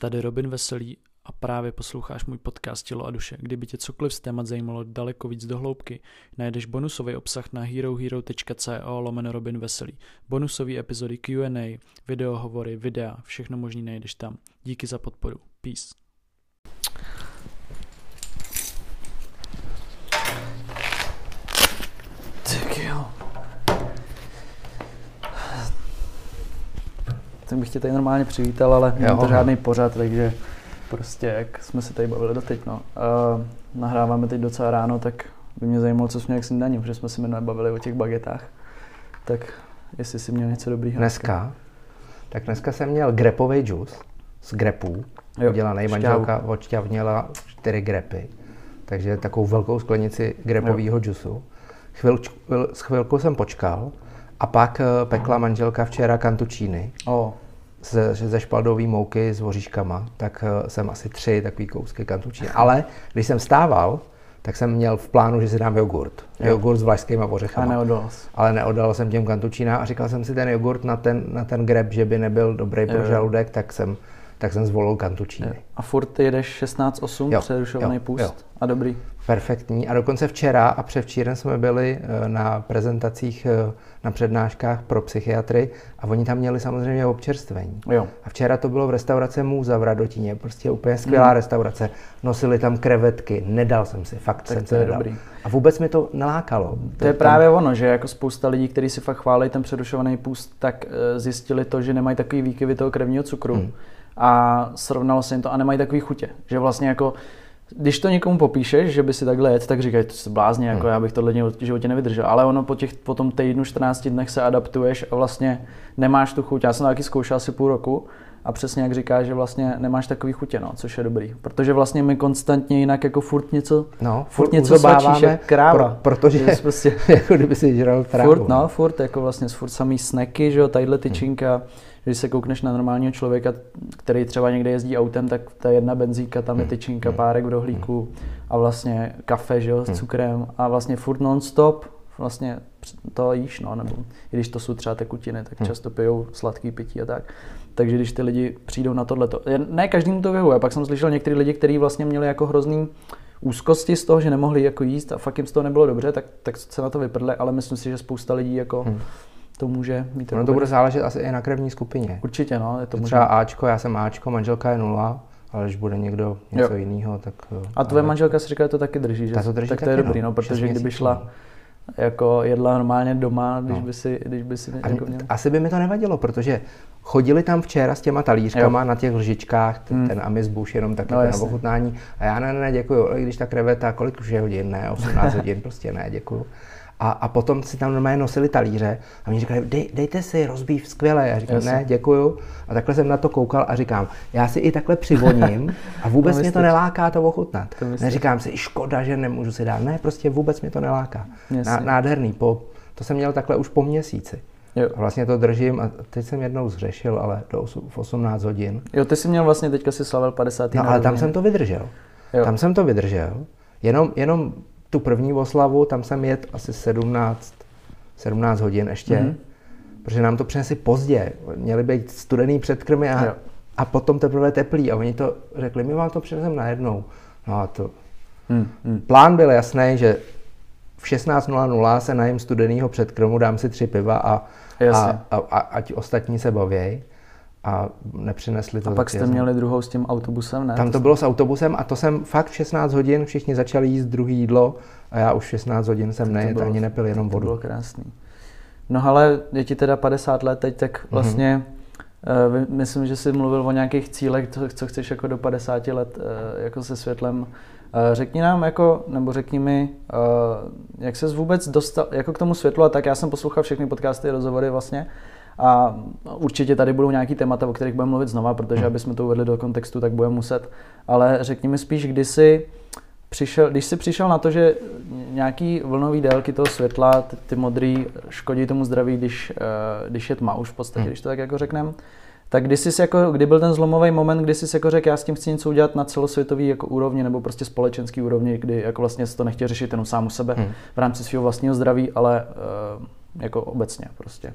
Tady Robin Veselý a právě posloucháš můj podcast Tělo a duše. Kdyby tě cokoliv z témat zajímalo daleko víc do hloubky, najdeš bonusový obsah na herohero.co lomeno Robin Veselý. Bonusové epizody Q&A, videohovory, videa, všechno možný najdeš tam. Díky za podporu. Peace. Tak jo. Tak bych tě tady normálně přivítal, ale není to žádný pořad, takže prostě jak jsme se tady bavili doteď, no. Uh, nahráváme teď docela ráno, tak by mě zajímalo, co jsme měli k snídaní, protože jsme si minule bavili o těch bagetách. Tak jestli jsi měl něco dobrýho. Dneska? Tak dneska jsem měl grepový džus z grepů. Jo, Udělaný manželka odšťavnila čtyři grepy. Takže takovou velkou sklenici grepového džusu. Chvil, s chvilkou jsem počkal a pak eh, pekla manželka včera kantučíny. Oh. Ze, ze špaldové mouky s voříškama, tak eh, jsem asi tři takový kousky kantučíny. Ale když jsem stával, tak jsem měl v plánu, že si dám jogurt. Jo. Jogurt s vlašskými ořechama. A neodal Ale neodal jsem těm kantučína a říkal jsem si ten jogurt na ten, na ten greb, že by nebyl dobrý pro žaludek, tak jsem tak jsem zvolil kantučíny. A furt jedeš 16-8, přerušovaný půst jo. a dobrý. Perfektní. A dokonce včera a převčírem jsme byli eh, na prezentacích, na přednáškách pro psychiatry a oni tam měli samozřejmě občerstvení. Jo. A včera to bylo v restauraci Můza v Radotině, prostě úplně skvělá hmm. restaurace. Nosili tam krevetky, nedal jsem si, fakt tak jsem to je nedal. dobrý. A vůbec mi to nelákalo. To, to je tam... právě ono, že jako spousta lidí, kteří si fakt chválí ten přerušovaný půst, tak eh, zjistili to, že nemají takový výkyvy toho krevního cukru. Hmm a srovnalo se jim to a nemají takový chutě. Že vlastně jako když to někomu popíšeš, že by si takhle jet, tak říkají, to se blázně, jako hmm. já bych tohle v životě nevydržel. Ale ono po, těch, po tom týdnu, 14 dnech se adaptuješ a vlastně nemáš tu chuť. Já jsem to taky zkoušel asi půl roku a přesně jak říkáš, že vlastně nemáš takový chutě, no, což je dobrý. Protože vlastně my konstantně jinak jako furt něco, no, furt, furt něco svačíš jak kráva. Pro, protože prostě, jako kdyby si žral trávu. Furt, no, furt, jako vlastně furt samý sneky, že jo, tadyhle tyčinka. Hmm když se koukneš na normálního člověka, který třeba někde jezdí autem, tak ta jedna benzíka, tam je hmm. tyčinka, hmm. párek v rohlíku a vlastně kafe, že jo, s hmm. cukrem a vlastně furt non-stop vlastně to jíš, no, nebo i když to jsou třeba tekutiny, tak často pijou sladký pití a tak. Takže když ty lidi přijdou na tohleto, ne každému to vyhovuje, pak jsem slyšel některý lidi, kteří vlastně měli jako hrozný úzkosti z toho, že nemohli jako jíst a fakt jim z toho nebylo dobře, tak, tak se na to vyprdli, ale myslím si, že spousta lidí jako hmm to může mít. Ono to bude záležet asi i na krevní skupině. Určitě, no. Je to Třeba. Ačko, já jsem Ačko, manželka je nula, ale když bude někdo něco jo. jiného, tak... A tvoje ale... manželka si říká, že to taky drží, že? Ta to drží tak to je taky, dobrý, no, protože kdyby šla jako jedla normálně doma, když no. by si, když by si jako měl. Asi by mi to nevadilo, protože chodili tam včera s těma talířkama jo. na těch lžičkách, ten, hmm. ten amis buš jenom tak no, na ochutnání. A já ne, ne, děkuju, když ta kreveta, kolik už je hodin, ne, 18 hodin, prostě ne, děkuju. A, a potom si tam normálně nosili talíře a oni říkali, Dej, dejte si rozbív, skvěle. Já říkám, Jasně. ne, děkuju. A takhle jsem na to koukal a říkám, já si i takhle přivoním a vůbec to mě to neláká to ochutnat. To Neříkám si, škoda, že nemůžu si dát. Ne, prostě vůbec mě to neláká. Ná, nádherný. Po, to jsem měl takhle už po měsíci. Jo. A vlastně to držím a teď jsem jednou zřešil, ale do 8, v 18 hodin. Jo, ty jsi měl vlastně teďka si slavil 50. No, ale tam jsem to vydržel. Jo. Tam jsem to vydržel. Jenom, jenom tu první oslavu, tam jsem jet asi 17, 17 hodin ještě, mm-hmm. protože nám to přinesli pozdě. Měly být studený předkrmy a, a potom teprve teplý. A oni to řekli, my vám to přineseme najednou. No a to... Mm-hmm. Plán byl jasný, že v 16.00 se najím studenýho předkrmu, dám si tři piva a, a, a, a ať ostatní se bavějí a nepřinesli to. A pak jste měli druhou s tím autobusem, ne? Tam to bylo s autobusem a to jsem fakt v 16 hodin, všichni začali jíst druhý jídlo a já už v 16 hodin jsem nejet ani nepil jenom vodu. To bylo krásný. No ale je ti teda 50 let teď, tak mhm. vlastně mm-hmm. uh, myslím, že jsi mluvil o nějakých cílech, co, co chceš jako do 50 let uh, jako se světlem. Uh, řekni nám, jako, nebo řekni mi, uh, jak ses vůbec dostal jako k tomu světlu a tak já jsem poslouchal všechny podcasty, rozhovory vlastně a určitě tady budou nějaký témata, o kterých budeme mluvit znova, protože hmm. aby jsme to uvedli do kontextu, tak budeme muset. Ale řekni mi spíš, kdy jsi přišel, když jsi přišel na to, že nějaký vlnový délky toho světla, ty, ty modrý, škodí tomu zdraví, když, eh, když je tma už v podstatě, hmm. když to tak jako řekneme, tak kdy jsi jako, kdy byl ten zlomový moment, kdy jsi jako řekl, já s tím chci něco udělat na celosvětový jako úrovni nebo prostě společenský úrovni, kdy jako vlastně to nechtěl řešit jenom sám u sebe hmm. v rámci svého vlastního zdraví, ale uh, jako obecně prostě.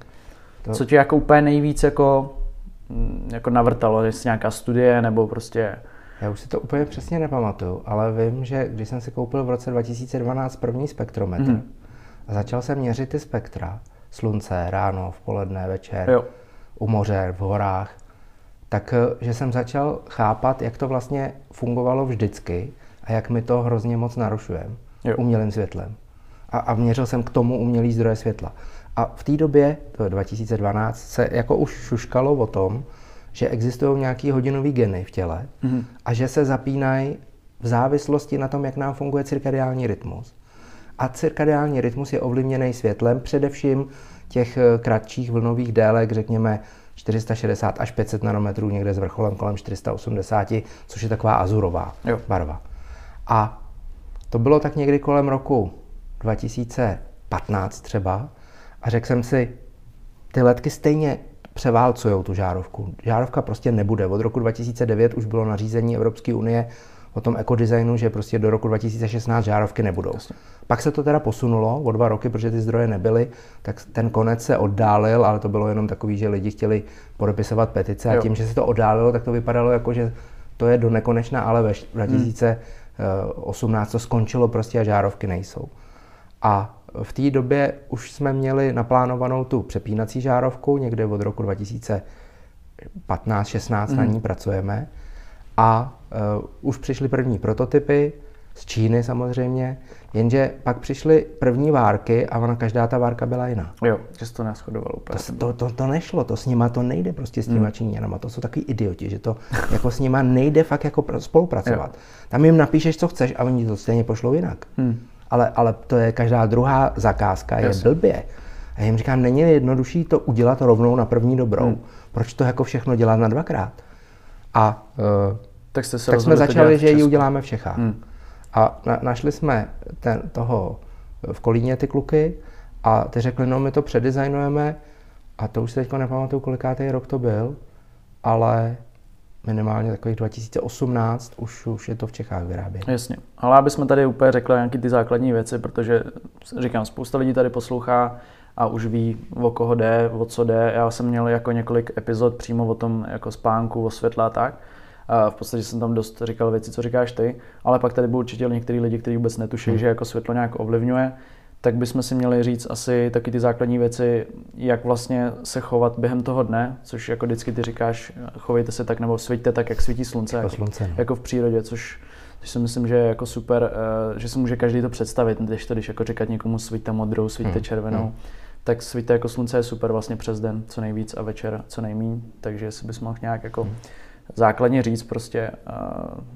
To... Co tě jako úplně nejvíc jako mm, jako navrtalo, jestli nějaká studie nebo prostě... Já už si to úplně přesně nepamatuju, ale vím, že když jsem si koupil v roce 2012 první spektrometr mm. a začal jsem měřit ty spektra, slunce, ráno, v poledne, večer, jo. u moře, v horách, tak eh, že jsem začal chápat, jak to vlastně fungovalo vždycky a jak mi to hrozně moc narušuje umělým světlem. A, a měřil jsem k tomu umělý zdroje světla. A v té době, to je 2012, se jako už šuškalo o tom, že existují nějaký hodinový geny v těle mm-hmm. a že se zapínají v závislosti na tom, jak nám funguje cirkadiální rytmus. A cirkadiální rytmus je ovlivněný světlem, především těch eh, kratších vlnových délek, řekněme 460 až 500 nanometrů, někde s vrcholem kolem 480, což je taková azurová jo. barva. A to bylo tak někdy kolem roku 2015 třeba a řekl jsem si, ty letky stejně převálcují tu žárovku. Žárovka prostě nebude. Od roku 2009 už bylo nařízení Evropské unie o tom ekodesignu, že prostě do roku 2016 žárovky nebudou. Jasně. Pak se to teda posunulo o dva roky, protože ty zdroje nebyly, tak ten konec se oddálil, ale to bylo jenom takový, že lidi chtěli podepisovat petice a jo. tím, že se to oddálilo, tak to vypadalo jako, že to je do nekonečna, ale ve 2018 to skončilo prostě a žárovky nejsou. A v té době už jsme měli naplánovanou tu přepínací žárovku, někde od roku 2015-16 mm. na ní pracujeme. A uh, už přišly první prototypy, z Číny samozřejmě, jenže pak přišly první várky a ona každá ta várka byla jiná. Jo, že se to neschodovalo úplně. To, to, to, to, nešlo, to s nima to nejde prostě s těma hmm. Číňanama, to jsou takový idioti, že to jako s nima nejde fakt jako spolupracovat. Jo. Tam jim napíšeš, co chceš a oni to stejně pošlou jinak. Hmm. Ale, ale to je každá druhá zakázka, je Jasně. blbě. A já jim říkám, není jednodušší to udělat rovnou na první dobrou. Hmm. Proč to jako všechno dělat na dvakrát? A uh, tak, jste se tak jsme začali, že ji uděláme v Čechách. Hmm. A na, našli jsme ten, toho v Kolíně ty kluky a ty řekli, no my to předizajnujeme a to už se teď nepamatuju, kolikátý rok to byl, ale minimálně takových 2018 už, už je to v Čechách vyráběno. Jasně. Ale aby jsme tady úplně řekli nějaké ty základní věci, protože říkám, spousta lidí tady poslouchá a už ví, o koho jde, o co jde. Já jsem měl jako několik epizod přímo o tom jako spánku, o světla a tak. A v podstatě jsem tam dost říkal věci, co říkáš ty, ale pak tady budou určitě některý lidi, kteří vůbec netuší, hmm. že jako světlo nějak ovlivňuje, tak bychom si měli říct asi taky ty základní věci, jak vlastně se chovat během toho dne, což jako vždycky ty říkáš, chovejte se tak nebo svíťte tak, jak svítí slunce, jako, slunce, no. jako v přírodě, což což si myslím, že je jako super, eh, že si může každý to představit, když to, když jako říkat někomu svíte modrou, svíte hmm. červenou, hmm. tak svíte jako slunce je super vlastně přes den, co nejvíc a večer co nejmíň, takže si bys mohl nějak jako hmm základně říct prostě,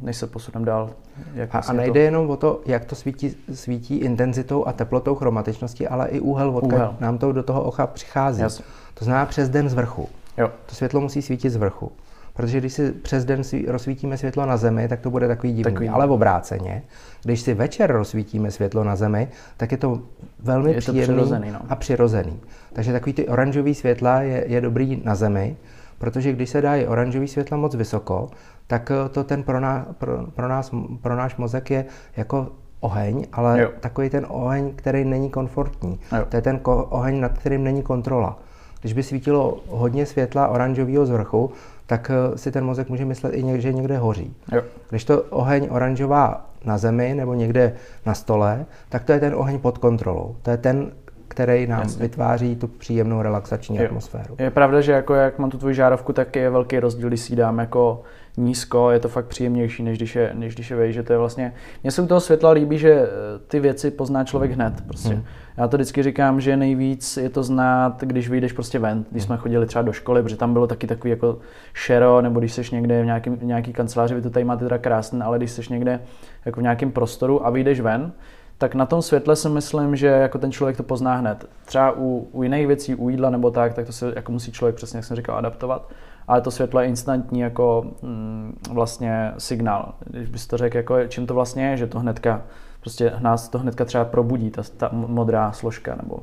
než se posuneme dál. Jak a, a nejde to... jenom o to, jak to svítí, svítí intenzitou a teplotou chromatičností, ale i úhel, odkud úhel. nám to do toho ocha přichází. Jasně. To znamená přes den z vrchu. Jo. To světlo musí svítit z vrchu. Protože když si přes den rozsvítíme světlo na Zemi, tak to bude takový divný. Takový. Ale obráceně, když si večer rozsvítíme světlo na Zemi, tak je to velmi je příjemný to přirozený, no. a přirozený. Takže takový ty oranžový světla je, je dobrý na Zemi, protože když se dají oranžový světla moc vysoko, tak eh, to ten pro, nás, pro, pro, nás, pro náš mozek je jako oheň, ale jo. takový ten oheň, který není komfortní. Jo. To je ten oheň, nad kterým není kontrola. Když by svítilo hodně světla oranžového z vrchu, tak eh, si ten mozek může myslet i někde, že někde hoří. Jo. Když to oheň oranžová na zemi nebo někde na stole, tak to je ten oheň pod kontrolou. To je ten který nám Jasně. vytváří tu příjemnou relaxační je, atmosféru. Je pravda, že jako jak mám tu tvoji žárovku, tak je velký rozdíl, když si dám jako nízko, je to fakt příjemnější, než když je, než když je vej, že to je vlastně... Mně se u toho světla líbí, že eh, ty věci pozná člověk hned prostě. Hmm. Já to vždycky říkám, že nejvíc je to znát, když vyjdeš prostě ven, když jsme chodili třeba do školy, protože tam bylo taky takový jako šero, nebo když jsi někde v, nějakým, v nějaký kanceláři, vy to tady máte teda krásné, ale když jsi někde jako v nějakém prostoru a vyjdeš ven, tak na tom světle si myslím, že jako ten člověk to pozná hned. Třeba u, u jiných věcí, u jídla nebo tak, tak to se jako musí člověk přesně, jak jsem říkal, adaptovat. Ale to světlo je instantní jako mm, vlastně signál. Když bys to řekl, jako, čím to vlastně je, že to hnedka, prostě nás to hnedka třeba probudí, ta, ta modrá složka, nebo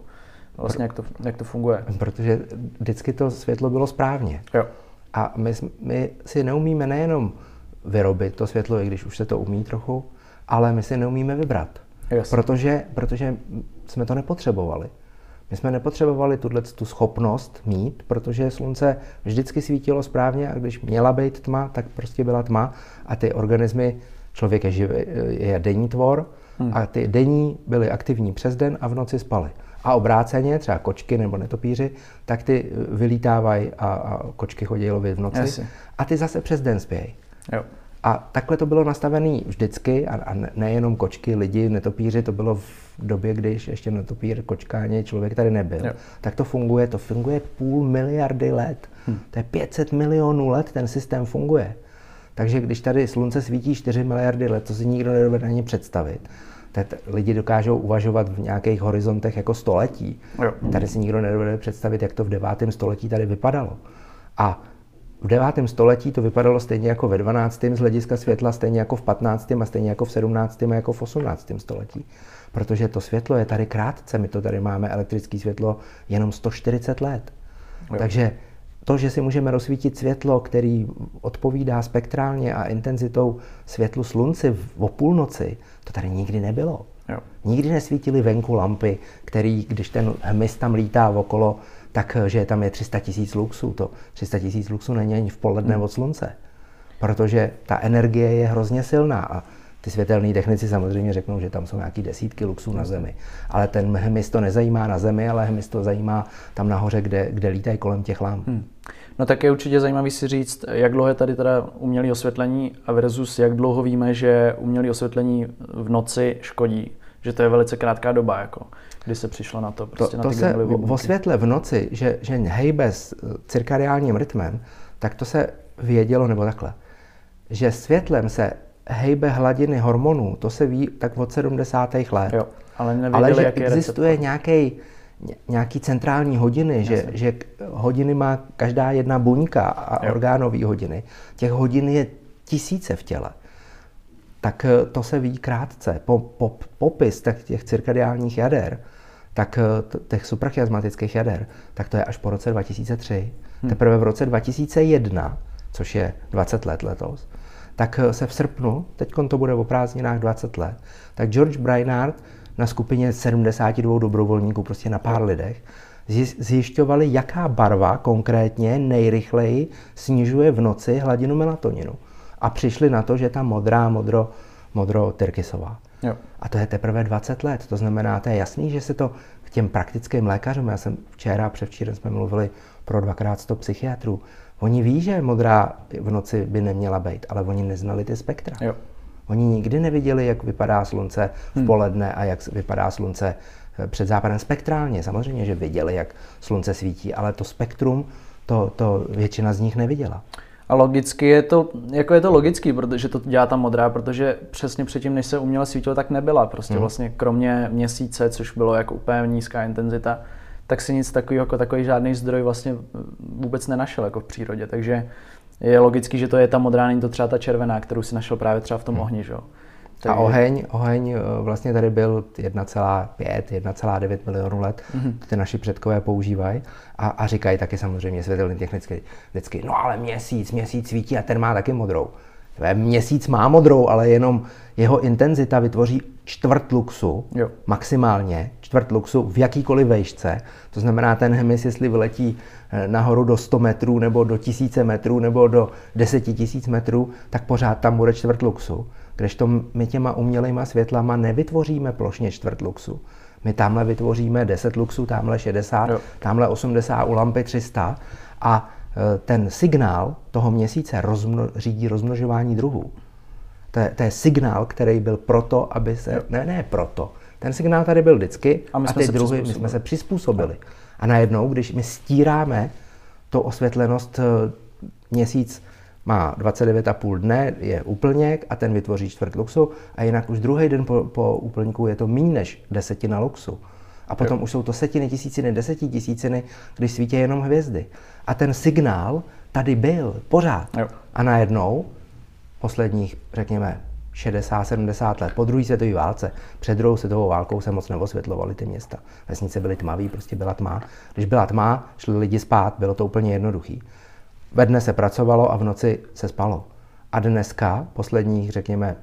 vlastně jak to, jak to funguje. Protože vždycky to světlo bylo správně. Jo. A my, my si neumíme nejenom vyrobit to světlo, i když už se to umí trochu, ale my si neumíme vybrat. Protože, protože jsme to nepotřebovali. My jsme nepotřebovali tuhle tu schopnost mít, protože slunce vždycky svítilo správně a když měla být tma, tak prostě byla tma a ty organismy, člověk je, živý, je denní tvor hmm. a ty denní byly aktivní přes den a v noci spaly. A obráceně, třeba kočky nebo netopíři, tak ty vylítávají a, a kočky chodí lovit v noci Jasně. a ty zase přes den spějí. Jo. A takhle to bylo nastavené vždycky a, a nejenom kočky, lidi, netopíři, to bylo v době, když ještě netopír, kočka ani člověk tady nebyl. Jo. Tak to funguje, to funguje půl miliardy let. Hm. To je 500 milionů let ten systém funguje. Takže když tady slunce svítí 4 miliardy let, to si nikdo nedovede ani představit. Tak lidi dokážou uvažovat v nějakých horizontech jako století. Jo. Tady si nikdo nedovede představit, jak to v devátém století tady vypadalo. A v 9. století to vypadalo stejně jako ve 12. z hlediska světla, stejně jako v 15. a stejně jako v 17. a jako v 18. století. Protože to světlo je tady krátce, my to tady máme elektrické světlo jenom 140 let. Jo. Takže to, že si můžeme rozsvítit světlo, který odpovídá spektrálně a intenzitou světlu slunci v půlnoci, to tady nikdy nebylo. Jo. Nikdy nesvítily venku lampy, který, když ten hmyz tam lítá okolo, tak eh, že tam je 300 tisíc luxů. To 300 tisíc luxů není ani v poledne hmm. od slunce, protože ta energie je hrozně silná a ty světelní technici samozřejmě řeknou, že tam jsou nějaký desítky luxů na Zemi. Ale ten hmyz to nezajímá na Zemi, ale hmyz to zajímá tam nahoře, kde, kde lítají kolem těch lamp. Hmm. No tak je určitě zajímavý si říct, jak dlouho je tady teda umělé osvětlení a versus jak dlouho víme, že umělé osvětlení v noci škodí. Že to je velice krátká doba. Jako kdy se přišlo na to? Prostě to, to na ty se o světle v noci, že, že hejbe s eh, cirkadiálním rytmem, tak to se vědělo, nebo takhle, že světlem se hejbe hladiny hormonů, to se ví tak od 70. let. Jo, ale, nevěděli, ale že existuje nějaký nějaký centrální hodiny, že, že hodiny má každá jedna buňka a orgánové hodiny. Těch hodin je tisíce v těle tak eh, to se ví krátce. Po, po, popis tak těch cirkadiálních jader, tak eh, těch suprachiasmatických jader, tak to je až po roce 2003. Hmm. Teprve v roce 2001, což je 20 let letos, tak eh, se v srpnu, teď to bude o prázdninách 20 let, tak George Brainard na skupině 72 dobrovolníků, prostě na pár lidech, zjišťovali, jaká barva konkrétně nejrychleji snižuje v noci hladinu melatoninu a přišli na to, že ta modrá, modro, modro tyrkysová. Jo. A to je teprve 20 let. To znamená, to je jasný, že se to k těm praktickým lékařům, já jsem včera, převčírem jsme mluvili pro dvakrát 100 psychiatrů, oni ví, že modrá v noci by neměla být, ale oni neznali ty spektra. Jo. Oni nikdy neviděli, jak vypadá slunce v hmm. poledne a jak vypadá slunce eh, před západem spektrálně. Samozřejmě, že viděli, jak slunce svítí, ale to spektrum, to, to většina z nich neviděla. A logicky je to, jako je to logický, protože to dělá ta modrá, protože přesně předtím, než se uměle svítilo, tak nebyla. Prostě hmm. vlastně kromě měsíce, což bylo jako úplně nízká intenzita, tak si nic takového, jako takový žádný zdroj vlastně vůbec nenašel jako v přírodě. Takže je logický, že to je ta modrá, není to třeba ta červená, kterou si našel právě třeba v tom hmm. ohni. Že? Takže... A oheň, oheň eh, vlastně tady byl 1,5, 1,9 milionů let, mm-hmm. ty naši předkové používají a, a říkají taky samozřejmě světelný technicky vždycky, no ale měsíc, měsíc svítí a ten má taky modrou. Měsíc má modrou, ale jenom jeho intenzita vytvoří čtvrt luxu, jo. maximálně čtvrt luxu v jakýkoliv vejšce. To znamená, ten hmyz, jestli vyletí eh, nahoru do 100 metrů, nebo do 1000 metrů, nebo do 10 000 metrů, tak pořád tam bude čtvrt luxu. Kdežto my těma umělejma světlama nevytvoříme plošně čtvrt luxu. My tamhle vytvoříme 10 luxů, tamhle 60, jo. tamhle 80, u lampy 300 a e, ten signál toho měsíce rozmno, řídí rozmnožování druhů. To je, to je signál, který byl proto, aby se... Jo. Ne, ne proto. Ten signál tady byl vždycky a, my a ty druhy, my jsme se přizpůsobili. A najednou, když my stíráme tu osvětlenost e, měsíc má 29,5 dne, je úplněk a ten vytvoří čtvrt luxu a jinak už druhý den po, po úplňku je to méně než desetina luxu. A potom jo. už jsou to setiny, tisíciny, desetitisíciny, když svítí jenom hvězdy. A ten signál tady byl pořád. Jo. A najednou, posledních, řekněme, 60-70 let, po druhé světové válce, před druhou světovou válkou se moc neosvětlovaly ty města. Vesnice byly tmavé, prostě byla tma. Když byla tma, šli lidi spát, bylo to úplně jednoduché. Ve dne se pracovalo a v noci se spalo. A dneska, posledních, řekněme,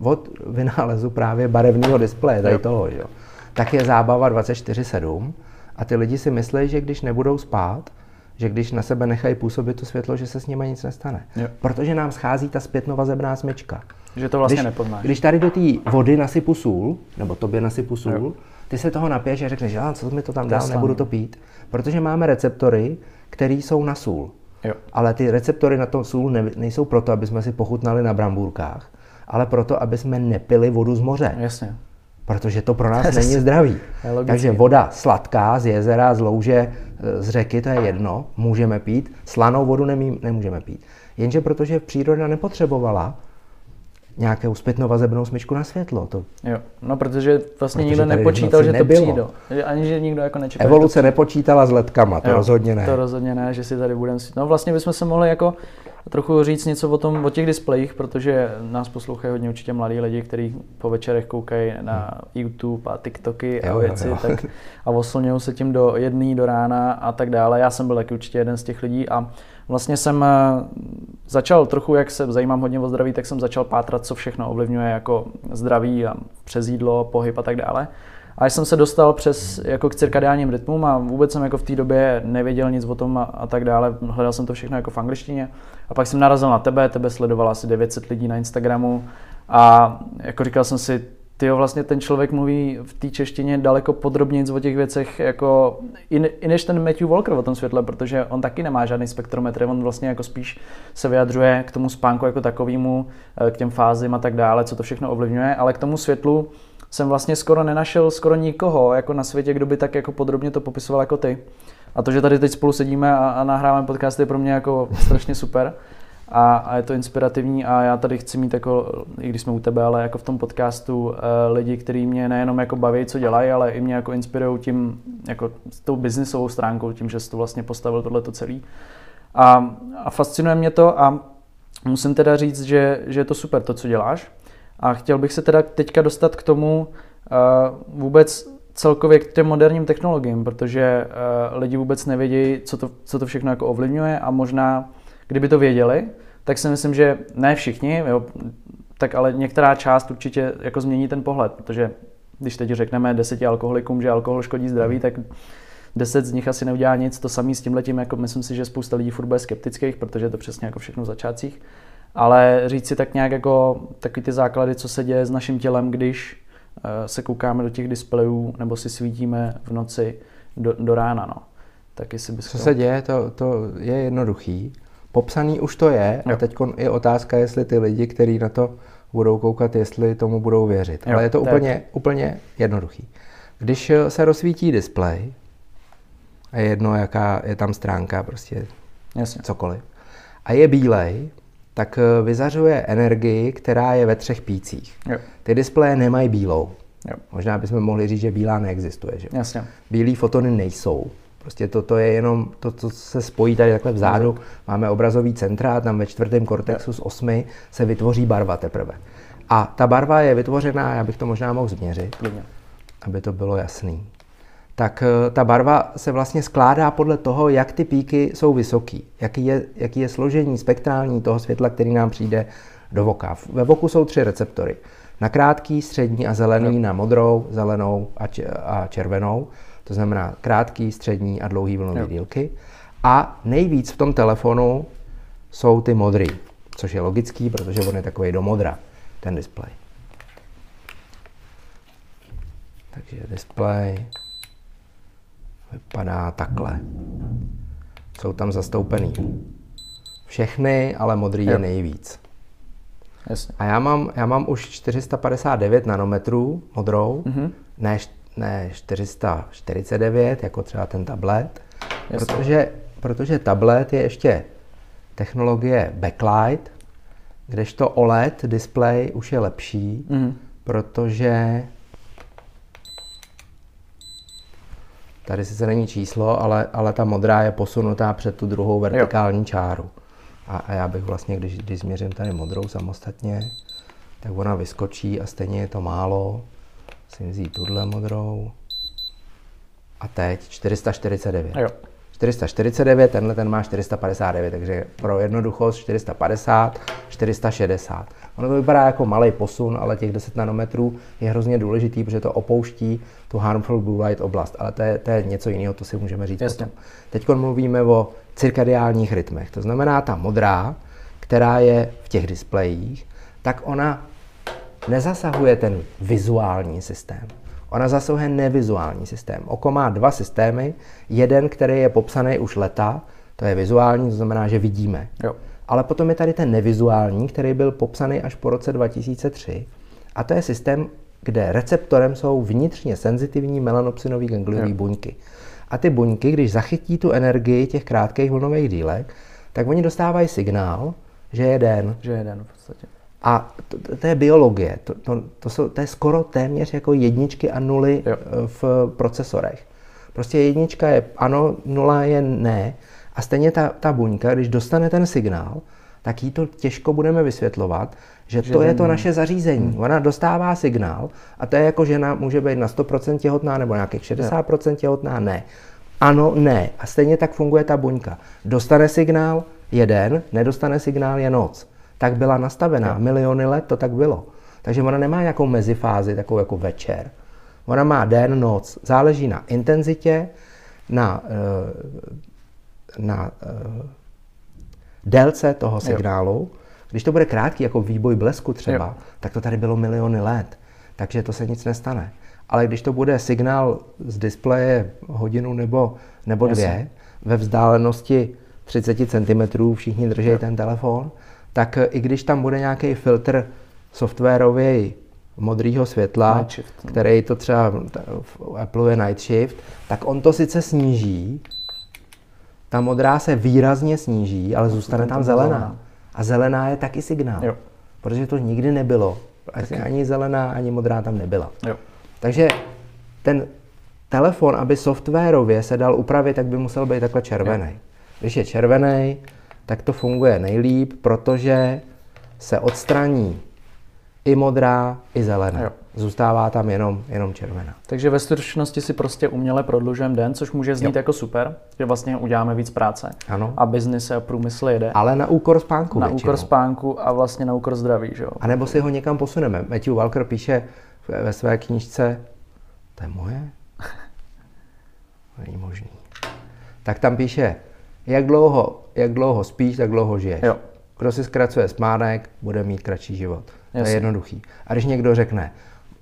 od vynálezu právě barevného displeje, tady toho, jo, tak je zábava 24-7 A ty lidi si myslí, že když nebudou spát, že když na sebe nechají působit to světlo, že se s nimi nic nestane. Jo. Protože nám schází ta zpětnovazebná smyčka. Že to vlastně když, nepoznáš. Když tady do té vody nasypu sůl, nebo tobě nasypu sůl, jo. ty se toho napiješ a řekneš, že co mi to tam dál, nebudu to pít. Protože máme receptory, které jsou na sůl. Jo. Ale ty receptory na to sůl ne, nejsou proto, aby jsme si pochutnali na brambůrkách, ale proto, aby jsme nepili vodu z moře. Jasně. Protože to pro nás není zdravý. Takže voda sladká z jezera, z louže, z řeky, to je jedno, můžeme pít. Slanou vodu nemí, nemůžeme pít. Jenže protože příroda nepotřebovala nějakou zpětnovazebnou smyčku na světlo. To... Jo, no protože vlastně protože nikdo nepočítal, že nebylo. to přijde. Ani že nikdo jako nečekal. Evoluce to... nepočítala s letkama, to jo, rozhodně ne. To rozhodně ne, že si tady budeme... No vlastně bychom se mohli jako trochu říct něco o, tom, o těch displejích, protože nás poslouchají hodně určitě mladí lidi, kteří po večerech koukají na YouTube a TikToky a jo, věci jo, jo. Tak, a oslňují se tím do jedný do rána a tak dále. Já jsem byl taky určitě jeden z těch lidí a vlastně jsem eh, začal trochu, jak se zajímám hodně o zdraví, tak jsem začal pátrat, co všechno ovlivňuje jako zdraví a přes jídlo, pohyb a tak dále. A jsem se dostal přes jako k cirkadiálním rytmům a vůbec jsem jako v té době nevěděl nic o tom a, a tak dále. Hledal jsem to všechno jako v angličtině. A pak jsem narazil na tebe, tebe sledovala asi 900 lidí na Instagramu a jako říkal jsem si, ty vlastně ten člověk mluví v té češtině daleko podrobněji o těch věcech, jako i, i než ten Matthew Walker o tom světle, protože on taky nemá žádný spektrometr, on vlastně jako spíš se vyjadřuje k tomu spánku jako takovému, eh, k těm fázím a tak dále, co to všechno ovlivňuje, ale k tomu světlu jsem vlastně skoro nenašel skoro nikoho jako na světě, kdo by tak jako podrobně to popisoval jako ty. A to, že tady teď spolu sedíme a, a nahráváme podcast, je pro mě jako strašně super. A, a je to inspirativní a já tady chci mít jako, i když jsme u tebe, ale jako v tom podcastu uh, lidi, kteří mě nejenom jako baví, co dělají, ale i mě jako inspirují tím, jako s tou biznisovou stránkou, tím, že jsi to vlastně postavil tohleto celý. A, a fascinuje mě to a musím teda říct, že, že je to super to, co děláš. A chtěl bych se teda teďka dostat k tomu uh, vůbec celkově k těm moderním technologiím, protože uh, lidi vůbec nevědí, co to, co to všechno jako ovlivňuje a možná, kdyby to věděli, tak si myslím, že ne všichni, jo, tak ale některá část určitě jako změní ten pohled, protože když teď řekneme deseti alkoholikům, že alkohol škodí zdraví, tak deset z nich asi neudělá nic. To samý s tím letím, jako myslím si, že spousta lidí furt bude skeptických, protože je to přesně jako všechno v začátcích ale říct si tak nějak jako taky ty základy, co se děje s naším tělem, když eh, se koukáme do těch displejů nebo si svítíme v noci do, do rána. No. Tak jestli bys Co se děje, to, to je jednoduchý. Popsaný už to je jo. a teď je otázka, jestli ty lidi, kteří na to budou koukat, jestli tomu budou věřit. Jo, Ale je to tak. úplně, úplně jednoduchý. Když eh, se rozsvítí displej, a je jedno, jaká je tam stránka, prostě Jasně. cokoliv, a je bílej, tak eh, vyzařuje energii, která je ve třech pících. Jo. Ty displeje nemají bílou. Jo. Možná bychom mohli říct, že bílá neexistuje. Že? Jasně. Bílý fotony nejsou. Prostě to, to je jenom to, co se spojí tady takhle vzadu. Máme obrazový centra, tam ve čtvrtém kortexu z osmi se vytvoří barva teprve. A ta barva je vytvořená, já bych to možná mohl změřit, aby to bylo jasný tak eh, ta barva se vlastně skládá podle toho, jak ty píky jsou vysoký, jaký je, jaký je složení spektrální toho světla, který nám přijde do voka. Ve voku jsou tři receptory. Na krátký, střední a zelený, na modrou, zelenou a červenou. To znamená krátký, střední a dlouhý vlnový dílky. A nejvíc v tom telefonu jsou ty modrý, což je logický, protože on je takový do modra, ten displej. Takže displej, vypadá takhle. Jsou tam zastoupený všechny, ale modrý jo. je nejvíc. Jasně. A já mám, já mám už 459 nanometrů modrou, mm-hmm. ne, ne 449, jako třeba ten tablet, protože, protože tablet je ještě technologie backlight, kdežto OLED display už je lepší, mm-hmm. protože Tady sice není číslo, ale, ale ta modrá je posunutá před tu druhou vertikální jo. čáru. A, a já bych vlastně, když, když změřím tady modrou samostatně, tak ona vyskočí a stejně je to málo. Musím vzít tuhle modrou. A teď 449. Jo. 449, tenhle ten má 459, takže pro jednoduchost 450, 460. Ono to vypadá jako malý posun, ale těch 10 nanometrů je hrozně důležitý, protože to opouští tu harmful blue light oblast, ale to je, to je něco jiného, to si můžeme říct Jasně. potom. Teď mluvíme o cirkadiálních rytmech, to znamená ta modrá, která je v těch displejích, tak ona nezasahuje ten vizuální systém. Ona zasahuje nevizuální systém. Oko má dva systémy. Jeden, který je popsaný už leta, to je vizuální, to znamená, že vidíme. Jo. Ale potom je tady ten nevizuální, který byl popsaný až po roce 2003. A to je systém, kde receptorem jsou vnitřně senzitivní melanopsinové gangliové buňky. A ty buňky, když zachytí tu energii těch krátkých vlnových dílek, tak oni dostávají signál, že je den. Že je den v podstatě. A to, to je biologie. To, to, to, jsou, to je skoro téměř jako jedničky a nuly jo. Eh, v procesorech. Prostě jednička je ano, nula je ne. A stejně ta, ta buňka, když dostane ten signál, tak jí to těžko budeme vysvětlovat, že, že to je to naše zařízení. Hmm. Ona dostává signál a to je jako žena může být na 100% těhotná nebo nějakých 60% těhotná, ne. Ano, ne. A stejně tak funguje ta buňka. Dostane signál, je den, nedostane signál, je noc tak byla nastavená. Miliony let to tak bylo. Takže ona nemá nějakou mezifázi, takovou jako večer. Ona má den, noc. Záleží na intenzitě, na, eh, na uh, délce toho signálu. Jo. Když to bude krátký, jako výboj blesku třeba, jo. tak to tady bylo miliony let. Takže to se nic nestane. Ale když to bude signál z displeje hodinu nebo, nebo dvě, ve vzdálenosti 30 cm všichni drží jo. ten telefon, tak i když tam bude nějaký filtr softwarový modrého světla, shift, no. který to třeba v Apple je Night Shift, tak on to sice sníží, ta modrá se výrazně sníží, ale zůstane tam zelená. A zelená je taky signál. Jo. Protože to nikdy nebylo. Asi ani zelená, ani modrá tam nebyla. Jo. Takže ten telefon, aby softwarově se dal upravit, tak by musel být takhle červený. Jo. Když je červený, tak to funguje nejlíp, protože se odstraní i modrá, i zelená. Jo. Zůstává tam jenom, jenom červená. Takže ve stručnosti si prostě uměle prodlužujeme den, což může znít jo. jako super, že vlastně uděláme víc práce. Ano. A biznis a průmysl jede. Ale na úkor spánku Na většinou. úkor spánku a vlastně na úkor zdraví. Že jo? A nebo si ho někam posuneme. Matthew Walker píše ve své knížce, to je moje? Není možný. Tak tam píše, jak dlouho, jak dlouho spíš, tak dlouho žiješ. Jo. Kdo si zkracuje spánek, bude mít kratší život. Jasně. To je jednoduchý. A když někdo řekne,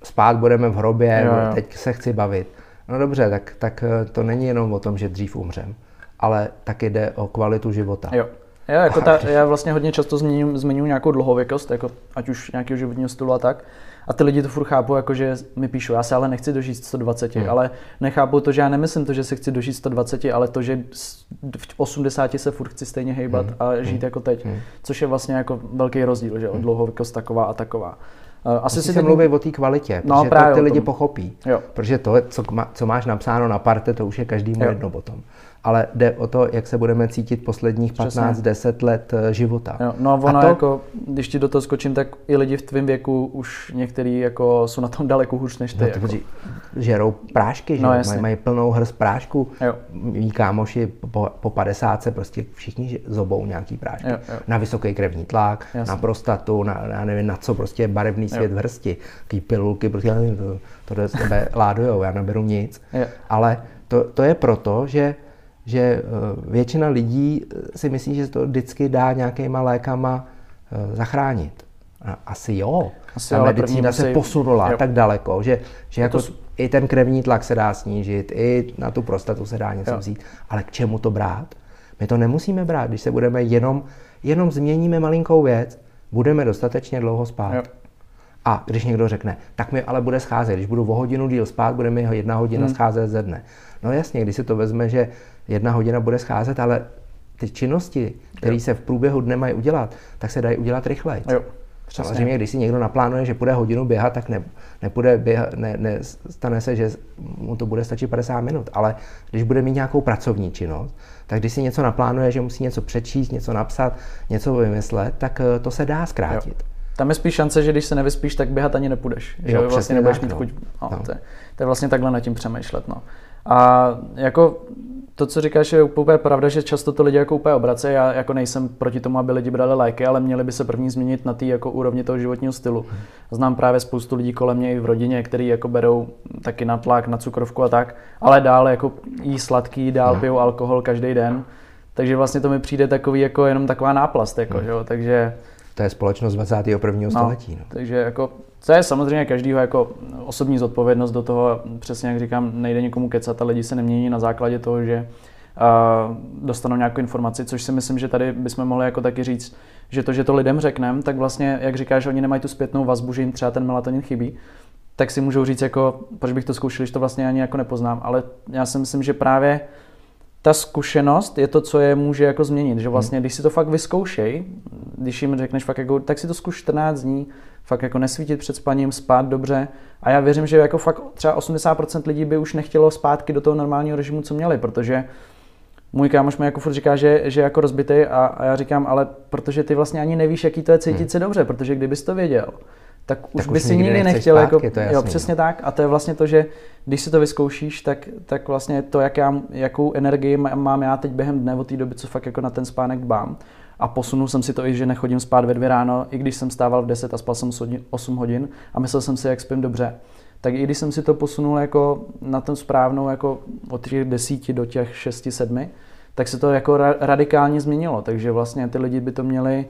spát budeme v hrobě, jo, jo. teď se chci bavit. No dobře, tak, tak eh, to není jenom o tom, že dřív umřem, ale taky jde o kvalitu života. Jo. Já, jako ta, já vlastně hodně často zmiňuji nějakou dlouhověkost, jako ať už nějakého životního stylu a tak. A ty lidi to furt chápou, jako že mi píšou, já se ale nechci dožít 120, hmm. ale nechápu to, že já nemyslím to, že se chci dožít 120, ale to, že v 80 se furt chci stejně hejbat hmm. a žít hmm. jako teď, hmm. což je vlastně jako velký rozdíl, že hmm. dlouhověkost taková a taková. Asi si se mluví o té kvalitě, no, protože to ty lidi pochopí. Jo. Protože to, co, co máš napsáno na parte, to už je každému jedno potom ale jde o to, jak se budeme cítit posledních 15-10 let eh, života. Jo, no a ono a to... jako, když ti do toho skočím, tak i lidi v tvém věku už některý jako jsou na tom daleko hůř než ty. No, jako. žerou prášky, že? No, mají, mají plnou hrst prášku. Jo. Mí kámoši po, po 50 se prostě všichni zobou nějaký prášky. Jo, jo. Na vysoký krevní tlak, jasně. na prostatu, na, na nevím na co, prostě barevný svět jo. v hrsti. Taký pilulky, prostě to, to do sebe ládujou, já neberu nic. Jo. Ale to, to je proto, že že eh, většina lidí eh, si myslí, že to vždycky dá nějakýma lékama eh, zachránit. Asi jo. Asi Ta medicína se posunula jo. tak daleko, že, že jako to... i ten krevní tlak se dá snížit, i na tu prostatu se dá něco jo. vzít. Ale k čemu to brát? My to nemusíme brát, když se budeme jenom, jenom změníme malinkou věc, budeme dostatečně dlouho spát. Jo. A když někdo řekne, tak mi ale bude scházet, když budu o hodinu díl spát, bude mi jedna hodina hmm. scházet ze dne. No jasně, když si to vezme, že jedna hodina bude scházet, ale ty činnosti, které se v průběhu dne mají udělat, tak se dají udělat rychleji. Samozřejmě, když si někdo naplánuje, že půjde hodinu běhat, tak ne, nepůjde běhat, ne, ne, stane se, že mu to bude stačit 50 minut. Ale když bude mít nějakou pracovní činnost, tak když si něco naplánuje, že musí něco přečíst, něco napsat, něco vymyslet, tak eh, to se dá zkrátit. Jo. Tam je spíš šance, že když se nevyspíš, tak běhat ani nepůjdeš. Jo, že vlastně nebudeš mít no. chuť. No, no. To, je, to je vlastně takhle nad tím přemýšlet. No. A jako to, co říkáš, je úplně pravda, že často to lidi jako úplně obracejí. Já jako nejsem proti tomu, aby lidi brali lajky, ale měli by se první změnit na té jako úrovni toho životního stylu. Znám právě spoustu lidí kolem mě i v rodině, kteří jako berou taky na tlak, na cukrovku a tak, ale dál jako jí sladký, dál no. pijou alkohol každý den. Takže vlastně to mi přijde takový jako jenom taková náplast, jako, hmm. že jo? takže to je společnost 21. No, století. No. Takže jako, to je samozřejmě každýho jako osobní zodpovědnost do toho, přesně jak říkám, nejde nikomu kecat a lidi se nemění na základě toho, že uh, dostanou nějakou informaci, což si myslím, že tady bychom mohli jako taky říct, že to, že to lidem řekneme, tak vlastně, jak říkáš, oni nemají tu zpětnou vazbu, že jim třeba ten melatonin chybí, tak si můžou říct, jako, proč bych to zkoušel, když to vlastně ani jako nepoznám. Ale já si myslím, že právě ta zkušenost je to, co je může jako změnit. Že vlastně, když si to fakt vyzkoušej, když jim řekneš fakt jako, tak si to zkuš 14 dní, fakt jako nesvítit před spaním, spát dobře. A já věřím, že jako fakt třeba 80% lidí by už nechtělo zpátky do toho normálního režimu, co měli, protože můj kámoš mi jako furt říká, že, že je jako rozbitý a, a, já říkám, ale protože ty vlastně ani nevíš, jaký to je cítit hmm. se dobře, protože kdybys to věděl, tak už tak by si nikdy nechtěl, jako- zpátky, jako, to jasný, jo, přesně tak. A to je vlastně to, že když si to vyzkoušíš, tak, tak vlastně to, jak já, jakou energii mám já teď během dne od té doby, co fakt jako na ten spánek dbám. A posunul jsem si to i, že nechodím spát ve dvě ráno, i když jsem stával v 10 a spal jsem 8 hodin a myslel jsem si, jak spím dobře. Tak i když jsem si to posunul jako na ten správnou, jako od těch desíti do těch šesti, sedmi, tak se to jako radikálně změnilo. Takže vlastně ty lidi by to měli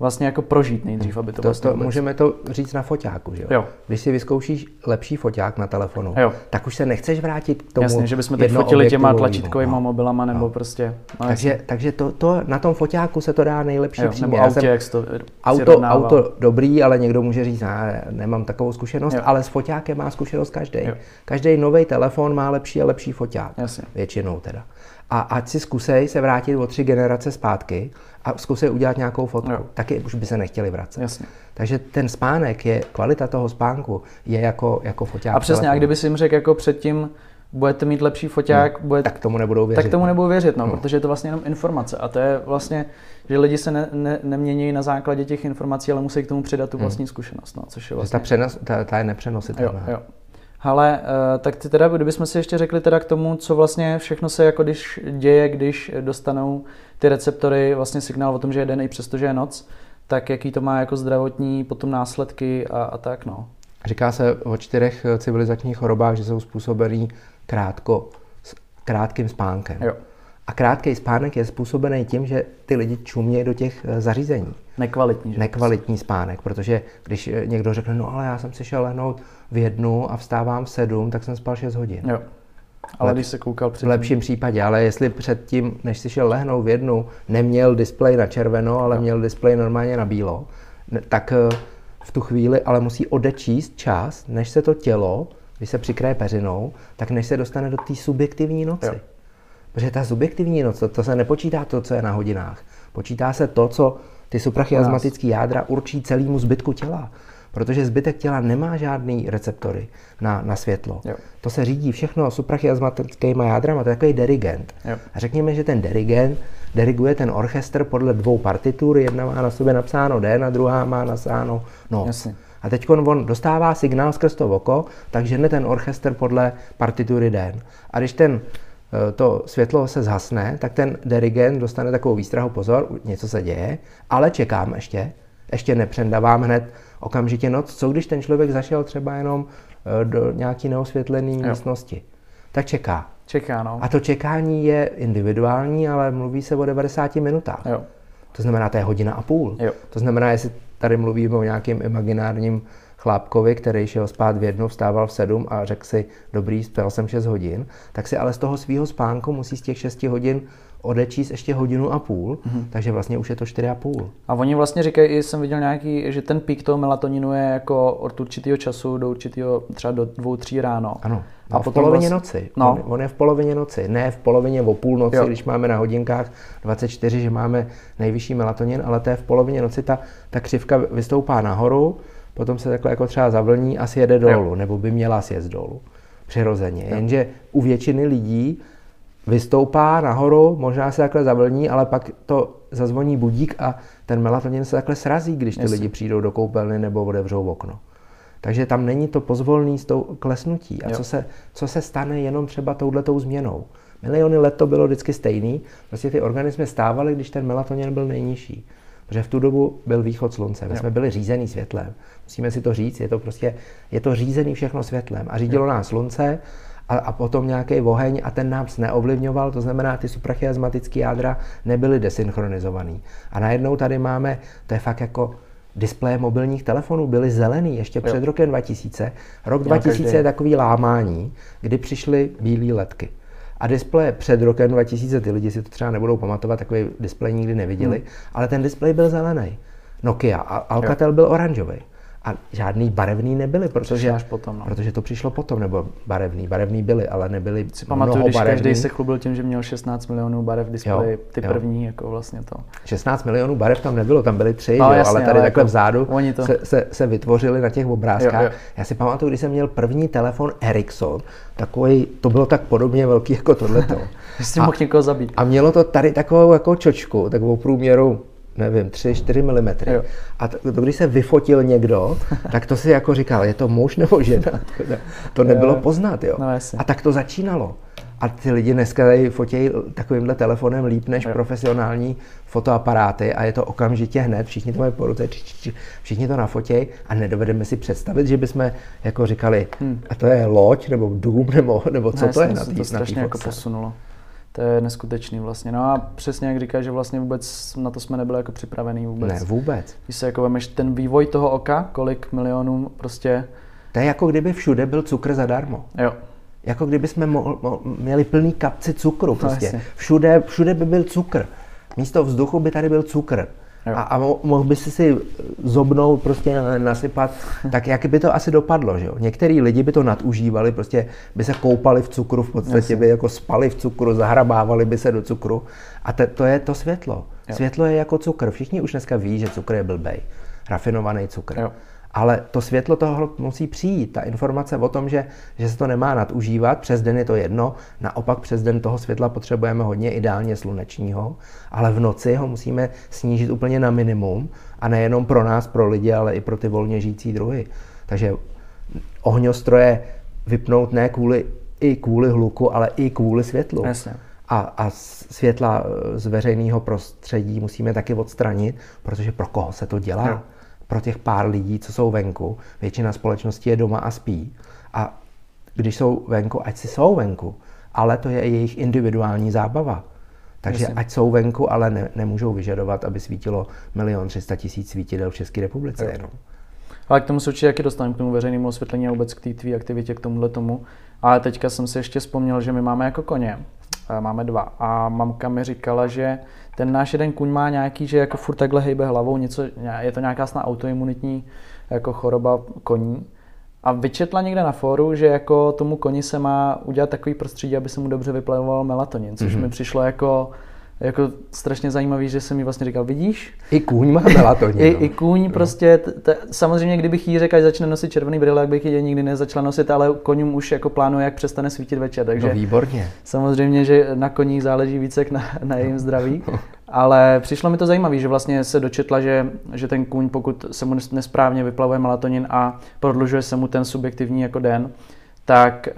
vlastně jako prožít nejdřív, aby to, to, vlastně to Můžeme to říct na foťáku, že jo? jo? Když si vyzkoušíš lepší foťák na telefonu, jo. tak už se nechceš vrátit k tomu Jasně, že bychom teď fotili těma tlačítkovými no. mobilama nebo no. prostě... No, takže, takže to, to, na tom foťáku se to dá nejlepší jo, Nebo autě, jak to auto, auto dobrý, ale někdo může říct, ne, nemám takovou zkušenost, jo. ale s foťákem má zkušenost každý. Každý nový telefon má lepší a lepší foťák. Jasně. Většinou teda. A ať si zkusej se vrátit o tři generace zpátky a zkusej udělat nějakou fotku. Jo. Taky už by se nechtěli vracet. Jasně. Takže ten spánek je, kvalita toho spánku je jako, jako foťák. A přesně, a kdyby si jim řekl jako předtím, budete mít lepší foťák, hmm. budete, tak tomu nebudou věřit. Tak tomu nebudou věřit, no, hmm. protože je to vlastně jenom informace. A to je vlastně, že lidi se ne, ne, nemění na základě těch informací, ale musí k tomu přidat tu hmm. vlastní hmm. zkušenost. No, což je vlastně... Ta, přenos, ta, ta je nepřenositelná. Jo, jo. Ale uh, tak ty teda, kdybychom si ještě řekli teda k tomu, co vlastně všechno se jako když děje, když dostanou ty receptory vlastně signál o tom, že je den i přesto, že je noc, tak jaký to má jako zdravotní potom následky a, a tak no. Říká se o čtyřech civilizačních chorobách, že jsou způsobený krátko, krátkým spánkem. Jo. A krátký spánek je způsobený tím, že ty lidi čumějí do těch eh, zařízení. Nekvalitní. Že? Nekvalitní spánek, protože když eh, někdo řekne, no ale já jsem si šel lehnout v jednu a vstávám v sedm, tak jsem spal 6 hodin. Jo. Ale Lep, když se koukal předtím. V lepším případě, ale jestli předtím, než si šel lehnout v jednu, neměl displej na červeno, ale no. měl displej normálně na bílo, tak eh, v tu chvíli ale musí odečíst čas, než se to tělo, když se přikraje peřinou, tak než se dostane do té subjektivní noci. Jo. Protože ta subjektivní noc, to, to se nepočítá to, co je na hodinách. Počítá se to, co ty suprachiasmatické jádra určí celému zbytku těla. Protože zbytek těla nemá žádný receptory na, na světlo. Jo. To se řídí všechno suprachiasmatickými jádrama, to je takový dirigent. Jo. A řekněme, že ten dirigent diriguje ten orchestr podle dvou partitur, jedna má na sobě napsáno den a druhá má napsáno noc. Jasně. A teď on dostává signál skrz to oko, takže ne ten orchestr podle partitury den. A když ten Eh, to světlo se zhasne, tak ten dirigent dostane takovou výstrahu, pozor, něco se děje, ale čekám ještě, ještě nepřendavám hned okamžitě noc. Co když ten člověk zašel třeba jenom eh, do nějaké neosvětlené místnosti? Tak čeká. Čeká, no. A to čekání je individuální, ale mluví se o 90 minutách. Jo. To znamená, to je hodina a půl. Jo. To znamená, jestli tady mluvíme o nějakém imaginárním chlápkovi, který šel spát v jednu, vstával v sedm a řekl si, dobrý, spal jsem 6 hodin, tak si ale z toho svého spánku musí z těch 6 hodin odečíst ještě hodinu a půl, mm-hmm. takže vlastně už je to čtyři a půl. A oni vlastně říkají, jsem viděl nějaký, že ten pík toho melatoninu je jako od určitého času do určitého třeba do dvou, tří ráno. Ano. No, a v polovině vlastně, noci. No. On, on, je v polovině noci, ne v polovině o půlnoci, jo. když máme na hodinkách 24, že máme nejvyšší melatonin, ale to je v polovině noci, ta, ta křivka vystoupá nahoru, potom se takhle jako třeba zavlní a sjede dolů, jo. nebo by měla sjet dolů. Přirozeně. Jo. Jenže u většiny lidí vystoupá nahoru, možná se takhle zavlní, ale pak to zazvoní budík a ten melatonin se takhle srazí, když ty Jasně. lidi přijdou do koupelny nebo otevřou okno. Takže tam není to pozvolný s tou klesnutí. A co se, co se stane jenom třeba touhletou změnou? Miliony let to bylo vždycky stejný. Prostě ty organismy stávaly, když ten melatonin byl nejnižší. Protože v tu dobu byl východ slunce. My jo. jsme byli řízený světlem. Musíme si to říct, je to prostě, je to řízený všechno světlem. A řídilo jo. nás slunce a, a potom nějaký oheň a ten nás neovlivňoval, to znamená, ty suprachiasmatické jádra nebyly desynchronizovaný. A najednou tady máme, to je fakt jako displeje mobilních telefonů byly zelený ještě před jo. rokem 2000. Rok 2000 je takový lámání, kdy přišly bílé ledky. A displeje před rokem 2000, ty lidi si to třeba nebudou pamatovat, takový displej nikdy neviděli, hmm. ale ten displej byl zelený. Nokia a Alcatel jo. byl oranžový a žádný barevný nebyly, protože, až potom, no. protože to přišlo potom, nebo barevný. Barevný byly, ale nebyly si pamatuju, když barevný. každý se chlubil tím, že měl 16 milionů barev displeji, ty jo. první, jako vlastně to. 16 milionů barev tam nebylo, tam byly tři, no, jasně, ale tady ale takhle jako vzadu to... se, se, se, vytvořily na těch obrázkách. Jo, jo. Já si pamatuju, když jsem měl první telefon Ericsson, takový, to bylo tak podobně velký jako tohleto. Jsi mohl někoho zabít. A mělo to tady takovou jako čočku, takovou průměru nevím, 3-4 mm. A to, to, když se vyfotil někdo, tak to si jako říkal, je to muž nebo žena. To nebylo jo. poznat, jo. No, a tak to začínalo. A ty lidi dneska tady fotějí takovýmhle telefonem líp než jo. profesionální fotoaparáty a je to okamžitě hned, všichni to mají po ruce, všichni to nafotějí a nedovedeme si představit, že bychom jako říkali, hmm. a to je loď nebo dům nebo, nebo co ne, to je na té jako posunulo. To je neskutečný vlastně. No a přesně jak říkáš, že vlastně vůbec na to jsme nebyli jako připravení vůbec. Ne, vůbec. Když se jako vemeš ten vývoj toho oka, kolik milionů prostě... To je jako kdyby všude byl cukr zadarmo. Jo. Jako kdyby jsme mo- mo- měli plný kapci cukru no, prostě. No, všude, všude by byl cukr. Místo vzduchu by tady byl cukr. A, a mohl by si si zobnout, prostě nasypat, tak jak by to asi dopadlo, že jo? Některý lidi by to nadužívali, prostě by se koupali v cukru, v podstatě Jasně. by jako spali v cukru, zahrabávali by se do cukru. A te, to je to světlo. Jo. Světlo je jako cukr. Všichni už dneska ví, že cukr je blbej. Rafinovaný cukr. Jo. Ale to světlo toho musí přijít. Ta informace o tom, že, že se to nemá nadužívat, přes den je to jedno, naopak přes den toho světla potřebujeme hodně ideálně slunečního, ale v noci ho musíme snížit úplně na minimum a nejenom pro nás, pro lidi, ale i pro ty volně žijící druhy. Takže ohňostroje vypnout ne kvůli, i kvůli hluku, ale i kvůli světlu. Jasně. A, a světla z veřejného prostředí musíme taky odstranit, protože pro koho se to dělá? No pro těch pár lidí, co jsou venku. Většina společnosti je doma a spí. A když jsou venku, ať si jsou venku, ale to je jejich individuální zábava. Takže Myslím. ať jsou venku, ale ne, nemůžou vyžadovat, aby svítilo milion třista tisíc svítidel v České republice jo. jenom. Ale k tomu se určitě taky dostaneme, k tomu veřejnému osvětlení a vůbec k té tvý aktivitě, k tomuhle tomu. Ale teďka jsem si ještě vzpomněl, že my máme jako koně. Máme dva. A mamka mi říkala, že ten náš jeden kuň má nějaký, že jako furt takhle hejbe hlavou, něco, je to nějaká snad autoimunitní jako choroba koní. A vyčetla někde na fóru, že jako tomu koni se má udělat takový prostředí, aby se mu dobře vyplavoval melatonin, což mm-hmm. mi přišlo jako jako strašně zajímavý, že jsem mi vlastně říkal, vidíš? I kůň má melatonin. I, I kůň no. prostě, t, t, samozřejmě kdybych jí řekl, že začne nosit červený brýle, jak bych ji nikdy nezačala nosit, ale koním už jako plánuje, jak přestane svítit večer. Takže no výborně. Samozřejmě, že na koních záleží více jak na, na jejím zdraví. Ale přišlo mi to zajímavé, že vlastně se dočetla, že, že ten kůň, pokud se mu nesprávně vyplavuje melatonin a prodlužuje se mu ten subjektivní jako den, tak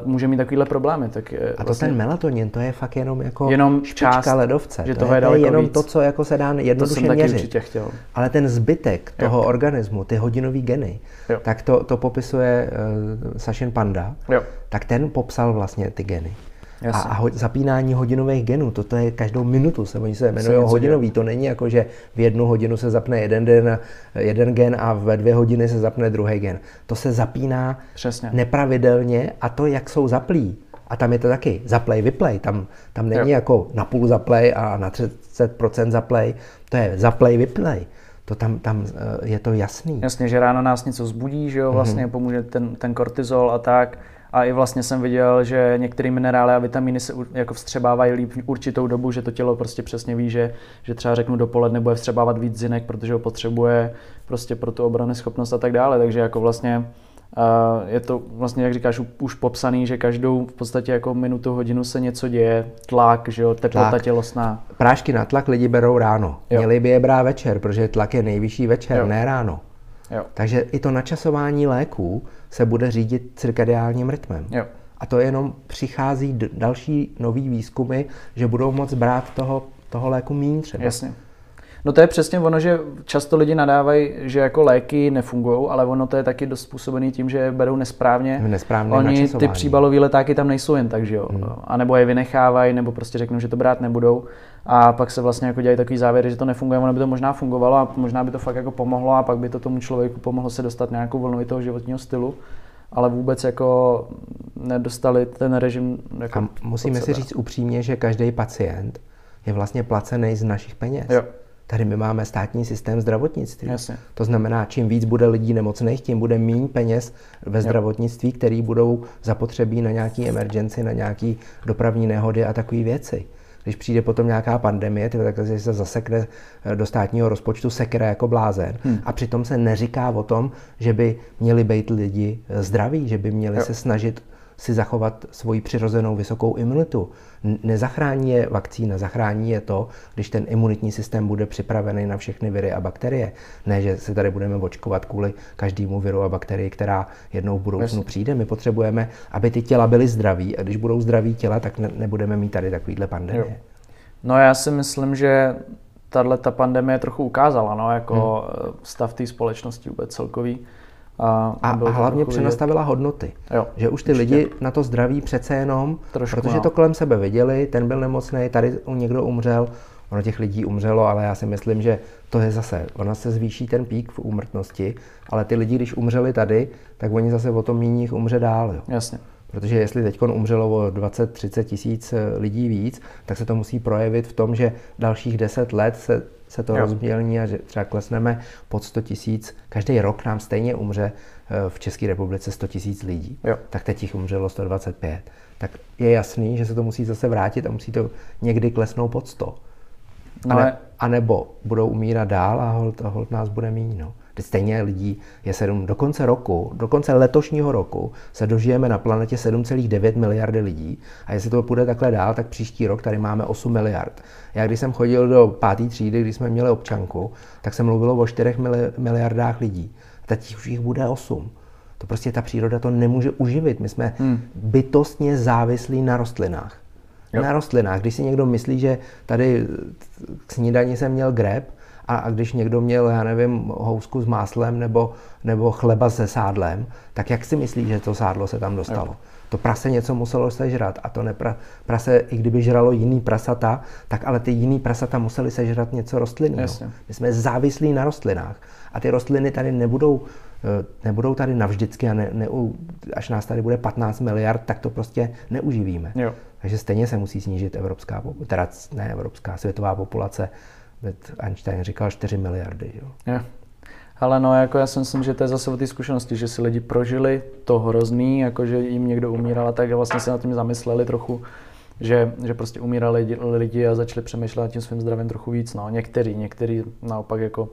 uh, může mít takovýhle problémy. Tak, uh, a to vlastně, ten melatonin, to je fakt jenom jako jenom část, ledovce. Že to, je, to je jenom víc. to, co jako se dá jednoduše to jsem měřit. určitě chtěl. Ale ten zbytek toho jo. organismu, ty hodinové geny, jo. tak to, to popisuje uh, Sachin Panda, jo. tak ten popsal vlastně ty geny. A, a zapínání hodinových genů, toto je každou minutu, se oni se jmenují hodinový. To není jako, že v jednu hodinu se zapne jeden, den, jeden gen a ve dvě hodiny se zapne druhý gen. To se zapíná Přesně. nepravidelně a to, jak jsou zaplí. A tam je to taky zaplej, vyplej. Tam, tam není jo. jako na půl zaplej a na 30% zaplej. To je zaplej, vyplej. To tam, tam eh, je to jasný. Jasně, že ráno nás něco zbudí, že jo, vlastně mm-hmm. pomůže ten, ten kortizol a tak. A i vlastně jsem viděl, že některé minerály a vitamíny se jako vstřebávají líp v určitou dobu, že to tělo prostě přesně ví, že, že třeba řeknu dopoledne bude vstřebávat víc zinek, protože ho potřebuje prostě pro tu obrany schopnost a tak dále. Takže jako vlastně je to vlastně, jak říkáš, už popsaný, že každou v podstatě jako minutu, hodinu se něco děje, tlak, že jo, teplota tlak. tělosná. Prášky na tlak lidi berou ráno. Jo. Měli by je brát večer, protože tlak je nejvyšší večer, jo. ne ráno. Jo. Takže i to načasování léků se bude řídit cirkadiálním rytmem. Jo. A to jenom přichází další nový výzkumy, že budou moc brát toho, toho léku méně třeba. Jasně. No to je přesně ono, že často lidi nadávají, že jako léky nefungují, ale ono to je taky dost způsobený tím, že je berou nesprávně. Nesprávně Oni ty příbalové letáky tam nejsou jen tak, že jo. Hmm. A nebo je vynechávají, nebo prostě řeknou, že to brát nebudou. A pak se vlastně jako dělají takový závěry, že to nefunguje, ono by to možná fungovalo a možná by to fakt jako pomohlo a pak by to tomu člověku pomohlo se dostat nějakou vlnu toho životního stylu ale vůbec jako nedostali ten režim. Jako a musíme si říct upřímně, že každý pacient je vlastně placený z našich peněz. Jo. Tady my máme státní systém zdravotnictví. Jasně. To znamená, čím víc bude lidí nemocných, tím bude méně peněz ve zdravotnictví, které budou zapotřebí na nějaký emergency, na nějaký dopravní nehody a takové věci. Když přijde potom nějaká pandemie, tak se zasekne eh, do státního rozpočtu sekere jako blázen. Hmm. A přitom se neříká o tom, že by měli být lidi eh, zdraví, že by měli jo. se snažit si zachovat svoji přirozenou vysokou imunitu. Nezachrání je vakcína, zachrání je to, když ten imunitní systém bude připravený na všechny viry a bakterie. Ne, že se tady budeme očkovat kvůli každému viru a bakterii, která jednou v budoucnu přijde. My potřebujeme, aby ty těla byly zdraví a když budou zdraví těla, tak ne, nebudeme mít tady takovýhle pandemie. Jo. No já si myslím, že tahle ta pandemie trochu ukázala, no, jako hmm. stav té společnosti vůbec celkový a, a, a hlavně přenastavila hodnoty. Jo, že už ty ještě. lidi na to zdraví přece jenom, Trošku, protože no. to kolem sebe viděli, ten byl nemocný, tady někdo umřel, ono těch lidí umřelo, ale já si myslím, že to je zase, ona se zvýší ten pík v úmrtnosti, ale ty lidi, když umřeli tady, tak oni zase o tom míní umře dál. Jo. Jasně. Protože jestli teď umřelo o 20-30 tisíc eh, lidí víc, tak se to musí projevit v tom, že dalších 10 let se se to jo. rozmělní a že třeba klesneme pod 100 tisíc. Každý rok nám stejně umře eh, v České republice 100 tisíc lidí. Jo. Tak teď jich umřelo 125. Tak je jasný, že se to musí zase vrátit a musí to někdy klesnout pod 100. No, a, ne, a nebo budou umírat dál a hold, a hold nás bude míň. No. Stejně lidí je 7, do konce roku, do konce letošního roku se dožijeme na planetě 7,9 miliardy lidí a jestli to půjde takhle dál, tak příští rok tady máme 8 miliard. Já když jsem chodil do páté třídy, když jsme měli občanku, tak se mluvilo o 4 miliardách lidí. Teď už jich bude 8. To prostě ta příroda to nemůže uživit. My jsme hmm. bytostně závislí na rostlinách. Jo. Na rostlinách. Když si někdo myslí, že tady k snídani jsem měl greb, a, a když někdo měl, já nevím, housku s máslem nebo, nebo chleba se sádlem, tak jak si myslí, že to sádlo se tam dostalo? Jo. To prase něco muselo sežrat a to nepra, prase, i kdyby žralo jiný prasata, tak ale ty jiný prasata museli sežrat něco rostlinného. My jsme závislí na rostlinách a ty rostliny tady nebudou, eh, nebudou tady navždycky a ne, ne, až nás tady bude 15 miliard, tak to prostě neuživíme. Jo. Takže stejně se musí snížit evropská, teda ne evropská, světová populace Einstein říkal 4 miliardy. Jo. Yeah. Ale no, jako já si myslím, že to je zase o té zkušenosti, že si lidi prožili to hrozný, jako že jim někdo umíral a tak a vlastně se nad tím zamysleli trochu, že, že prostě umírali lidi, lidi a začali přemýšlet nad tím svým zdravím trochu víc. No. Některý, některý naopak jako,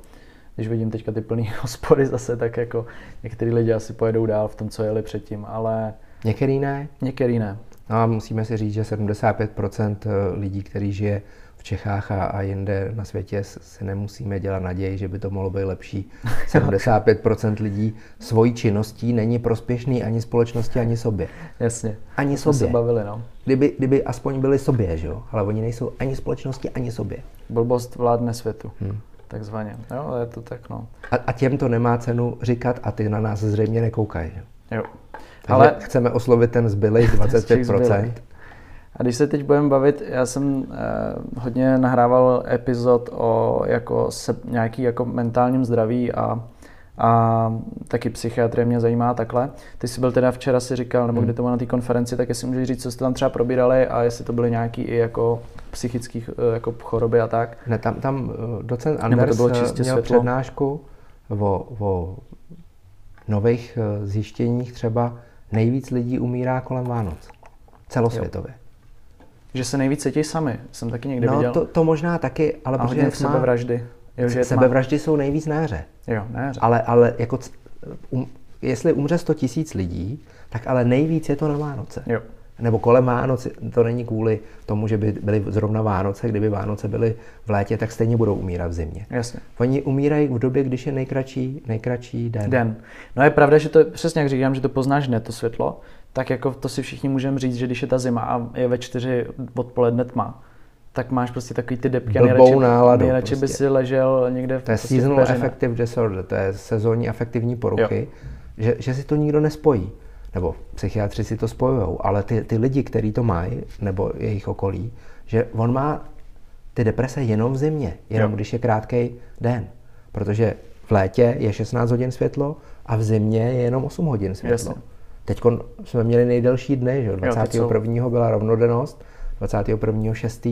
když vidím teďka ty plný hospody zase, tak jako některý lidi asi pojedou dál v tom, co jeli předtím, ale... Některý ne? Některý ne. No a musíme si říct, že 75% lidí, kteří žije Čechách a, a jinde na světě si nemusíme dělat naději, že by to mohlo být lepší. 75% lidí svojí činností není prospěšný ani společnosti, ani sobě. Jasně. Ani sobě. se bavili, no. Kdyby, kdyby aspoň byli sobě, že jo? Ale oni nejsou ani společnosti, ani sobě. Blbost vládne světu. Hmm. Takzvaně. Jo, je to tak, no. A, a těm to nemá cenu říkat a ty na nás zřejmě nekoukají. Jo. Takže Ale chceme oslovit ten zbylej 25%. A když se teď budeme bavit, já jsem eh, hodně nahrával epizod o jako se, nějaký jako mentálním zdraví a, a taky psychiatrie mě zajímá takhle. Ty jsi byl teda včera si říkal, nebo hmm. kde to bylo na té konferenci, tak jestli můžeš říct, co jste tam třeba probírali a jestli to byly nějaký i jako psychické eh, jako choroby a tak. Ne, tam, tam eh, docent Anders to bylo čistě měl světlo? přednášku o, o nových zjištěních třeba nejvíc lidí umírá kolem Vánoc. Celosvětově. Jo že se nejvíc cítí sami. Jsem taky někde no, viděl. To, to možná taky, ale a hodně sebevraždy. Jo, že sebevraždy jsou nejvíc na hře. Jo, na hře. Ale, ale jako, um, jestli umře 100 tisíc lidí, tak ale nejvíc je to na Vánoce. Jo. nebo kolem Vánoc, to není kvůli tomu, že by byly zrovna Vánoce, kdyby Vánoce byly v létě, tak stejně budou umírat v zimě. Jasně. Oni umírají v době, když je nejkratší, nejkratší den. Den. No je pravda, že to, přesně jak říkám, že to poznáš hned, to světlo, tak jako to si všichni můžeme říct, že když je ta zima a je ve čtyři odpoledne tma, tak máš prostě takový ty depky. Blbou nejradši, náladu. Nejradši prostě. by si ležel někde v To je prostě seasonal affective disorder, to je sezónní afektivní poruchy, že, že si to nikdo nespojí nebo psychiatři si to spojují, ale ty, ty lidi, kteří to mají, nebo jejich okolí, že on má ty deprese jenom v zimě, jenom jo. když je krátký den. Protože v létě je 16 hodin světlo a v zimě je jenom 8 hodin světlo. Teď jsme měli nejdelší dny, že 21. Jo, byla rovnodennost, 21. 6.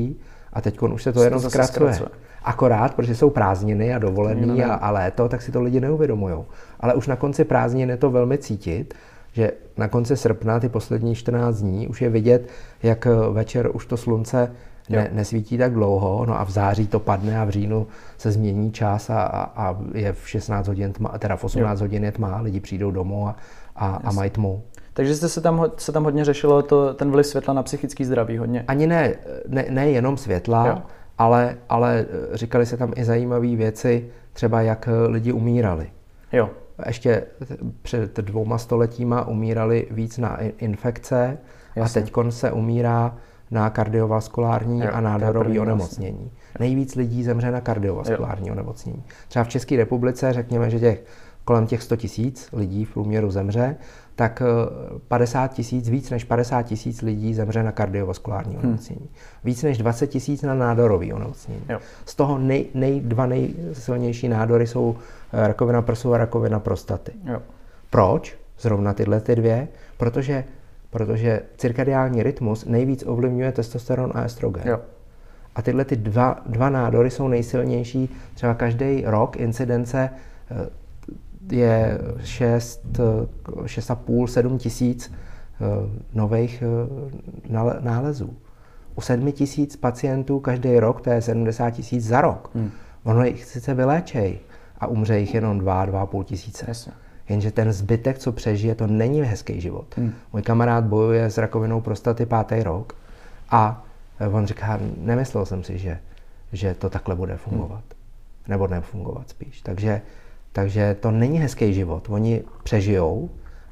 a teď už se to jenom zkracuje. Akorát, protože jsou prázdniny a dovolený a, a léto, tak si to lidi neuvědomují. Ale už na konci prázdnin je to velmi cítit, že na konci srpna, ty poslední 14 dní, už je vidět, jak večer už to slunce ne, nesvítí tak dlouho, no a v září to padne a v říjnu se změní čas a, a, a je v 16 hodin tma, teda v 18 jo. hodin je tma, lidi přijdou domů a, a, a mají tmu. Takže jste se tam, se tam hodně řešilo to, ten vliv světla na psychický zdraví hodně? Ani ne, ne, ne jenom světla, ale, ale říkali se tam i zajímavé věci, třeba jak lidi umírali. Jo ještě před dvouma stoletíma umírali víc na infekce Jasně. a teď se umírá na kardiovaskulární jo, a nádorové onemocnění. Vlastně. Nejvíc lidí zemře na kardiovaskulární jo. onemocnění. Třeba v České republice řekněme, že těch kolem těch 100 tisíc lidí v průměru zemře, tak 50 eh, tisíc, víc než 50 tisíc lidí zemře na kardiovaskulární hmm. onemocnění. Víc než 20 tisíc na nádorové onemocnění. Jo. Z toho nej, nej, dva nejsilnější nádory jsou eh, rakovina prsu a rakovina prostaty. Jo. Proč? Zrovna tyhle ty dvě? Protože, protože cirkadiální rytmus nejvíc ovlivňuje testosteron a estrogen. Jo. A tyhle ty dva, dva nádory jsou nejsilnější. Třeba každý rok incidence eh, je 6, 6,5, 7 tisíc eh, nových eh, nálezů. U 7 tisíc pacientů každý rok, to je 70 tisíc za rok. Hmm. Ono jich sice vyléčej a umře jich jenom 2, 2,5 tisíce. Jasně. Jenže ten zbytek, co přežije, to není hezký život. Hmm. Můj kamarád bojuje s rakovinou prostaty pátý rok a on říká, nemyslel jsem si, že, že to takhle bude fungovat. Hmm. Nebo nefungovat spíš. Takže takže to není hezký život. Oni přežijou,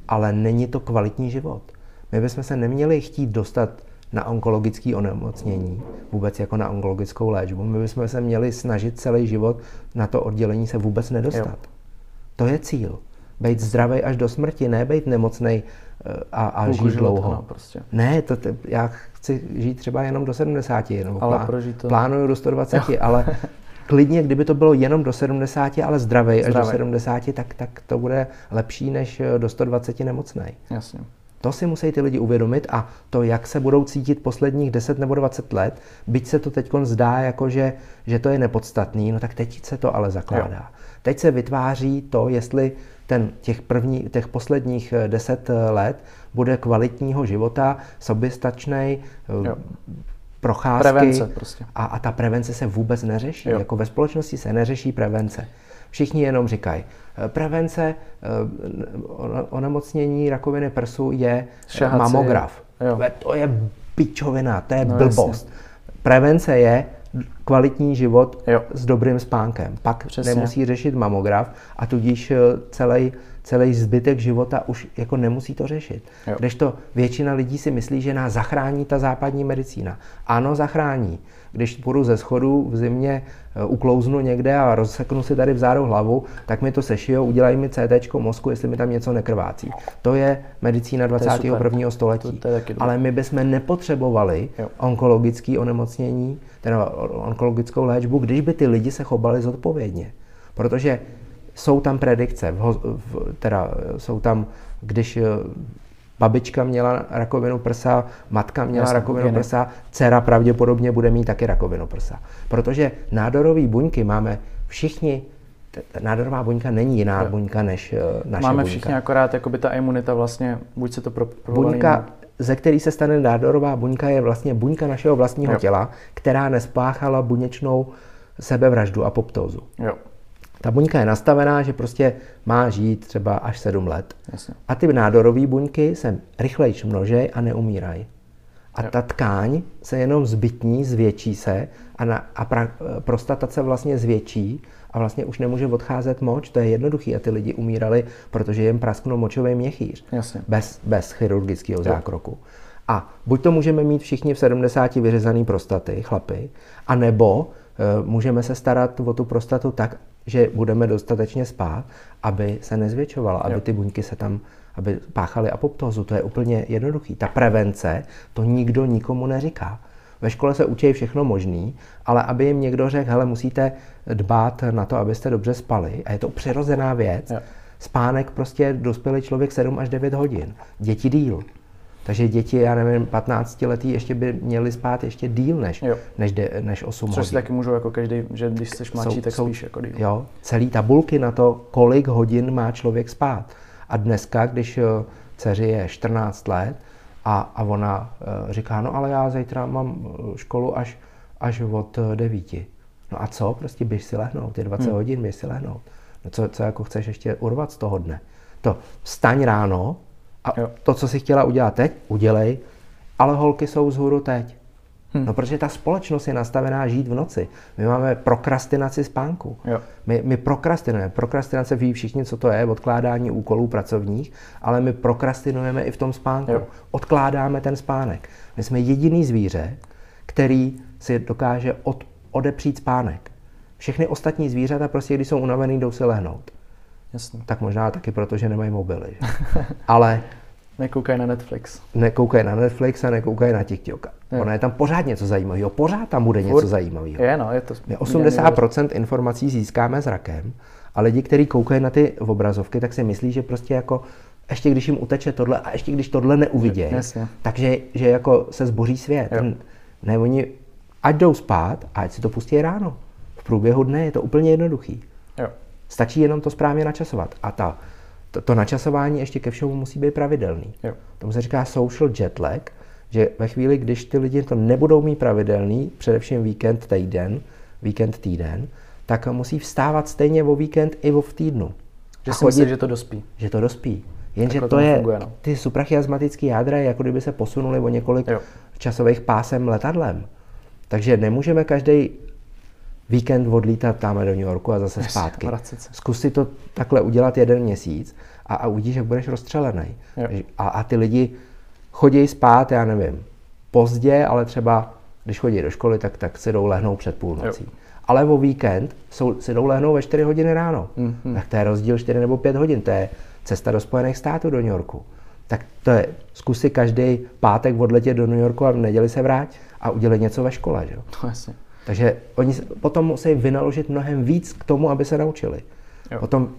ale není to kvalitní život. My bychom se neměli chtít dostat na onkologické onemocnění, vůbec jako na onkologickou léčbu. My bychom se měli snažit celý život na to oddělení se vůbec nedostat. Jo. To je cíl. Být zdravý až do smrti, ne být nemocný eh, a, a žít dlouho. No, prostě. Ne, to, te, já chci žít třeba jenom do 70, nebo ale plán, to... plánuju do 120, jo. ale klidně, kdyby to bylo jenom do 70, ale zdravý, až do 70, tak, tak to bude lepší než eh, do 120 nemocný. Jasně. To si musí ty lidi uvědomit a to, jak se budou cítit posledních 10 nebo 20 let, byť se to teď zdá, jako že, že to je nepodstatný, no tak teď se to ale zakládá. Jo. Teď se vytváří to, jestli ten, těch, první, těch posledních 10 eh, let bude kvalitního života, soběstačný, eh, procházky. Prevence prostě. A, a ta prevence se vůbec neřeší. Jo. Jako ve společnosti se neřeší prevence. Všichni jenom říkají, eh, prevence eh, onemocnění rakoviny prsu je Šahaci. mamograf. Jo. To je pičovina, to je no, blbost. Jasně. Prevence je kvalitní život jo. s dobrým spánkem. Pak Přesně. nemusí řešit mamograf a tudíž celý eh, celý zbytek života už jako nemusí to řešit. Jo. to většina lidí si myslí, že nás zachrání ta západní medicína. Ano, zachrání. Když půjdu ze schodu v zimě, eh, uklouznu někde a rozseknu si tady vzadu hlavu, tak mi to sešijou, udělají mi CT mozku, jestli mi tam něco nekrvácí. To je medicína 21. Je století. To, to je Ale my bychom nepotřebovali jo. onkologické onemocnění, teda onkologickou léčbu, když by ty lidi se chovali zodpovědně. Protože jsou tam predikce, v, v, teda jsou tam, když eh, babička měla rakovinu prsa, matka měla Jasně, rakovinu geny. prsa, dcera pravděpodobně bude mít taky rakovinu prsa. Protože nádorové buňky máme všichni, nádorová buňka není jiná jo. buňka než eh, naše Máme buňka. všichni akorát jakoby ta imunita vlastně, buď se to pro, Buňka, ze který se stane nádorová buňka, je vlastně buňka našeho vlastního jo. těla, která nespáchala buněčnou sebevraždu a poptózu. Jo. Ta buňka je nastavená, že prostě má žít třeba až 7 let. Jasně. A ty nádorové buňky se rychleji množej a neumírají. A ta tkáň se jenom zbytní, zvětší se a, na, a pra, prostata se vlastně zvětší a vlastně už nemůže odcházet moč, to je jednoduchý a ty lidi umírali, protože jim prasknul močový měchýř. Jasně. Bez, bez chirurgického zákroku. A buď to můžeme mít všichni v 70 vyřezaný prostaty, chlapy, anebo e, můžeme se starat o tu prostatu tak, že budeme dostatečně spát, aby se nezvětšovala, aby ty buňky se tam aby páchali apoptózu. To je úplně jednoduchý. Ta prevence, to nikdo nikomu neříká. Ve škole se učí všechno možný, ale aby jim někdo řekl, hele, musíte dbát na to, abyste dobře spali. A je to přirozená věc. Jo. Spánek prostě dospělý člověk 7 až 9 hodin. Děti díl. Takže děti, já nevím, 15 letý ještě by měli spát ještě díl než, než, de, než 8 Což hodin. si taky můžou jako každý, že když jsi mladší, jsou, tak jsou, spíš jako díl. Jo, celý tabulky na to, kolik hodin má člověk spát. A dneska, když eh, dceři je 14 let a, a ona uh, říká, no ale já zítra mám eh, školu až, až od 9. No a co? Prostě běž si lehnout, je 20 hmm. hodin, běž si lehnout. No co, co jako chceš ještě urvat z toho dne? To vstaň ráno a jo. to, co si chtěla udělat teď, udělej, ale holky jsou vzhůru teď. Hmm. No, protože ta společnost je nastavená žít v noci. My máme prokrastinaci spánku. Jo. My, my prokrastinujeme. Prokrastinace ví všichni, co to je, odkládání úkolů pracovních, ale my prokrastinujeme i v tom spánku. Jo. Odkládáme ten spánek. My jsme jediný zvíře, který si dokáže od, odepřít spánek. Všechny ostatní zvířata prostě, když jsou unavený, jdou si lehnout. Jasně. Tak možná taky proto, že nemají mobily. ale Nekoukají na Netflix. Nekoukají na Netflix a nekoukají na TikTok. Ono je tam pořád něco zajímavého, pořád tam bude něco Furt. zajímavého. Je, no, je to My 80% informací získáme zrakem a lidi, kteří koukají na ty obrazovky, tak si myslí, že prostě jako ještě když jim uteče tohle a ještě když tohle neuvidějí, takže že jako se zboří svět. Jo. Ne, oni ať jdou spát a ať si to pustí ráno. V průběhu dne je to úplně jednoduchý. Jo. Stačí jenom to správně načasovat. A ta to, to načasování ještě ke všemu musí být pravidelný. Jo. Tomu se říká social jet lag, že ve chvíli, když ty lidi to nebudou mít pravidelný, především víkend, týden, víkend, týden, tak musí vstávat stejně o víkend i o v týdnu. Že si myslí, že to dospí. Že to dospí. Jenže to je, funguje, no. ty suprachiasmatické jádra je jako kdyby se posunuli o několik jo. časových pásem letadlem. Takže nemůžeme každý víkend odlítat tam do New Yorku a zase zpátky. Zkus si to takhle udělat jeden měsíc a, a uvidíš, jak budeš rozstřelený. A, a ty lidi chodí spát, já nevím, pozdě, ale třeba když chodí do školy, tak, tak si jdou lehnout před půlnocí. Jo. Ale o víkend jsou, si jdou lehnout ve 4 hodiny ráno. Mm-hmm. Tak to je rozdíl 4 nebo 5 hodin. To je cesta do Spojených států, do New Yorku. Tak to je, zkus si každý pátek odletět do New Yorku a v neděli se vrát a udělat něco ve škole. Že? To jasně. Takže oni potom musí vynaložit mnohem víc k tomu, aby se naučili. Jo. Potom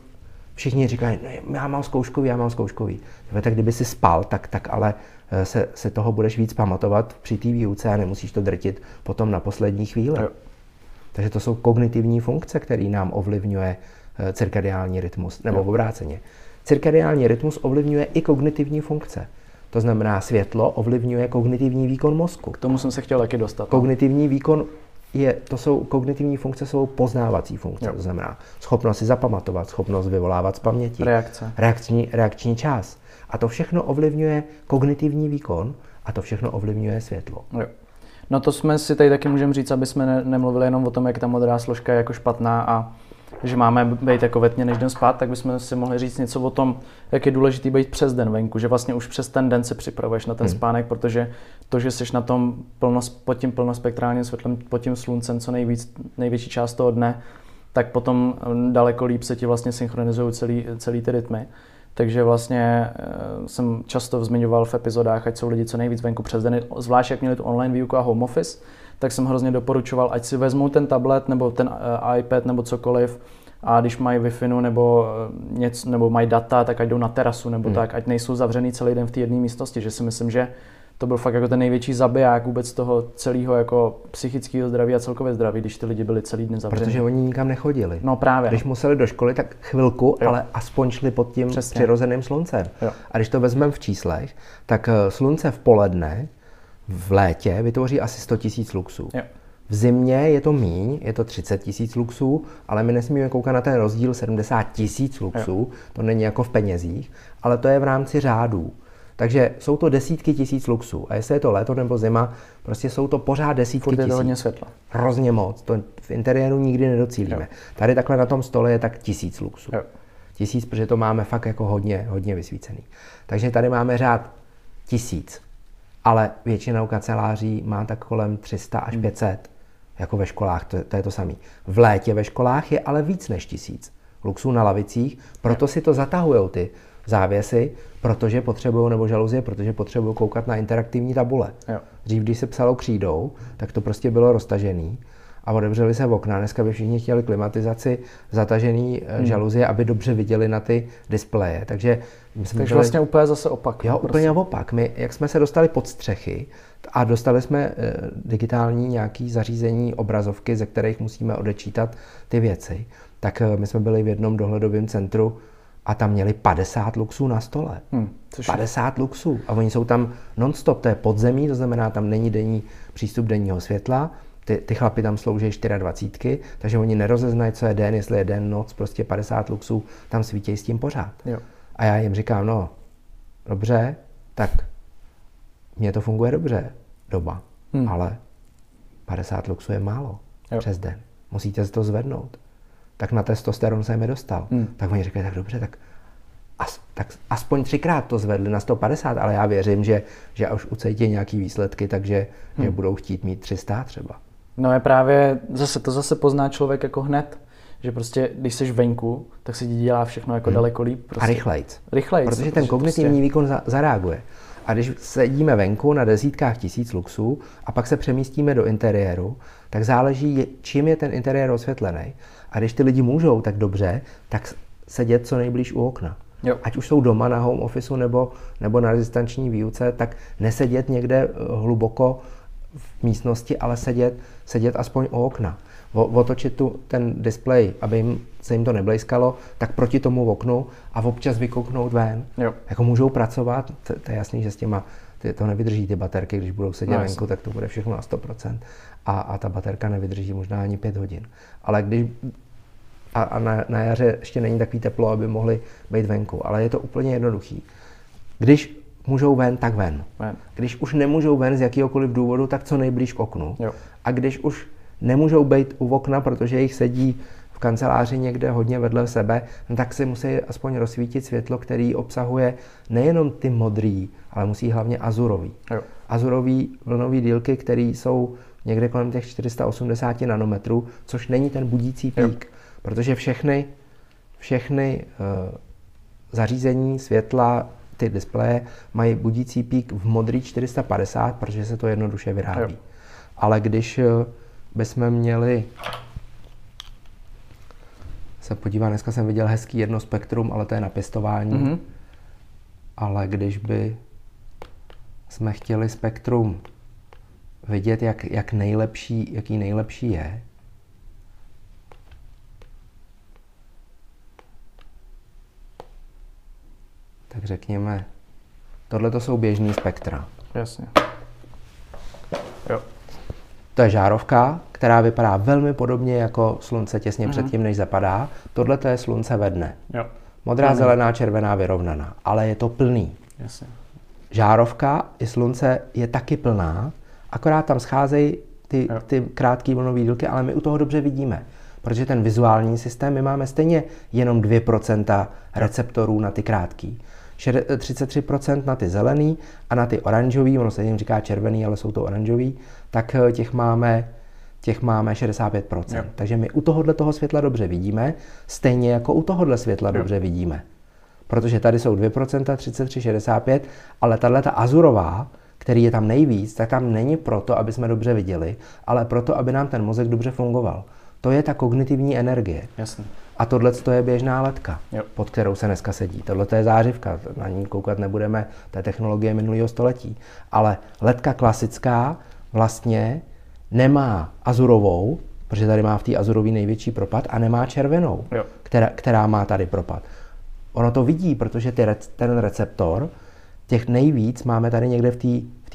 všichni říkají, no, já mám zkouškový, já mám zkouškový. Tak kdyby si spal, tak, tak ale eh, se, se toho budeš víc pamatovat při té výuce a nemusíš to drtit potom na poslední chvíli. Jo. Takže to jsou kognitivní funkce, které nám ovlivňuje eh, cirkadiální rytmus, nebo jo. obráceně. Cirkadiální rytmus ovlivňuje i kognitivní funkce. To znamená, světlo ovlivňuje kognitivní výkon mozku. K tomu jsem se chtěl taky dostat. No. Kognitivní výkon je, to jsou kognitivní funkce, jsou poznávací funkce, jo. to znamená schopnost si zapamatovat, schopnost vyvolávat z paměti, reakce, reakční, reakční čas. A to všechno ovlivňuje kognitivní výkon a to všechno ovlivňuje světlo. Jo. No to jsme si tady taky můžeme říct, aby jsme ne, nemluvili jenom o tom, jak ta modrá složka je jako špatná a že máme být jako ve tmě, než jdem spát, tak bychom si mohli říct něco o tom, jak je důležité být přes den venku, že vlastně už přes ten den se připravuješ na ten hmm. spánek, protože to, že jsi na tom plno, pod tím plnospektrálním světlem, pod tím sluncem co nejvíc, největší část toho dne, tak potom daleko líp se ti vlastně synchronizují celý, celý ty rytmy. Takže vlastně eh, jsem často zmiňoval v epizodách, ať jsou lidi co nejvíc venku přes den, zvlášť jak měli tu online výuku a home office, tak jsem hrozně doporučoval, ať si vezmou ten tablet nebo ten uh, iPad nebo cokoliv a když mají Wi-Fi nebo, uh, něco, nebo mají data, tak ať jdou na terasu nebo hmm. tak, ať nejsou zavřený celý den v té jedné místnosti, že si myslím, že to byl fakt jako ten největší zabiják vůbec toho celého jako psychického zdraví a celkově zdraví, když ty lidi byli celý den zavření. Protože oni nikam nechodili. No právě. Když museli do školy, tak chvilku, jo. ale aspoň šli pod tím Přesně. přirozeným sluncem. Jo. A když to vezmeme v číslech, tak eh, slunce v poledne v létě vytvoří asi 100 000 luxů. Jo. V zimě je to míň, je to 30 tisíc luxů, ale my nesmíme koukat na ten rozdíl 70 tisíc luxů, jo. to není jako v penězích, ale to je v rámci řádů. Takže jsou to desítky tisíc luxů. A jestli je to léto nebo zima, prostě jsou to pořád desítky Furt je to tisíc. hodně světla. Hrozně moc. To v interiéru nikdy nedocílíme. Jo. Tady takhle na tom stole je tak tisíc luxů. Jo. Tisíc, protože to máme fakt jako hodně, hodně vysvícený. Takže tady máme řád tisíc. Ale většina kanceláří má tak kolem 300 až 500. Jako ve školách, to, to je to samé. V létě ve školách je ale víc než tisíc luxů na lavicích, proto si to zatahují ty závěsy, protože potřebují, nebo žaluzie, protože potřebují koukat na interaktivní tabule. Jo. Dřív, když se psalo křídou, tak to prostě bylo roztažený a otevřeli se okna. Dneska by všichni chtěli klimatizaci, zatažený hmm. žaluzie, aby dobře viděli na ty displeje. Takže my jsme Takže vlastně úplně zase opak. Jo, no, úplně opak. My, jak jsme se dostali pod střechy a dostali jsme e, digitální nějaký zařízení, obrazovky, ze kterých musíme odečítat ty věci, tak e, my jsme byli v jednom dohledovém centru a tam měli 50 luxů na stole. Hmm, což 50 luxů. A oni jsou tam non-stop, to je podzemí, to znamená, tam není denní přístup denního světla, ty, ty chlapy tam slouží 24, takže oni nerozeznají, co je den, jestli je den, noc, prostě 50 luxů tam svítí s tím pořád. Jo. A já jim říkám, no, dobře, tak mně to funguje dobře, doba, hmm. ale 50 luxů je málo Jo. přes den. Musíte to zvednout. Tak na testosteron jsem je dostal. Hmm. Tak oni říkají, tak dobře, tak, as, tak aspoň třikrát to zvedli na 150, ale já věřím, že, že už ucítí nějaký výsledky, takže že budou chtít mít 300 třeba. No je právě, zase to zase pozná člověk jako hned, že prostě, když jsi venku, tak se ti dělá všechno jako daleko líp. Prostě. A rychlejc. Rychlejc, Protože ten kognitivní prostě, výkon za, zareaguje. A když sedíme venku na desítkách tisíc luxů a pak se přemístíme do interiéru, tak záleží, čím je ten interiér osvětlený. A když ty lidi můžou tak dobře, tak sedět co nejblíž u okna. Jo. Ať už jsou doma na home officeu nebo, nebo na distanční výuce, tak nesedět někde eh, hluboko místnosti, ale sedět, sedět aspoň u okna. O, otočit tu, ten displej, aby jim, se jim to neblejskalo, tak proti tomu oknu a občas vykouknout ven. Jo. Jako můžou pracovat, to, to je jasný, že s těma ty, to nevydrží ty baterky, když budou sedět No, venku, tak to bude všechno na 100%. A, a ta baterka nevydrží možná ani 5 hodin. Ale když a, a na, na jaře ještě není takový teplo, aby mohli být venku. Ale je to úplně jednoduchý. Když můžou ven, tak ven. Ven. Když už nemůžou ven z jakéhokoliv důvodu, tak co nejblíž k oknu. Jo. A když už nemůžou být u okna, protože jich sedí v kanceláři někde hodně vedle sebe, no tak si musí aspoň rozsvítit světlo, který obsahuje nejenom ty modrý, ale musí hlavně azurový. Jo. Azurový vlnový dílky, které jsou někde kolem těch 480 nanometrů, což není ten budící Jo. pík, protože všechny, všechny uh, zařízení světla, ty displeje mají budící pík v modrý 450, protože se to jednoduše vyrábí. Jo. Ale když eh, bychom měli se podívá, dneska jsem viděl hezký jedno spektrum, ale to je na pěstování. Mhm. Ale když by jsme chtěli spektrum vidět, jak, jak nejlepší, jaký nejlepší je, tak řekněme, tohle to jsou běžný spektra. Jasně. Jo. To je žárovka, která vypadá velmi podobně jako slunce těsně Mhm. předtím, než zapadá. Tohle to je slunce ve dne. Jo. Modrá, zelená, červená, vyrovnaná. Ale je to plný. Jasně. Žárovka i slunce je taky plná, akorát tam scházejí ty, Jo. ty krátké vlnové dílky, ale my u toho dobře vidíme. Protože ten vizuální systém, my máme stejně jenom 2% receptorů na ty krátký. Šede- 33% na ty zelený a na ty oranžový, ono se jim říká červený, ale jsou to oranžový, tak eh, těch máme, těch máme 65%. Jo. Takže my u tohohle toho světla dobře vidíme, stejně jako u tohohle světla Jo. dobře vidíme. Protože tady jsou 2%, 33, 65, ale tahle ta azurová, který je tam nejvíc, tak tam není proto, aby jsme dobře viděli, ale proto, aby nám ten mozek dobře fungoval. To je ta kognitivní energie. Jasně. A tohle to je běžná ledka, Jo. pod kterou se dneska sedí. Tohle to je zářivka, na ní koukat nebudeme, to je technologie minulého století. Ale ledka klasická vlastně nemá azurovou, protože tady má v té azurový největší propad, a nemá červenou, Jo. která, která má tady propad. Ono to vidí, protože ty, ten receptor těch nejvíc máme tady někde v té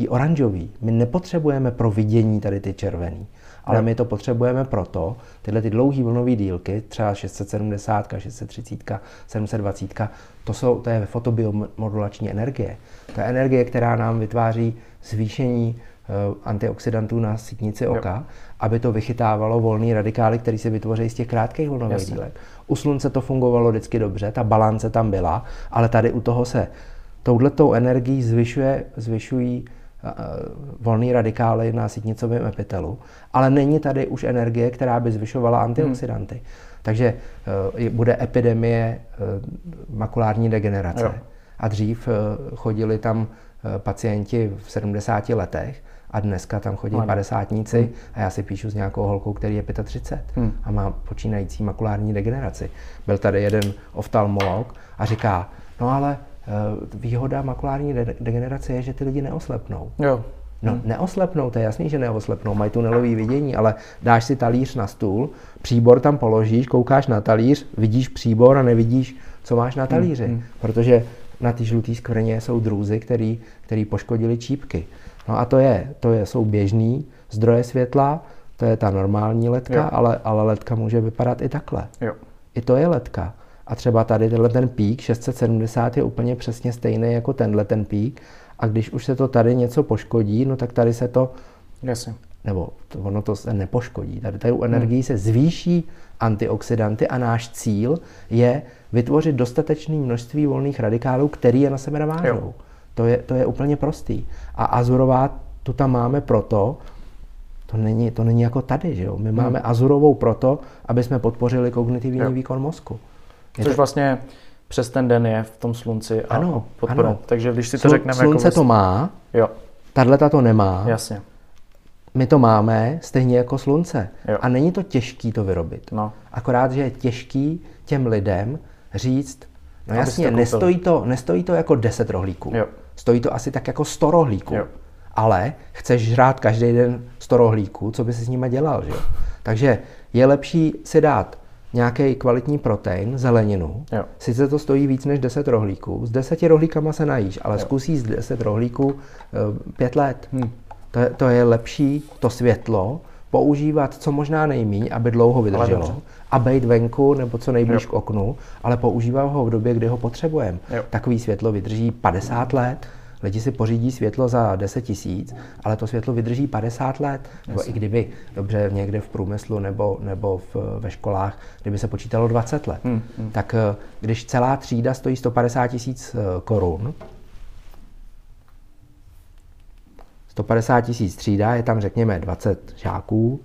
v oranžové. My nepotřebujeme pro vidění tady ty červený, ale my to potřebujeme proto, tyhle ty dlouhé vlnové dílky, třeba 670, 630, 720, to, jsou, to je fotobiomodulační energie. To je energie, která nám vytváří zvýšení uh, antioxidantů na sítnici oka, jo. aby to vychytávalo volné radikály, které se vytvoří z těch krátkých vlnových dílek. U slunce to fungovalo vždycky dobře, ta balance tam byla, ale tady u toho se touhletou energií zvyšuje, zvyšují volné radikály na sítnicovém epitelu, ale není tady už energie, která by zvyšovala antioxidanty. Hmm. Takže uh, bude epidemie uh, makulární degenerace. Jo. A dřív uh, chodili tam pacienti v 70 letech a dneska tam chodí padesátníci hmm. a já si píšu s nějakou holkou, který je 35 hmm. a má počínající makulární degeneraci. Byl tady jeden oftalmolog a říká, no ale výhoda makulární de- degenerace je, že ty lidi neoslepnou. Jo. No, hmm. neoslepnou, to je jasný, že neoslepnou, mají tunelový vidění, ale dáš si talíř na stůl, příbor tam položíš, koukáš na talíř, vidíš příbor a nevidíš, co máš na talíři, hmm. protože na ty žluté skvrně jsou drůzy, který, který poškodili čípky. No a to je, to je, jsou běžný zdroje světla, to je ta normální ledka, ale, ale ledka může vypadat i takhle. Jo. I to je ledka. A třeba tady tenhle ten pík 670 je úplně přesně stejný jako tenhle ten pík. A když už se to tady něco poškodí, no tak tady se to... Jasně. Nebo to, ono to se nepoškodí. Tady, tady u energií hmm. se zvýší antioxidanty a náš cíl je vytvořit dostatečné množství volných radikálů, který je na sebe navážou. To je, to je úplně prostý. A azurová tu tam máme proto, to není, to není jako tady, že jo? My hmm. máme azurovou proto, aby jsme podpořili kognitivní jo. výkon mozku. Je Což to... vlastně přes ten den je v tom slunci a ano, podporou. Ano. Takže když si to řekneme Slunce jako... to má, jo. tahle to nemá. Jasně. My to máme stejně jako slunce. Jo. A není to těžký to vyrobit. No. Akorát, že je těžký těm lidem říct, no jasně, nestojí to, nestojí to jako 10 rohlíků. Jo. Stojí to asi tak jako 100 rohlíků. Jo. Ale chceš žrát každý den 100 rohlíků, co by si s nimi dělal, že jo? Takže je lepší si dát nějaký kvalitní protein, zeleninu. Jo. Sice to stojí víc než 10 rohlíků. S 10 rohlíkama se najíš, ale jo. zkusí z 10 rohlíků 5 uh, let. Hmm. To, je, to je lepší, to světlo, používat co možná nejmíň, aby dlouho vydrželo a být venku nebo co nejblíž jo. k oknu, ale používat ho v době, kdy ho potřebujeme. Takový světlo vydrží 50 let, Lidi si pořídí světlo za 10 tisíc, ale to světlo vydrží 50 let. Nebo i kdyby, dobře, někde v průmyslu nebo, nebo v, ve školách, kdyby se počítalo 20 let. Hmm, hmm. Tak eh, když celá třída stojí 150 tisíc eh, korun, 150 tisíc třída, je tam řekněme 20 žáků,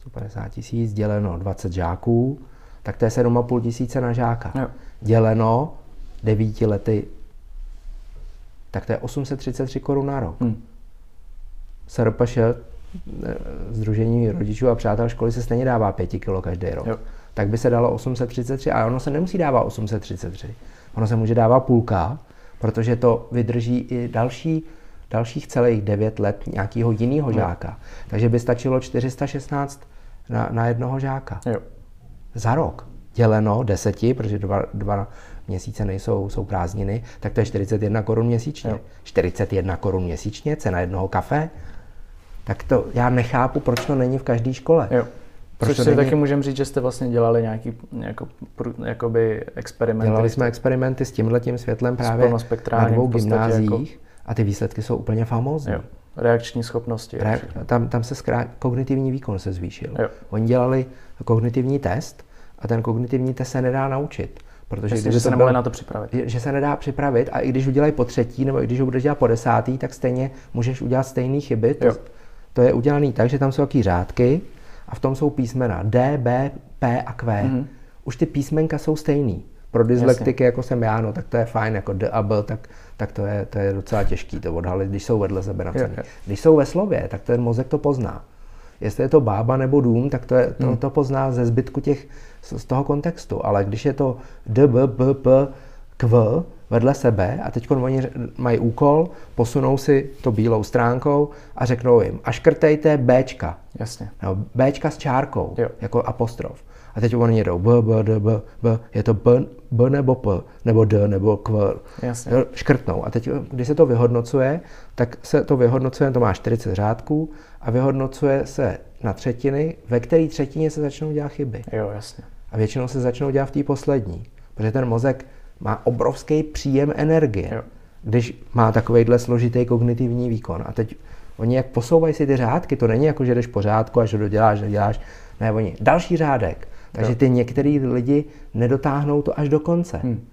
150 tisíc děleno 20 žáků, tak to je 7,5 tisíce na žáka. Jo. Děleno 9 lety, tak to je 833 korun na rok. Hmm. SRPŠ, Združení rodičů a přátel školy se stejně dává 5 kilo každý rok. Jo. Tak by se dalo 833, a ono se nemusí dávat 833. Ono se může dávat půlka, protože to vydrží i další, dalších celých 9 let nějakého jiného žáka. Takže by stačilo 416 na, na jednoho žáka. Jo. Za rok. Děleno deseti, protože dva, dva měsíce nejsou jsou prázdniny, tak to je 41 korun měsíčně. Jo. 41 korun měsíčně, cena jednoho kafe. Tak to já nechápu, proč to není v každé škole. Jo. Proč Což si není... taky můžeme říct, že jste vlastně dělali nějaký jako, jakoby experimenty. Dělali jsme experimenty s tímhletím světlem právě na dvou gymnáziích jako... a ty výsledky jsou úplně famózní. Jo. Reakční schopnosti. Re... Tam, tam se zkrát... kognitivní výkon se zvýšil. Jo. Oni dělali kognitivní test a ten kognitivní test se nedá naučit. Protože Myslím, když se nemohli na to připravit. Že se nedá připravit a i když udělají po třetí nebo i když ho budeš dělat po desátý, tak stejně můžeš udělat stejné chyby. To, to je udělané tak, že tam jsou taky řádky a v tom jsou písmena D, B, P a Q. Mm-hmm. Už ty písmenka jsou stejný. Pro dyslektiky, jako jsem já, no, tak to je fajn, jako D a B, tak, tak to, je, to je docela těžký to odhalit, když jsou vedle sebe napsané. Když jsou ve slově, tak ten mozek to pozná. Jestli je to bába nebo dům, tak to, je, to, hmm. to pozná ze zbytku těch, z toho kontextu. Ale když je to D, B, B, P, Q vedle sebe a teď oni mají úkol, posunou si to bílou stránkou a řeknou jim, a škrtejte Bčka. Jasně. No, Bčka s čárkou, jo. jako apostrof. A teď oni jedou b, b, d, b, b, je to b, b nebo p, nebo d, nebo q. Jasně. Škrtnou. A teď, když se to vyhodnocuje, tak se to vyhodnocuje, to má 40 řádků a vyhodnocuje se na třetiny, ve které třetině se začnou dělat chyby. Jo, jasně. A většinou se začnou dělat v té poslední, protože ten mozek má obrovský příjem energie, Jo. když má takovýhle složitý kognitivní výkon. A teď oni jak posouvají si ty řádky, to není jako, že jdeš po řádku a že doděláš, doděláš. Ne, oni další řádek. Takže ty některý lidi nedotáhnou to až do konce. Hmm.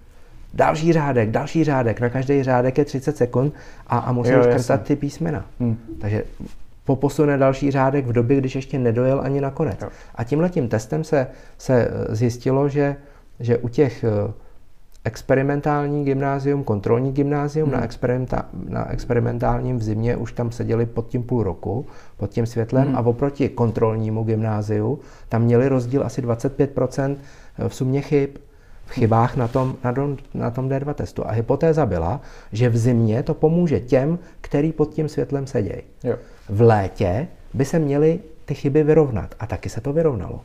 Další řádek, další řádek, na každý řádek je 30 sekund a, a musí Jo, škrtat ty písmena. Hmm. Takže poposune další řádek v době, když ještě nedojel ani na konec. Jo. A tímhle tím testem se, se eh, zjistilo, že, že u těch eh, experimentální gymnázium, kontrolní gymnázium, Hmm. na, experimenta, na experimentálním v zimě už tam seděli pod tím půl roku, pod tím světlem Hmm. a oproti kontrolnímu gymnáziu tam měli rozdíl asi 25% v sumě chyb v chybách na tom, na, tom, na tom D2 testu. A hypotéza byla, že v zimě to pomůže těm, který pod tím světlem sedějí. Jo. V létě by se měly ty chyby vyrovnat. A taky se to vyrovnalo.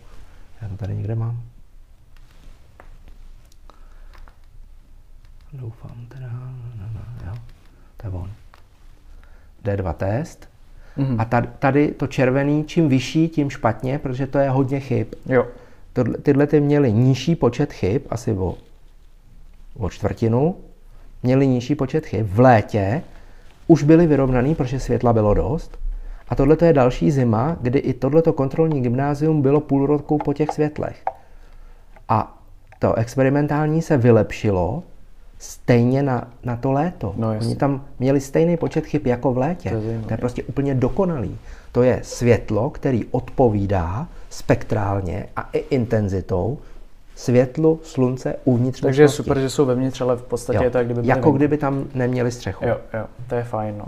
Já to tady někde mám. Doufám teda. No, no, jo. To je on. D2 test. Mhm. A tady, tady to červený, čím vyšší, tím špatně, protože to je hodně chyb. Jo. Tohle, tyhle ty měly nižší počet chyb, asi o, o čtvrtinu, měli nižší počet chyb. V létě už byly vyrovnaný, protože světla bylo dost. A tohle je další zima, kdy i tohleto kontrolní gymnázium bylo půl roku po těch světlech. A to experimentální se vylepšilo stejně na, na to léto. No. Oni tam měli stejný počet chyb jako v létě. To je zajímavé. to je prostě úplně dokonalý. To je světlo, který odpovídá spektrálně a i intenzitou světlu slunce uvnitř Takže je super, že jsou vevnitř, ale v podstatě Jo. je to, jak kdyby jako kdyby tam neměli střechu. Jo, jo, to je fajn, no.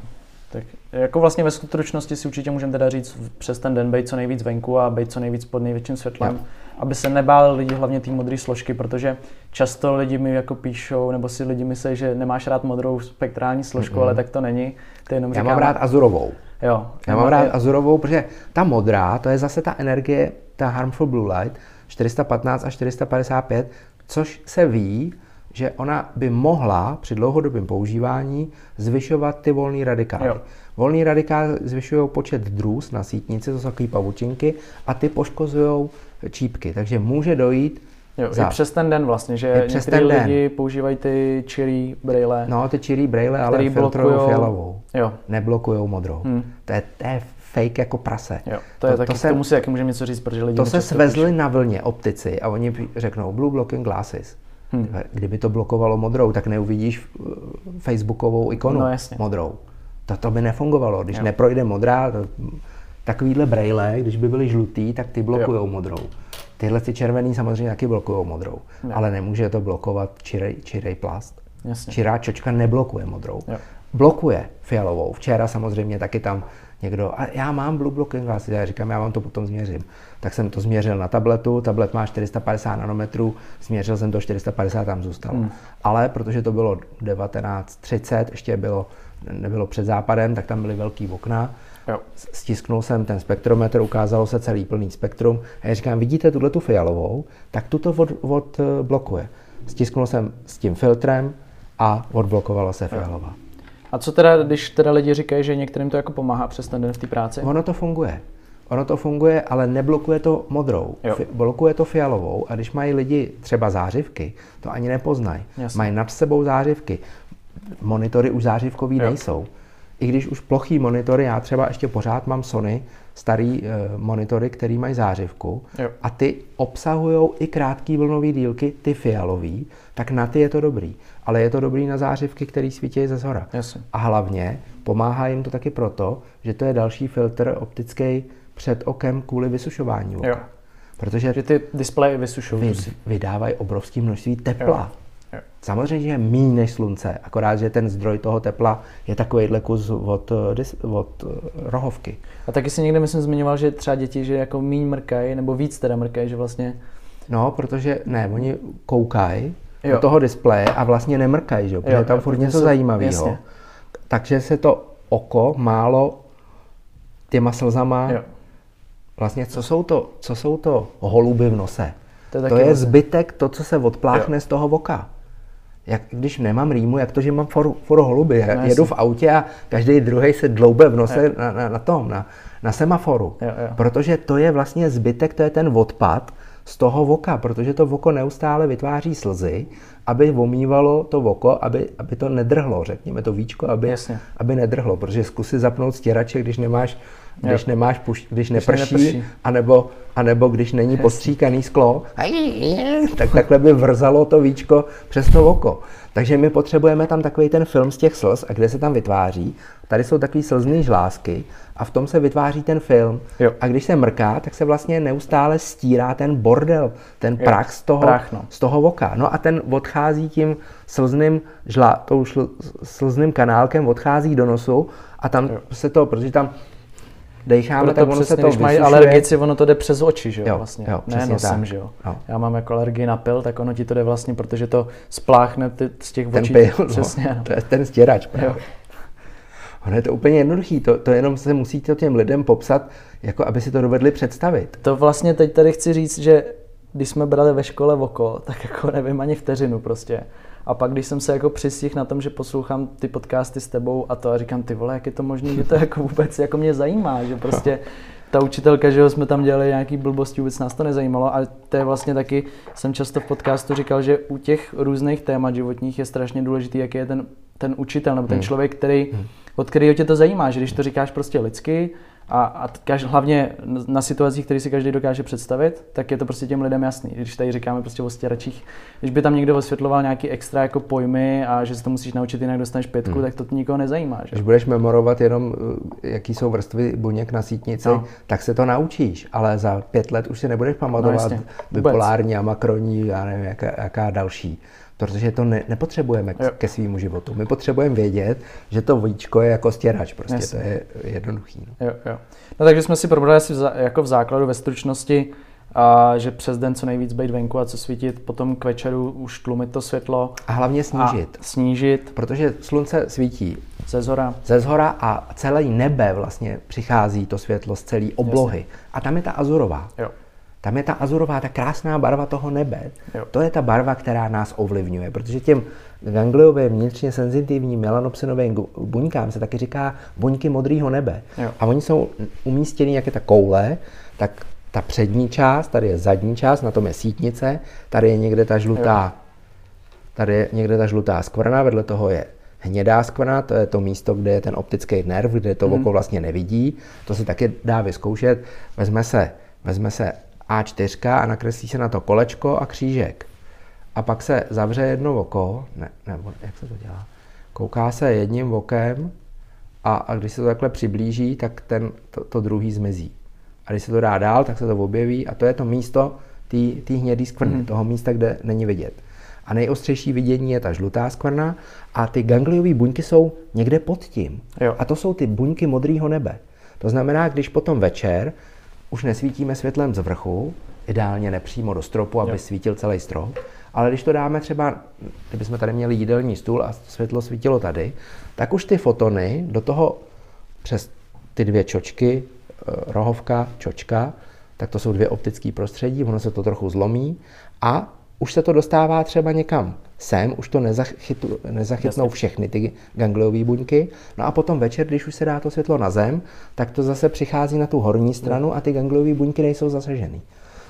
Jako vlastně ve skutečnosti si určitě můžeme teda říct přes ten den být co nejvíc venku a být co nejvíc pod největším světlem, Jo. aby se nebáli lidi hlavně té modré složky, protože často lidi mi jako píšou, nebo si lidi myslí, že nemáš rád modrou spektrální složku, ale tak to není. To jenom Já říkám, mám rád azurovou. Jo, Já mám rád azurovou, protože ta modrá, to je zase ta energie, ta harmful blue light, 415 a 455, což se ví, že ona by mohla při dlouhodobém používání zvyšovat ty volné radikály. Jo. Volný radikály zvyšují počet drůz na sítnici, to jsou takové pavučinky, a ty poškozují čípky. Takže může dojít Jo, za... i přes ten den vlastně, že přes ten den. lidi používají ty cherry braille, No, ty čirý braille, ale filtrují fialovou. Jo, Neblokujou modrou. Hmm. To, je, to je fake jako prase. jo, to, je To- taky, to se- k tomu si taky můžeme něco říct, protože lidi To se svezli na vlně optici a oni řeknou blue blocking glasses. Hmm. Kdyby to blokovalo modrou, tak neuvidíš uh, facebookovou ikonu No, jasně. modrou. To, to by nefungovalo. Když Jo. neprojde modrá, to, takovýhle braille, když by byly žlutý, tak ty blokují modrou. Tyhle ty červený samozřejmě taky blokují modrou. Jo. Ale nemůže to blokovat čirej, čirej plast. Jasně. Čirá čočka neblokuje modrou. Jo. Blokuje fialovou. Včera samozřejmě taky tam někdo, a já mám blue blocking glasses, já říkám, já vám to potom změřím. Tak jsem to změřil na tabletu, tablet má 450 nanometrů, změřil jsem to 450, tam zůstalo. Hmm. Ale protože to bylo 1930, ještě bylo, nebylo před západem, tak tam byly velký okna, Jo. stisknul jsem ten spektrometr, ukázalo se celý plný spektrum. A já říkám, vidíte tuhle tu fialovou, tak tuto od, od eh, blokuje. Stisknul jsem s tím filtrem a odblokovala se fialová. A co teda, když teda lidi říkají, že některým to jako pomáhá přes ten den v té práci? Ono to funguje. Ono to funguje, ale neblokuje to modrou. Jo. Fi- blokuje to fialovou a když mají lidi třeba zářivky, to ani nepoznají. Mají nad sebou zářivky. Monitory už zářivkový Jo. nejsou. I když už plochý monitory, já třeba ještě pořád mám Sony, starý e, monitory, který mají zářivku Jo. a ty obsahují i krátký vlnový dílky, ty fialový, tak na ty je to dobrý. Ale je to dobrý na zářivky, které svítí ze zhora. Jasně. A hlavně pomáhá jim to taky proto, že to je další filtr optický před okem kvůli vysušování oka. Jo. Protože Že ty displeje vysušují. vy, vydávají obrovské množství tepla. Jo. Samozřejmě, že je méně než slunce, akorát, že ten zdroj toho tepla je takovýhle kus od, eh, od eh, rohovky. A taky si někde, myslím, zmiňoval, že třeba děti, že jako míň mrkají, nebo víc teda mrkají, že vlastně... No, protože ne, oni koukají do toho displeje a vlastně nemrkají, že? jo, protože Jo, je tam furt něco se- zajímavého. jasně. Takže se to oko málo těma slzama Jo. Vlastně, co jsou to, co jsou to holuby v nose? To je, to je zbytek, to, co se odpláchne jo. z toho voka. Jak když nemám rýmu, jak to, že mám for, for holuby. No, jedu v autě a každý druhý se dloube v nose na, na, na tom, na, na semaforu. Jo, jo. Protože to je vlastně zbytek, to je ten odpad z toho voka, protože to voko neustále vytváří slzy, aby omývalo to voko, aby, aby to nedrhlo, řekněme to víčko, aby, Jasně. aby nedrhlo, protože zkusy zapnout stěrače, když nemáš když nemáš puš, když, když neprší, neprší. Anebo, anebo když není Jasně. postříkaný sklo, tak takhle by vrzalo to víčko přes to oko. Takže my potřebujeme tam takový ten film z těch slz a kde se tam vytváří. Tady jsou takové slzné žlázky a v tom se vytváří ten film. Jo. A když se mrká, tak se vlastně neustále stírá ten bordel, ten jo. prach z toho, prach, no. z toho voka. No a ten odchází tím slzným, žla, tou šl, slzným kanálkem, odchází do nosu a tam jo. se to, protože tam dejcháme, Proto tak ono přesně, se to když mají alergici, ono to jde přes oči, že jo, jo vlastně. Jo, ne nosem, že jo. jo. Já mám jako alergii na pil, tak ono ti to jde vlastně, protože to spláchne ty, z těch ten očí. Pil, no. přesně. No. To je ten stěrač právě. Jo. Ono je to úplně jednoduchý, to, to jenom se musíte těm lidem popsat, jako aby si to dovedli představit. To vlastně teď tady chci říct, že když jsme brali ve škole voko, tak jako nevím ani vteřinu prostě. A pak, když jsem se jako přistihl na tom, že poslouchám ty podcasty s tebou a to a říkám, ty vole, jak je to možné, že to jako vůbec jako mě zajímá, že prostě ta učitelka, že jsme tam dělali nějaký blbosti, vůbec nás to nezajímalo, ale to je vlastně taky, jsem často v podcastu říkal, že u těch různých témat životních je strašně důležitý, jaký je ten, ten učitel nebo ten hmm. člověk, který, hmm. od kterého tě to zajímá, že když to říkáš prostě lidsky, a, a kaž, hlavně na situacích, které si každý dokáže představit, tak je to prostě těm lidem jasný. Když tady říkáme prostě o stěračích, když by tam někdo osvětloval nějaký extra jako pojmy a že si to musíš naučit jinak dostaneš pětku, hmm. tak to nikoho nezajímá. Že? Když budeš memorovat jenom, eh, jaký jsou vrstvy buněk na sítnici, no. tak se to naučíš, ale za pět let už si nebudeš pamatovat no, bipolární a makroní, já nevím, jaká, jaká další protože to ne, nepotřebujeme jo. ke svýmu životu. My potřebujeme vědět, že to víčko je jako stěrač, prostě Jasně. to je jednoduchý. No. Jo, jo. no takže jsme si probrali asi v, jako v základu ve stručnosti, a že přes den co nejvíc být venku a co svítit, potom k večeru už tlumit to světlo. A hlavně snížit. A snížit. Protože slunce svítí ze zhora. Ze zhora a celé nebe vlastně přichází to světlo z celé oblohy. Jasně. A tam je ta azurová. Jo. Tam je ta azurová, ta krásná barva toho nebe. Jo. To je ta barva, která nás ovlivňuje, protože těm gangliovým vnitřně senzitivním melanopsinovým buňkám se taky říká buňky modrého nebe. Jo. A oni jsou umístěni, jak je ta koule, tak ta přední část, tady je zadní část, na tom je sítnice, tady je někde ta žlutá, jo. tady je někde ta žlutá skvrna, vedle toho je hnědá skvrna, to je to místo, kde je ten optický nerv, kde to mm. oko vlastně nevidí. To se taky dá vyzkoušet. Vezme se, vezme se a4 a nakreslí se na to kolečko a křížek. A pak se zavře jedno oko, ne, nebo jak se to dělá, kouká se jedním okem a, a když se to takhle přiblíží, tak ten, to, to druhý zmizí. A když se to dá dál, tak se to objeví a to je to místo té hnědé skvrny, mm. toho místa, kde není vidět. A nejostřejší vidění je ta žlutá skvrna a ty gangliové buňky jsou někde pod tím. Jo. A to jsou ty buňky modrého nebe. To znamená, když potom večer už nesvítíme světlem z vrchu, ideálně nepřímo do stropu, aby jo. svítil celý strop, ale když to dáme třeba, kdybychom tady měli jídelní stůl a světlo svítilo tady, tak už ty fotony do toho přes ty dvě čočky, eh, rohovka, čočka, tak to jsou dvě optické prostředí, ono se to trochu zlomí a už se to dostává třeba někam sem, už to nezachytu, nezachytnou Jasně. všechny ty gangliové buňky. No a potom večer, když už se dá to světlo na zem, tak to zase přichází na tu horní stranu a ty gangliové buňky nejsou zasaženy.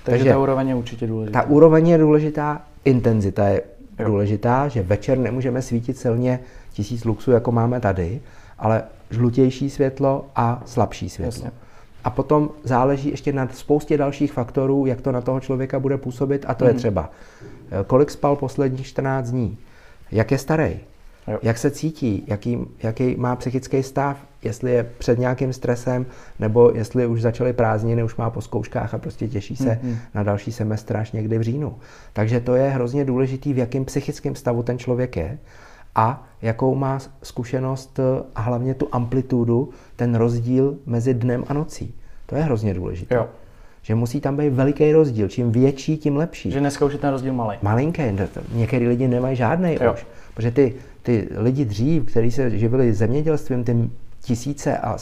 Takže, Takže ta úroveň je určitě důležitá. Ta úroveň je důležitá, intenzita je jo. důležitá, že večer nemůžeme svítit silně tisíc luxů, jako máme tady, ale žlutější světlo a slabší světlo. Jasně. A potom záleží ještě na spoustě dalších faktorů, jak to na toho člověka bude působit, a to mm. je mhm. třeba, kolik spal posledních 14 dní, jak je starý, jo. jak se cítí, jaký, jaký má psychický stav, jestli je před nějakým stresem, nebo jestli už začaly prázdniny, už má po zkouškách a prostě těší se mm. na další semestr až někdy v říjnu. Takže to je hrozně důležitý, v jakém psychickém stavu ten člověk je a jakou má zkušenost a hlavně tu amplitudu, ten rozdíl mezi dnem a nocí. To je hrozně důležité. Jo. Že musí tam být veliký rozdíl. Čím větší, tím lepší. Že dneska už je ten rozdíl malý. Malinký. Některý lidi nemají žádný už. Protože ty, ty lidi dřív, kteří se živili zemědělstvím, ty tisíce a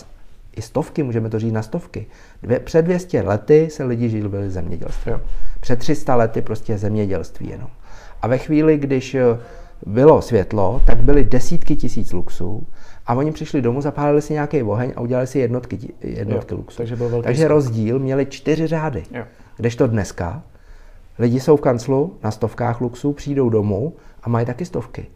i stovky, můžeme to říct na stovky. Dvě, před 200 lety se lidi živili zemědělstvím. Jo. Před 300 lety prostě zemědělství jenom. A ve chvíli, když eh, bylo světlo, tak byly desítky tisíc luxů a oni přišli domů, zapálili si nějaký oheň a udělali si jednotky, jednotky jo, luxů. Takže, byl velký takže rozdíl měli čtyři řády. Jo. Kdežto dneska lidi jsou v kanclu na stovkách luxů, přijdou domů a mají taky stovky.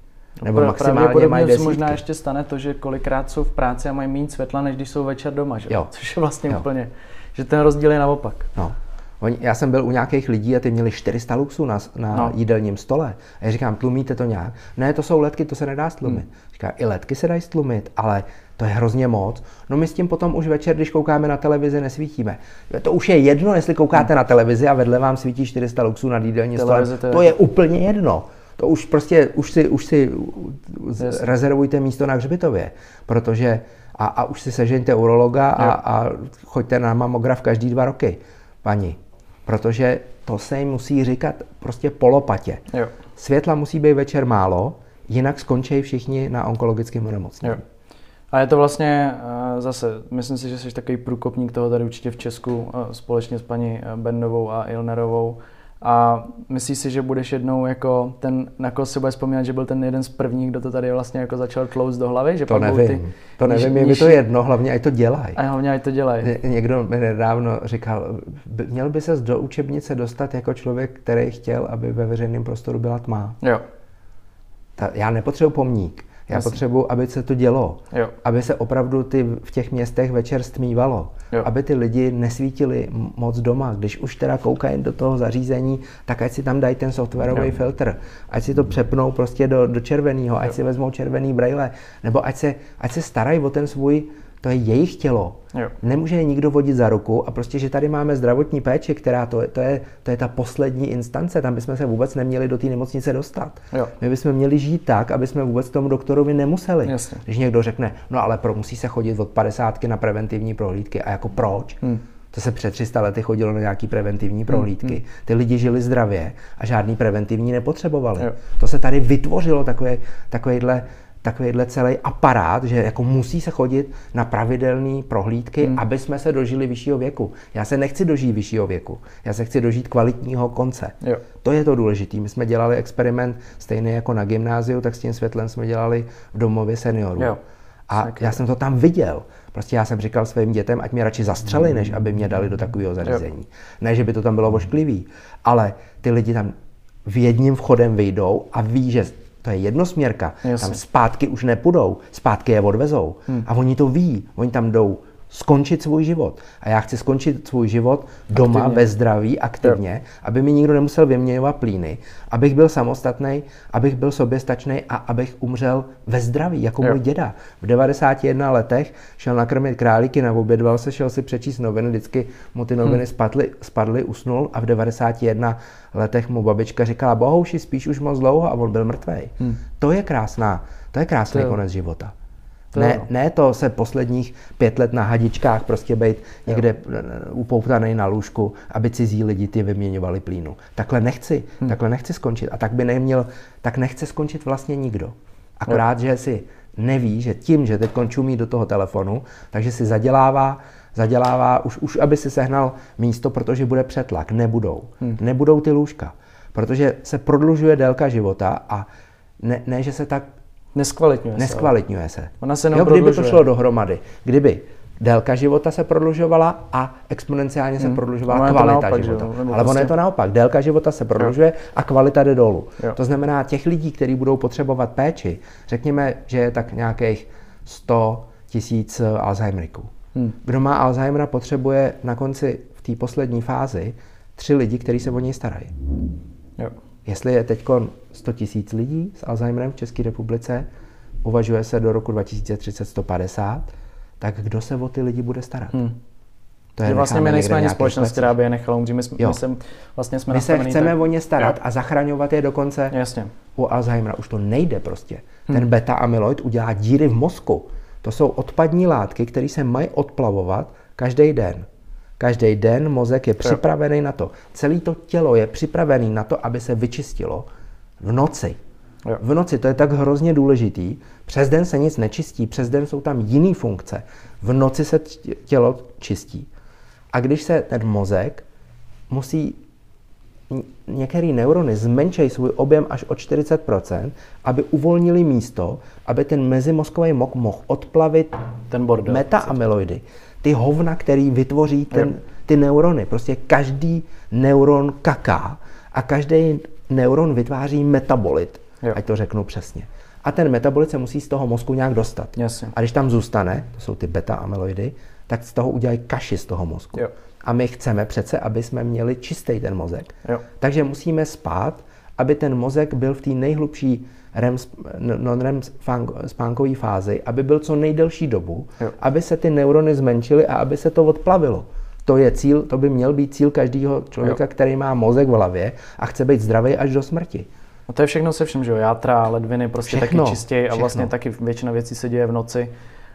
No, Nebo maximálně mají desítky. možná ještě stane to, že kolikrát jsou v práci a mají méně světla, než když jsou večer doma, že? Jo. Což je vlastně jo. úplně, že ten rozdíl je naopak. No. Oni, já jsem byl u nějakých lidí a ty měli 400 luxů na, na no. jídelním stole. A já říkám, tlumíte to nějak? Ne, to jsou ledky, to se nedá stlumit. Hmm. Říká, i ledky se dají stlumit, ale to je hrozně moc. No my s tím potom už večer, když koukáme na televizi, nesvítíme. To už je jedno, jestli koukáte hmm. na televizi a vedle vám svítí 400 luxů na jídelní stole. To je... to je úplně jedno. To už prostě, už si, už si yes. rezervujte místo na hřbitově, protože a, a už si sežeňte urologa a, a choďte na mamograf každý dva roky, paní protože to se jim musí říkat prostě polopatě. Jo. Světla musí být večer málo, jinak skončí všichni na onkologickém onemocnění. A je to vlastně eh, zase, myslím si, že jsi takový průkopník toho tady určitě v Česku eh, společně s paní eh, Bendovou a Ilnerovou, a myslíš si, že budeš jednou jako ten, na koho si bude vzpomínat, že byl ten jeden z prvních, kdo to tady vlastně jako začal tlouct do hlavy? Že to nevím, ty, to nevím, je mi to jedno, hlavně ať to dělají. A hlavně ať to dělají. Někdo mi nedávno říkal, měl by se do učebnice dostat jako člověk, který chtěl, aby ve veřejném prostoru byla tma. Jo. Ta, já nepotřebuji pomník. Já Jasně. potřebuji, aby se to dělo. Jo. Aby se opravdu ty v těch městech večer stmívalo. Jo. Aby ty lidi nesvítili moc doma. Když už teda koukají do toho zařízení, tak ať si tam dají ten softwarový jo. filtr. Ať si to přepnou prostě do, do červeného, ať si vezmou červený braille. Nebo ať se, ať se starají o ten svůj to je jejich tělo. Jo. Nemůže je nikdo vodit za ruku a prostě, že tady máme zdravotní péči, která to, to, je, to je ta poslední instance, tam bychom se vůbec neměli do té nemocnice dostat. Jo. My bychom měli žít tak, aby jsme vůbec tomu doktorovi nemuseli. Jasně. Když někdo řekne, no ale pro, musí se chodit od 50 na preventivní prohlídky. A jako proč? Hmm. To se před 300 lety chodilo na nějaký preventivní hmm, prohlídky. Hmm. Ty lidi žili zdravě a žádný preventivní nepotřebovali. Jo. To se tady vytvořilo takové, takovéhle takovýhle celý aparát, že jako musí se chodit na pravidelné prohlídky, hmm. aby jsme se dožili vyššího věku. Já se nechci dožít vyššího věku, já se chci dožít kvalitního konce. Jo. To je to důležité. My jsme dělali experiment stejný jako na gymnáziu, tak s tím světlem jsme dělali v domově seniorů. Jo. A já jsem to tam viděl. Prostě já jsem říkal svým dětem, ať mě radši zastřeli, než aby mě dali do takového zařízení. Jo. Ne, že by to tam bylo ošklivý, ale ty lidi tam v jedním vchodem vyjdou a ví, že to je jednosměrka. Jasně. Tam zpátky už nepůjdou, zpátky je odvezou. Hmm. A oni to ví, oni tam jdou skončit svůj život. A já chci skončit svůj život doma, aktivně. ve zdraví, aktivně, jo. aby mi nikdo nemusel vyměňovat plíny, abych byl samostatný, abych byl soběstačný a abych umřel ve zdraví, jako jo. můj děda. V 91 letech šel nakrmit králíky, naobědval se, šel si přečíst noviny, vždycky mu ty noviny hmm. spadly, spadly, usnul a v 91 letech mu babička říkala, bohouši, spíš už moc dlouho a on byl mrtvý. Hmm. To je krásná, to je krásný to konec života. To ne, ne to se posledních pět let na hadičkách prostě být někde jo. upoutaný na lůžku, aby cizí lidi ty vyměňovali plínu. Takhle nechci, hmm. takhle nechci skončit. A tak by neměl, tak nechce skončit vlastně nikdo. Akorát, jo. že si neví, že tím, že teď čumí do toho telefonu, takže si zadělává, zadělává už, už aby si sehnal místo, protože bude přetlak. Nebudou. Hmm. Nebudou ty lůžka. Protože se prodlužuje délka života a ne, ne že se tak Neskvalitňuje, Neskvalitňuje se. se. Ona se jo, kdyby to šlo dohromady, kdyby délka života se prodlužovala a exponenciálně se hmm. prodlužovala kvalita naopak, života. Ale prostě... ono je to naopak. Délka života se prodlužuje jo. a kvalita jde dolů. Jo. To znamená, těch lidí, kteří budou potřebovat péči, řekněme, že je tak nějakých 100 tisíc Alzheimeriků. Hmm. Kdo má Alzheimera, potřebuje na konci v té poslední fázi tři lidi, kteří se o něj starají. Jo. Jestli je teď 100 tisíc lidí s Alzheimerem v České republice, uvažuje se do roku 2030 150, tak kdo se o ty lidi bude starat? Hmm. To je vlastně my nejsme ani společnost, která by je nechala umřít. My, jsme, my, se, vlastně jsme my se chceme tak... o ně starat jo. a zachraňovat je dokonce Jasně. u Alzheimera. Už to nejde prostě. Hmm. Ten beta-amyloid udělá díry v mozku. To jsou odpadní látky, které se mají odplavovat každý den. Každý den mozek je připravený na to. Celé to tělo je připravené na to, aby se vyčistilo v noci. Jo. V noci to je tak hrozně důležitý. Přes den se nic nečistí, přes den jsou tam jiné funkce. V noci se tělo čistí. A když se ten mozek musí některé neurony zmenšejí svůj objem až o 40%, aby uvolnili místo, aby ten mezimozkový mok mohl odplavit ten bordel, meta-amyloidy. Ty hovna, který vytvoří ten, ty neurony. Prostě každý neuron kaká a každý neuron vytváří metabolit, jo. ať to řeknu přesně. A ten metabolit se musí z toho mozku nějak dostat. Jasně. A když tam zůstane, to jsou ty beta-amyloidy, tak z toho udělají kaši z toho mozku. Jo. A my chceme přece, aby jsme měli čistý ten mozek. Jo. Takže musíme spát, aby ten mozek byl v té nejhlubší REM, non-REM spánkové fázi, aby byl co nejdelší dobu, jo. aby se ty neurony zmenšily a aby se to odplavilo. To je cíl, to by měl být cíl každého člověka, jo. který má mozek v hlavě a chce být zdravý až do smrti. A to je všechno se všem, že jo? Játra, ledviny prostě všechno, taky čistěji a vlastně taky většina věcí se děje v noci.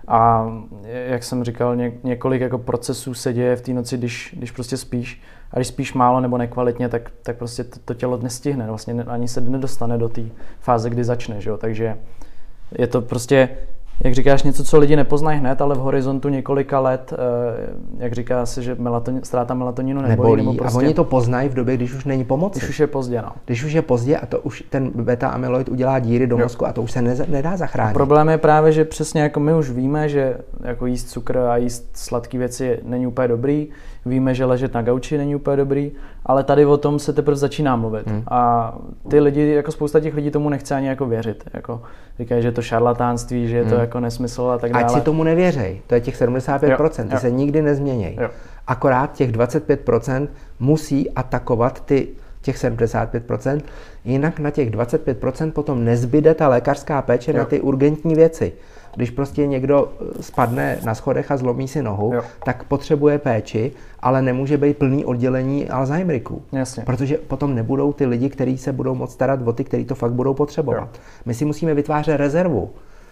A jak jsem říkal, ně, několik jako procesů se děje v té noci, když, když prostě spíš. A když spíš málo nebo nekvalitně, tak, tak prostě to, to tělo nestihne. Vlastně ani se nedostane do té fáze, kdy začne. Že jo? Takže je to prostě jak říkáš, něco, co lidi nepoznají hned, ale v horizontu několika let, eh, jak říká se, že melatonin, ztráta melatoninu nebolí. nebolí nebo prostě, a oni to poznají v době, když už není pomoc. Když už je pozdě, no. Když už je pozdě a to už ten beta amyloid udělá díry do mozku a to už se ne, nedá zachránit. A problém je právě, že přesně jako my už víme, že jako jíst cukr a jíst sladké věci není úplně dobrý, víme, že ležet na gauči není úplně dobrý, ale tady o tom se teprve začíná mluvit. Hmm. A ty lidi, jako spousta těch lidí tomu nechce ani jako věřit. Jako říkají, že je to šarlatánství, že je to hmm. jako nesmysl a tak dále. Ať si tomu nevěřej, to je těch 75%, jo, ty jo. se nikdy nezměnějí. Akorát těch 25% musí atakovat ty těch 75%, jinak na těch 25% potom nezbyde ta lékařská péče jo. na ty urgentní věci. Když prostě někdo eh, spadne na schodech a zlomí si nohu, jo. tak potřebuje péči, ale nemůže být plný oddělení Alzheimeriků. Jasně. Protože potom nebudou ty lidi, kteří se budou moc starat o ty, kteří to fakt budou potřebovat. Jo. My si musíme vytvářet rezervu.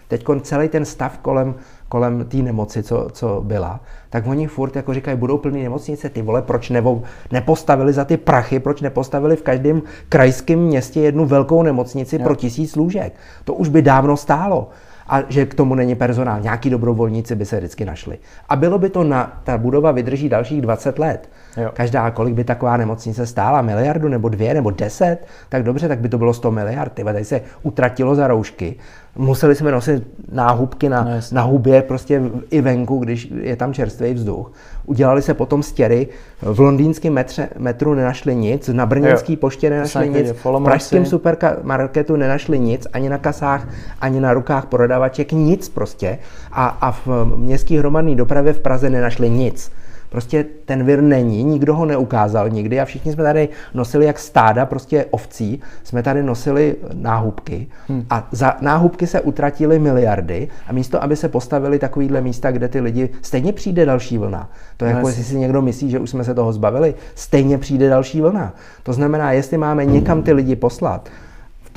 Teď celý ten stav kolem, kolem té nemoci, co, co byla, tak oni furt jako říkají, budou plný nemocnice, ty vole, proč nebo nepostavili za ty prachy, proč nepostavili v každém krajském městě jednu velkou nemocnici jo. pro tisíc lůžek. To už by dávno stálo a že k tomu není personál. Nějaký dobrovolníci by se vždycky našli. A bylo by to na, ta budova vydrží dalších 20 let. Jo. Každá, kolik by taková nemocnice stála, miliardu nebo dvě nebo deset, tak dobře, tak by to bylo 100 miliard. Tyba, tady se utratilo za roušky. Museli jsme nosit náhubky na, no, na hubě prostě i venku, když je tam čerstvý vzduch. Udělali se potom stěry. V londýnském metře, metru nenašli nic, na brněnské poště nenašli nic, v pražském supermarketu nenašli nic, ani na kasách, ani na rukách prodavaček, nic prostě. A, a v městské hromadné dopravě v Praze nenašli nic. Prostě ten vir není, nikdo ho neukázal nikdy a všichni jsme tady nosili jak stáda prostě ovcí, jsme tady nosili náhubky hmm. a za náhubky se utratily miliardy a místo, aby se postavili takovýhle místa, kde ty lidi, stejně přijde další vlna. To je no jako, jestli si někdo myslí, že už jsme se toho zbavili, stejně přijde další vlna. To znamená, jestli máme někam ty lidi poslat,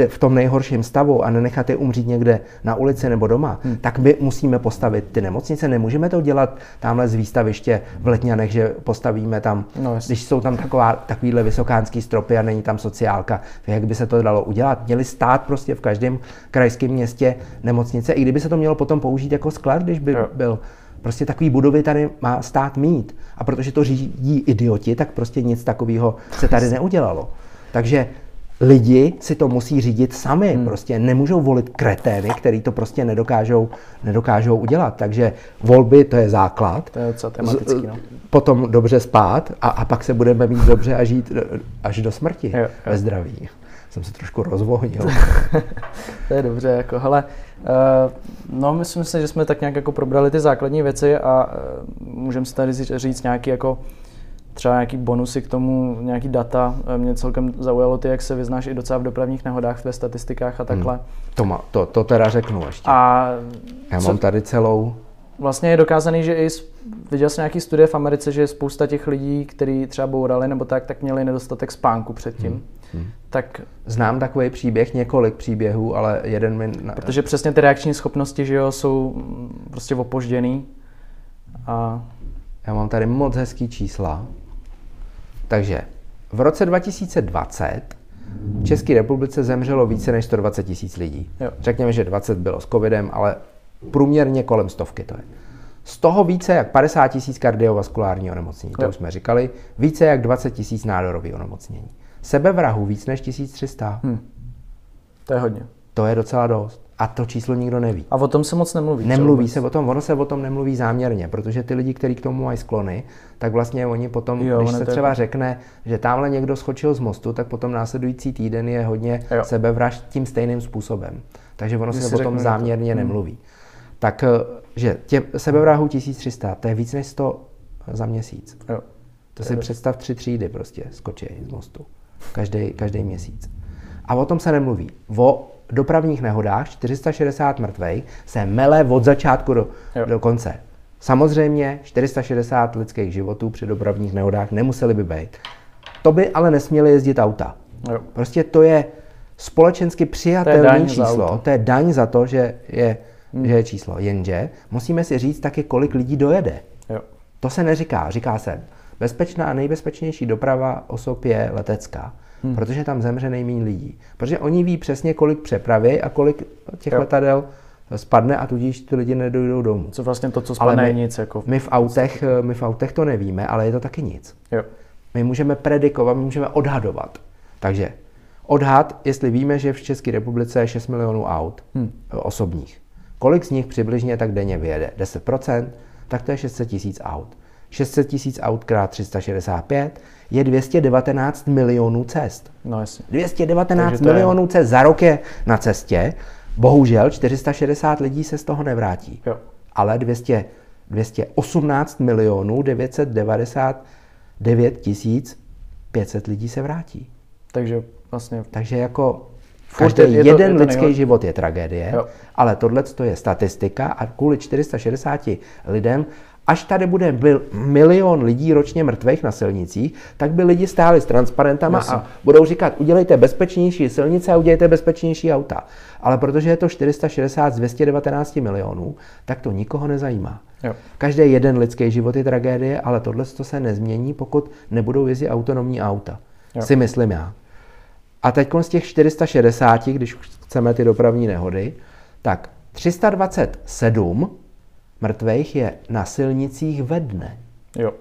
v tom nejhorším stavu a nenechat je umřít někde na ulici nebo doma, hmm. tak my musíme postavit ty nemocnice. Nemůžeme to dělat tamhle z výstaviště v Letňanech, že postavíme tam, no, když jsou tam taková, takovýhle vysokánský stropy a není tam sociálka. Jak by se to dalo udělat? Měli stát prostě v každém krajském městě nemocnice, i kdyby se to mělo potom použít jako sklad, když by jo. byl Prostě takový budovy tady má stát mít. A protože to řídí idioti, tak prostě nic takového se tady neudělalo. Takže lidi si to musí řídit sami. Hmm. Prostě nemůžou volit kretény, který to prostě nedokážou, nedokážou udělat. Takže volby, to je základ. To je docela tematický, no. Potom dobře spát a, a pak se budeme mít dobře a žít až do smrti jo, jo. ve zdraví. Jsem se trošku rozvohnil. to je dobře, jako hele, uh, no myslím si, že jsme tak nějak jako probrali ty základní věci a uh, můžeme si tady říct nějaký jako třeba nějaký bonusy k tomu, nějaký data. Eh, mě celkem zaujalo ty, jak se vyznáš i docela v dopravních nehodách, ve statistikách a takhle. Hmm. To, má, to, to teda řeknu ještě. A Já co, mám tady celou... Vlastně je dokázaný, že i viděl jsem nějaký studie v Americe, že spousta těch lidí, kteří třeba bourali nebo tak, tak měli nedostatek spánku předtím. Hmm. Hmm. Tak Znám takový příběh, několik příběhů, ale jeden mi... Protože přesně ty reakční schopnosti, že jo, jsou prostě opožděný. A... Já mám tady moc hezký čísla. Takže v roce 2020 v České republice zemřelo více než 120 tisíc lidí. Jo. Řekněme, že 20 bylo s covidem, ale průměrně kolem stovky to je. Z toho více jak 50 tisíc kardiovaskulární onemocnění, to už jsme říkali, více jak 20 tisíc nádorových onemocnění. Sebevrahu víc než 1300. Hmm. To je hodně. To je docela dost. A to číslo nikdo neví. A o tom se moc nemluví. Nemluví se o tom, ono se o tom nemluví záměrně, protože ty lidi, kteří k tomu mají sklony, tak vlastně oni potom, jo, když se třeba jako... řekne, že tamhle někdo skočil z mostu, tak potom následující týden je hodně jo. sebevražd tím stejným způsobem. Takže ono Když se o tom záměrně to. Hmm. nemluví. Tak, že tě, sebevrahu 1300, to je víc než 100 za měsíc. Jo. To si představ tři třídy prostě skočí z mostu. Každý, každý měsíc. A o tom se nemluví. O dopravních nehodách 460 mrtvých se mele od začátku do, do konce. Samozřejmě 460 lidských životů při dopravních nehodách nemuseli by být. To by ale nesměly jezdit auta. Jo. Prostě to je společensky přijatelné číslo. To je daň za to, že je, hmm. že je číslo. Jenže musíme si říct taky, kolik lidí dojede. Jo. To se neříká. Říká se, bezpečná a nejbezpečnější doprava osob je letecká. Hmm. Protože tam zemře nejméně lidí. Protože oni ví přesně, kolik přepravy a kolik těch jo. letadel spadne a tudíž ty lidi nedojdou domů. Co vlastně to, co spadne, je nic. Jako my, v autech, my v autech to nevíme, ale je to taky nic. Jo. My můžeme predikovat, my můžeme odhadovat. Takže odhad, jestli víme, že v České republice je 6 milionů aut hmm. osobních. Kolik z nich přibližně tak denně vyjede? 10%? Tak to je 600 tisíc aut. 600 tisíc aut krát 365 je 219 milionů cest. No jasně. 219 milionů je... cest za rok je na cestě. Bohužel 460 lidí se z toho nevrátí. Jo. Ale 200, 218 milionů 999 tisíc 500 lidí se vrátí. Takže vlastně... Takže jako Každý je to, jeden je to lidský nejhorší. život je tragédie, jo. ale tohle je statistika a kvůli 460 lidem až tady bude milion lidí ročně mrtvých na silnicích, tak by lidi stáli s transparentama Jasně. a budou říkat, udělejte bezpečnější silnice a udělejte bezpečnější auta. Ale protože je to 460 z 219 milionů, tak to nikoho nezajímá. Jo. Každý jeden lidský život je tragédie, ale tohle se nezmění, pokud nebudou jezdit autonomní auta. Jo. Si myslím já. A teď z těch 460, když chceme ty dopravní nehody, tak 327 mrtvých je na silnicích ve dne. Jo.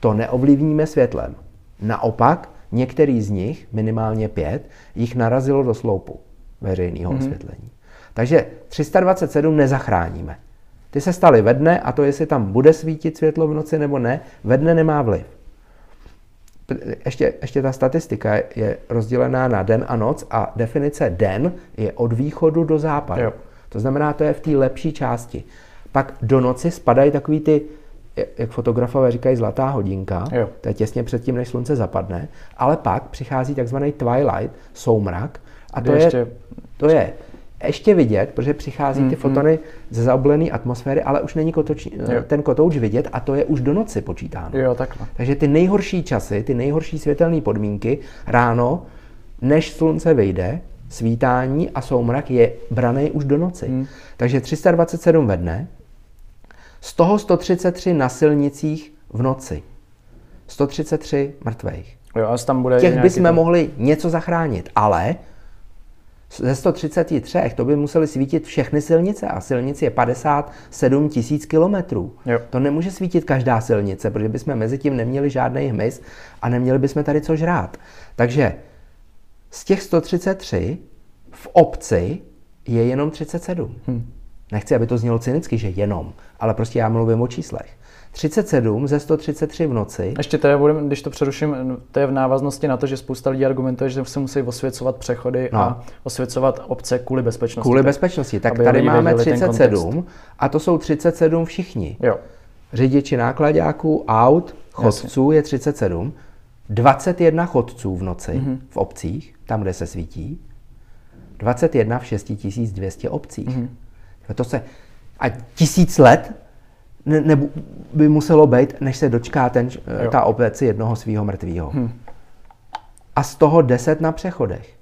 To neovlivníme světlem. Naopak, některý z nich, minimálně pět, jich narazilo do sloupu veřejného mm-hmm. osvětlení. Takže 327 nezachráníme. Ty se staly ve dne a to, jestli tam bude svítit světlo v noci nebo ne, ve dne nemá vliv. Ještě, ještě ta statistika je rozdělená na den a noc a definice den je od východu do západu. Jo. To znamená, to je v té lepší části pak do noci spadají takový ty, jak fotografové říkají, zlatá hodinka, jo. to je těsně předtím, než slunce zapadne, ale pak přichází takzvaný twilight, soumrak, a to je, ještě... to je ještě vidět, protože přichází ty fotony mm. ze zaoblené atmosféry, ale už není kotoč, ten kotouč vidět a to je už do noci počítáno. Jo, takhle. Takže ty nejhorší časy, ty nejhorší světelné podmínky ráno, než slunce vyjde, svítání a soumrak je braný už do noci. Mm. Takže 327 ve dne, z toho 133 na silnicích v noci. 133 mrtvých. Jo, tam bude Těch bychom tam... mohli něco zachránit, ale ze 133 to by museli svítit všechny silnice a silnice je 57 tisíc kilometrů. To nemůže svítit každá silnice, protože bychom mezi tím neměli žádný hmyz a neměli bychom tady co žrát. Takže z těch 133 v obci je jenom 37. Hmm. Nechci, aby to znělo cynicky, že jenom, ale prostě já mluvím o číslech. 37 ze 133 v noci. Ještě to je, když to přeruším, to je v návaznosti na to, že spousta lidí argumentuje, že se musí osvěcovat přechody no. a osvěcovat obce kvůli bezpečnosti. Kvůli bezpečnosti. Tak tady máme 37 a to jsou 37 všichni. Jo. Řidiči nákladáků, aut, chodců Jasně. je 37. 21 chodců v noci mm-hmm. v obcích, tam, kde se svítí. 21 v 6200 obcích. Mm-hmm. To se, a tisíc let ne, ne, by muselo být, než se dočká ten, ta obec jednoho svého mrtvého. Hmm. A z toho deset na přechodech.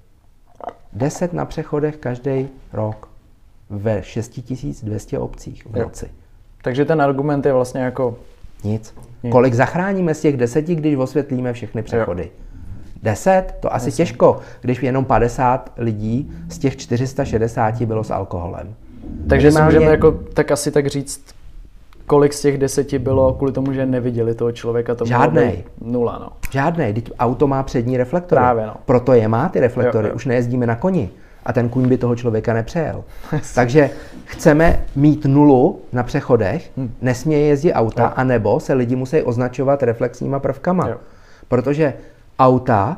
Deset na přechodech každý rok ve 6200 obcích v noci. Takže ten argument je vlastně jako... Nic. Nic. Kolik zachráníme z těch deseti, když osvětlíme všechny přechody? Jo. Deset? To asi Jasně. těžko, když jenom 50 lidí z těch 460 bylo s alkoholem. Takže si můžeme jako, tak asi tak říct, kolik z těch deseti bylo kvůli tomu, že neviděli toho člověka, to Žádnej. nula, no. Žádnej, teď auto má přední reflektory. Právě, no. Proto je má ty reflektory, Jo, jo. už nejezdíme na koni a ten kůň by toho člověka nepřejel. Takže chceme mít nulu na přechodech, Hm. nesmí jezdit auta, anebo se lidi musí označovat reflexníma prvkama. Jo. Protože auta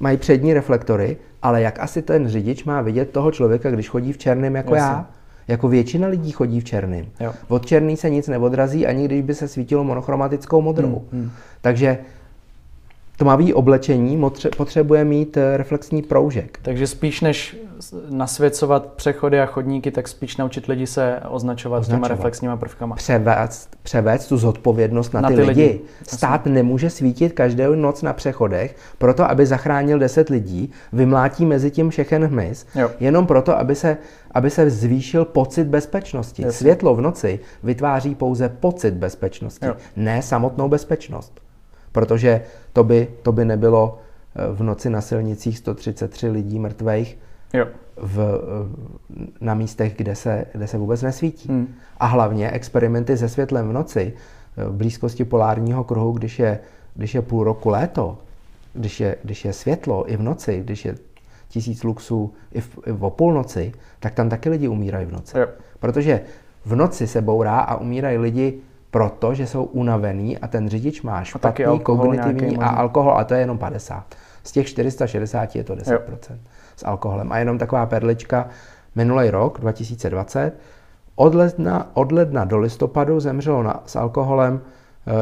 mají přední reflektory, ale jak asi ten řidič má vidět toho člověka, když chodí v černém jako Jasně. já? Jako většina lidí chodí v černém. Od černý se nic neodrazí, ani když by se svítilo monochromatickou modrou. Hmm, Takže tmavý oblečení potřebuje mít eh, reflexní proužek. Takže spíš než nasvěcovat přechody a chodníky, tak spíš naučit lidi se označovat, označovat. těma reflexníma prvkama. Převést, převést tu zodpovědnost na, Na ty, ty lidi. lidi. Stát nemůže svítit každou noc na přechodech, proto aby zachránil 10 lidí, vymlátí mezi tím všechen hmyz, Jo. jenom proto, aby se, aby se zvýšil pocit bezpečnosti. Jasně. Světlo v noci vytváří pouze pocit bezpečnosti, Jo. ne samotnou bezpečnost. Protože to by, to by nebylo eh, v noci na silnicích 133 lidí mrtvých, Jo. v, eh, na místech, kde se, kde se vůbec nesvítí. Hmm. A hlavně experimenty se světlem v noci, eh, v blízkosti polárního kruhu, když je, když je půl roku léto, když je, když je světlo i v noci, když je tisíc luxů i v, i o půlnoci, tak tam taky lidi umírají v noci. Jo. Protože v noci se bourá a umírají lidi proto, že jsou unavený a ten řidič má taky špatný alkohol kognitivní a alkohol, a to je jenom 50. Z těch 460 je to 10% s alkoholem. A jenom taková perlička, minulý rok, 2020, od ledna, od ledna do listopadu zemřelo na, s alkoholem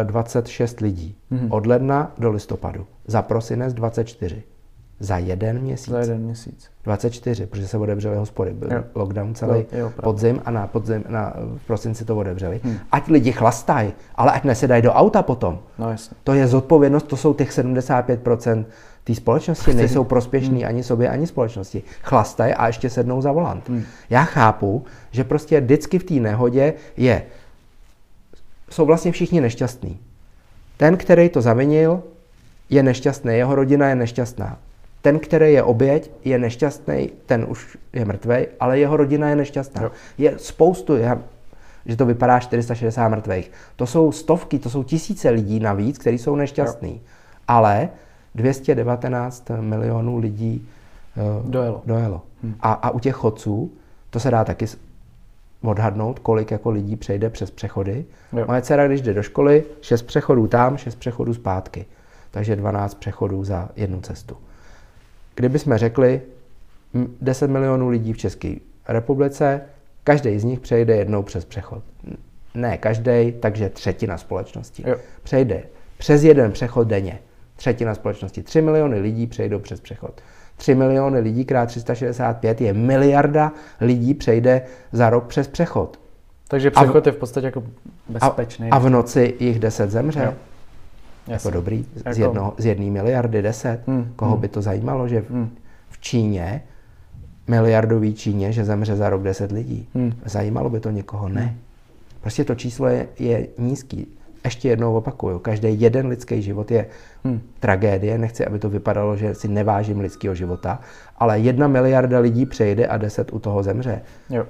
eh, 26 lidí. Mhm. Od ledna do listopadu. Za prosinec 24. Za jeden měsíc. Za jeden měsíc. 24, protože se otevřely hospody. Byl Jo. lockdown celý Jo, jo, podzim a na, podzim, na v prosinci to otevřeli. Hmm. Ať lidi chlastají, ale ať nesedají do auta potom. No jasně. To je zodpovědnost, to jsou těch 75% té společnosti, nejsou prospěšní Hmm. ani sobě, ani společnosti. Chlastají a ještě sednou za volant. Hmm. Já chápu, že prostě vždycky v té nehodě je, jsou vlastně všichni nešťastní. Ten, který to zavinil, je nešťastný, jeho rodina je nešťastná. Ten, který je oběť, je nešťastný, ten už je mrtvý, ale jeho rodina je nešťastná. Jo. Je spoustu, já, že to vypadá 460 mrtvých. To jsou stovky, to jsou tisíce lidí navíc, kteří jsou nešťastní. Ale 219 milionů lidí eh, Dojelo. dojelo. A, a u těch chodců, to se dá taky odhadnout, kolik jako lidí přejde přes přechody. Jo. Moje dcera, když jde do školy, 6 přechodů tam, 6 přechodů zpátky. Takže 12 přechodů za jednu cestu. Kdyby jsme řekli m, 10 milionů lidí v České republice, každý z nich přejde jednou přes přechod. Ne každý, takže třetina společnosti. Jo. Přejde přes jeden přechod denně. Třetina společnosti. 3 miliony lidí přejdou přes přechod. 3 miliony lidí krát 365 je miliarda lidí přejde za rok přes přechod. Takže A v- přechod je v podstatě jako A, bezpečný. a v noci jich 10 zemře. Jo. Jako Jasně. dobrý. Z, Jako- jedno, z jedné miliardy 10. Hmm, Koho hmm. by to zajímalo, že v, Hmm. v Číně, miliardový Číně, že zemře za rok 10 lidí. Hmm. Zajímalo by to někoho? Ne. Prostě to číslo je, je nízký. Ještě jednou opakuju, každý jeden lidský život je Hmm. tragédie. Nechci, aby to vypadalo, že si nevážím lidského života, ale jedna miliarda lidí přejde a deset u toho zemře. Jo.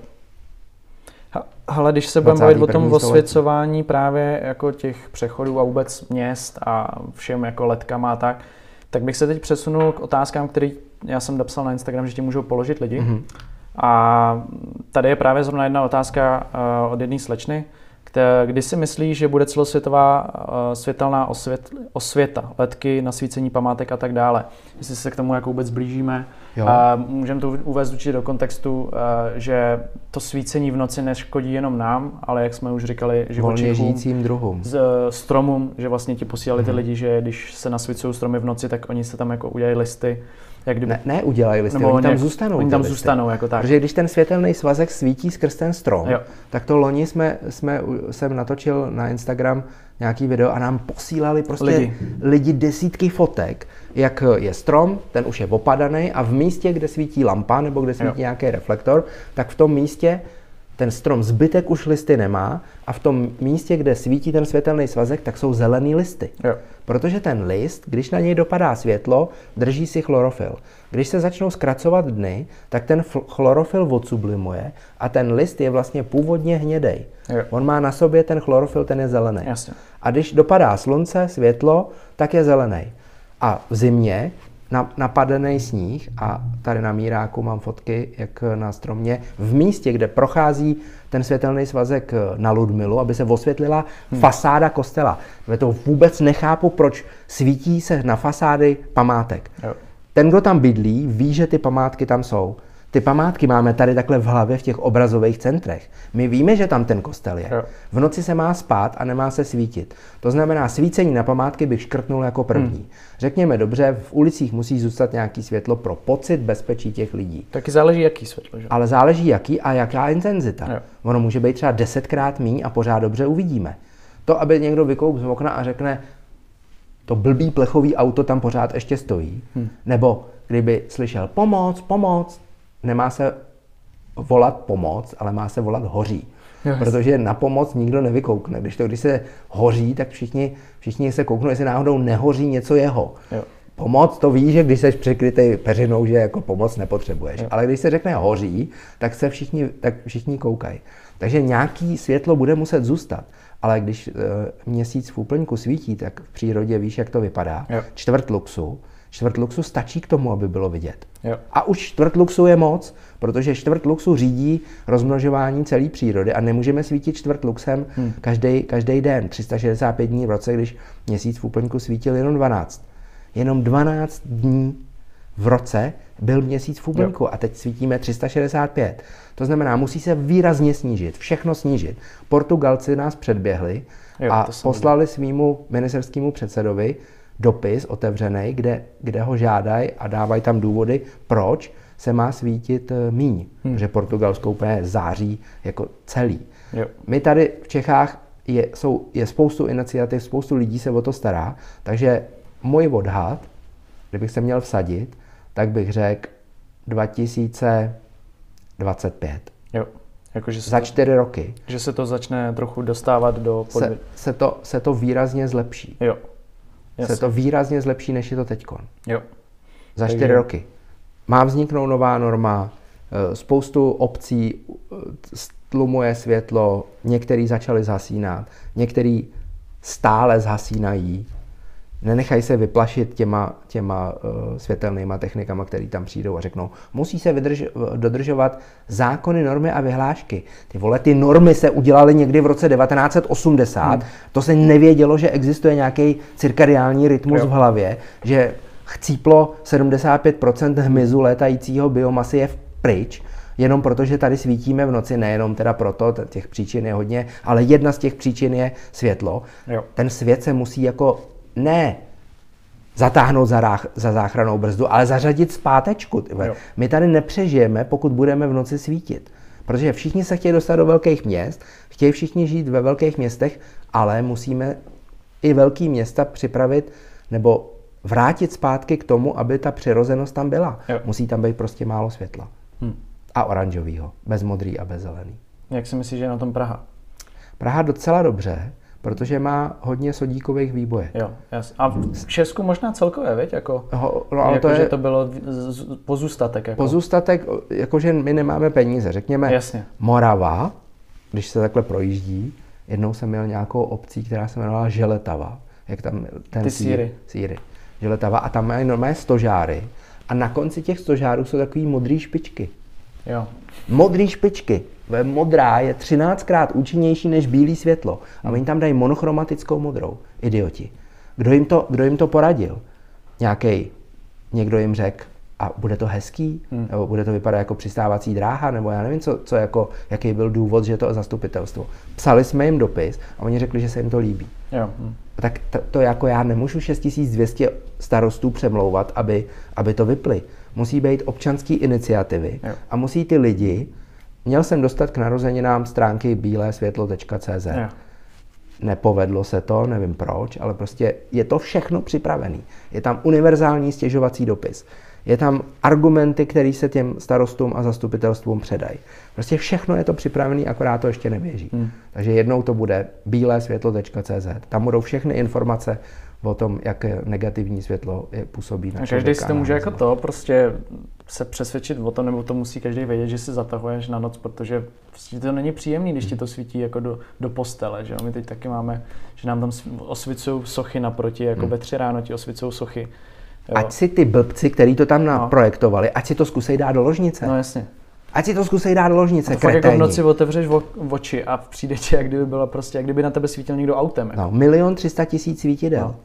Hele, když se budeme bavit o 21. tom osvěcování právě jako těch přechodů a vůbec měst a všem jako letkama a tak, tak bych se teď přesunul k otázkám, které já jsem napsal na Instagram, že ti můžou položit lidi. Mhm. Mm-hmm. A tady je právě zrovna jedna otázka uh, od jedné slečny, kdy si myslí, že bude celosvětová uh, světelná osvět, osvěta, letky, nasvícení památek a tak dále. Jestli se k tomu jako vůbec blížíme. Jo. A můžeme to uvést určitě do kontextu, eh, že to svícení v noci neškodí jenom nám, ale jak jsme už říkali, živočichům, žijícím druhům. z, eh, stromům, že vlastně ti posílali ty Mhm. lidi, že když se nasvícují stromy v noci, tak oni se tam jako udělají listy. Jak kdyby, Ne, ne udělají listy, nebo oni tam zůstanou. Oni tam zůstanou jako tak. Protože když ten světelný svazek svítí skrz ten strom, Jo. tak to loni jsme, jsme, jsem natočil na Instagram nějaký video a nám posílali prostě lidi. Lidi. lidi desítky fotek, jak je strom, ten už je opadaný a v místě, kde svítí lampa nebo kde svítí Jo. nějaký reflektor, tak v tom místě ten strom zbytek už listy nemá a v tom místě, kde svítí ten světelný svazek, tak jsou zelený listy. Jo. Protože ten list, když na něj dopadá světlo, drží si chlorofil. Když se začnou zkracovat dny, tak ten chlorofil odsublimuje a ten list je vlastně původně hnědej. Jo. On má na sobě ten chlorofil, ten je zelený. Jasně. A když dopadá slunce, světlo, tak je zelený. A v zimě napadený sníh a tady na míráku mám fotky, jak na stromě, v místě, kde prochází ten světelný svazek na Ludmilu, aby se osvětlila hmm. fasáda kostela. Ve to vůbec nechápu, proč svítí se na fasády památek. Jo. Ten, kdo tam bydlí, ví, že ty památky tam jsou. Ty památky máme tady takhle v hlavě v těch obrazových centrech. My víme, že tam ten kostel je. V noci se má spát a nemá se svítit. To znamená, svícení na památky bych škrtnul jako první. Hmm. Řekněme dobře, v ulicích musí zůstat nějaký světlo pro pocit bezpečí těch lidí. Taky záleží, jaký světlo. Že? Ale záleží, jaký a jaká intenzita. Jo. Ono může být třeba desetkrát míň a pořád dobře uvidíme. To, aby někdo vykoup z okna a řekne, to blbý plechový auto tam pořád ještě stojí. Hmm. Nebo kdyby slyšel pomoc, pomoc, nemá se volat pomoc, ale má se volat hoří. Yes. Protože na pomoc nikdo nevykoukne. Když to, když se hoří, tak všichni, všichni se kouknou, jestli náhodou nehoří něco jeho. Jo. Pomoc, to víš, že když jsi překrytý peřinou, že jako pomoc nepotřebuješ. Jo. Ale když se řekne hoří, tak se všichni, tak všichni koukají. Takže nějaký světlo bude muset zůstat. Ale když e, měsíc v úplňku svítí, tak v přírodě víš, jak to vypadá. Jo. Čtvrt luxu, čtvrt luxu stačí k tomu, aby bylo vidět. Jo. A už čtvrt luxu je moc, protože čtvrt luxu řídí rozmnožování celé přírody a nemůžeme svítit čtvrt luxem hmm. každý, každý den, 365 dní v roce, když měsíc v úplňku svítil jenom 12. Jenom 12 dní v roce byl měsíc v úplňku jo. a teď svítíme 365. To znamená, musí se výrazně snížit, všechno snížit. Portugalci nás předběhli jo, a poslali svýmu ministerskému předsedovi dopis otevřený, kde, kde ho žádají a dávají tam důvody, proč se má svítit eh, míň, hmm. že Portugalsko úplně září jako celý. Jo. My tady v Čechách je, jsou, je spoustu iniciativ, spoustu lidí se o to stará, takže můj odhad, kdybych se měl vsadit, tak bych řekl 2025. Jo. Jako, že se Za čtyři to, roky. Že se to začne trochu dostávat do. Se, se, to, se to výrazně zlepší. Jo. Jasně. se to výrazně zlepší, než je to teď. Jo. Za čtyři Takže... roky. Má vzniknout nová norma, eh, spoustu obcí eh, stlumuje světlo, některý začali zhasínat, některý stále zhasínají, nenechají se vyplašit těma, těma uh, světelnýma technikama, které tam přijdou a řeknou, musí se vydrž, dodržovat zákony, normy a vyhlášky. Ty vole, ty normy se udělaly někdy v roce 1980, hmm. to se nevědělo, že existuje nějaký cirkadiální rytmus jo. v hlavě, že chcíplo 75% hmyzu létajícího biomasy je pryč, jenom proto, že tady svítíme v noci, nejenom teda proto, těch příčin je hodně, ale jedna z těch příčin je světlo. Jo. Ten svět se musí jako ne zatáhnout za, rách, za záchranou brzdu, ale zařadit zpátečku. My tady nepřežijeme, pokud budeme v noci svítit. Protože všichni se chtějí dostat do velkých měst, chtějí všichni žít ve velkých městech, ale musíme i velký města připravit nebo vrátit zpátky k tomu, aby ta přirozenost tam byla. Jo. Musí tam být prostě málo světla. Hmm. A oranžového, bez modrý a bez zelený. Jak si myslíš, že je na tom Praha? Praha docela dobře protože má hodně sodíkových výboje. Jo, jasně. A v Česku možná celkově, viď? Jako, Ho, no, ale jako, to je, že to bylo pozůstatek. Jako. Pozůstatek, jakože my nemáme peníze. Řekněme, jasně. Morava, když se takhle projíždí, jednou jsem měl nějakou obcí, která se jmenovala Želetava. Jak tam ten Ty síry. síry. Želetava. A tam mají normálně stožáry. A na konci těch stožárů jsou takové modré špičky. Jo. Modré špičky modrá je 13krát účinnější než bílé světlo. A oni tam dají monochromatickou modrou. Idioti. Kdo jim to, kdo jim to poradil? Nějaký, někdo jim řekl, a bude to hezký, hmm. nebo bude to vypadat jako přistávací dráha, nebo já nevím, co, co jako, jaký byl důvod, že to zastupitelstvo. Psali jsme jim dopis a oni řekli, že se jim to líbí. Jo. Hmm. Tak to, to jako já nemůžu 6200 starostů přemlouvat, aby, aby to vyply. Musí být občanské iniciativy jo. a musí ty lidi Měl jsem dostat k narozeninám stránky bílésvětlo.cz. Nepovedlo se to, nevím proč, ale prostě je to všechno připravený. Je tam univerzální stěžovací dopis. je tam argumenty, které se těm starostům a zastupitelstvům předají. Prostě všechno je to připravené, akorát to ještě neběží. Hmm. Takže jednou to bude bílé světlo.cz. Tam budou všechny informace o tom, jak negativní světlo je, působí na a Každý si to může jako to prostě se přesvědčit o tom, nebo to musí každý vědět, že si zatahuješ na noc, protože prostě to není příjemný, když ti to svítí jako do, do postele. Že? My teď taky máme, že nám tam osvicují sochy naproti, jako hmm. ve tři ráno ti osvicují sochy. Jo. Ať si ty blbci, který to tam no. naprojektovali, ať si to zkusej dát do ložnice. No jasně. Ať si to zkusej dát do ložnice, a jako v noci otevřeš vo, oči a přijde ti, jak kdyby byla prostě, jak kdyby na tebe svítil někdo autem. Jako. No, milion třista tisíc svítidel. No.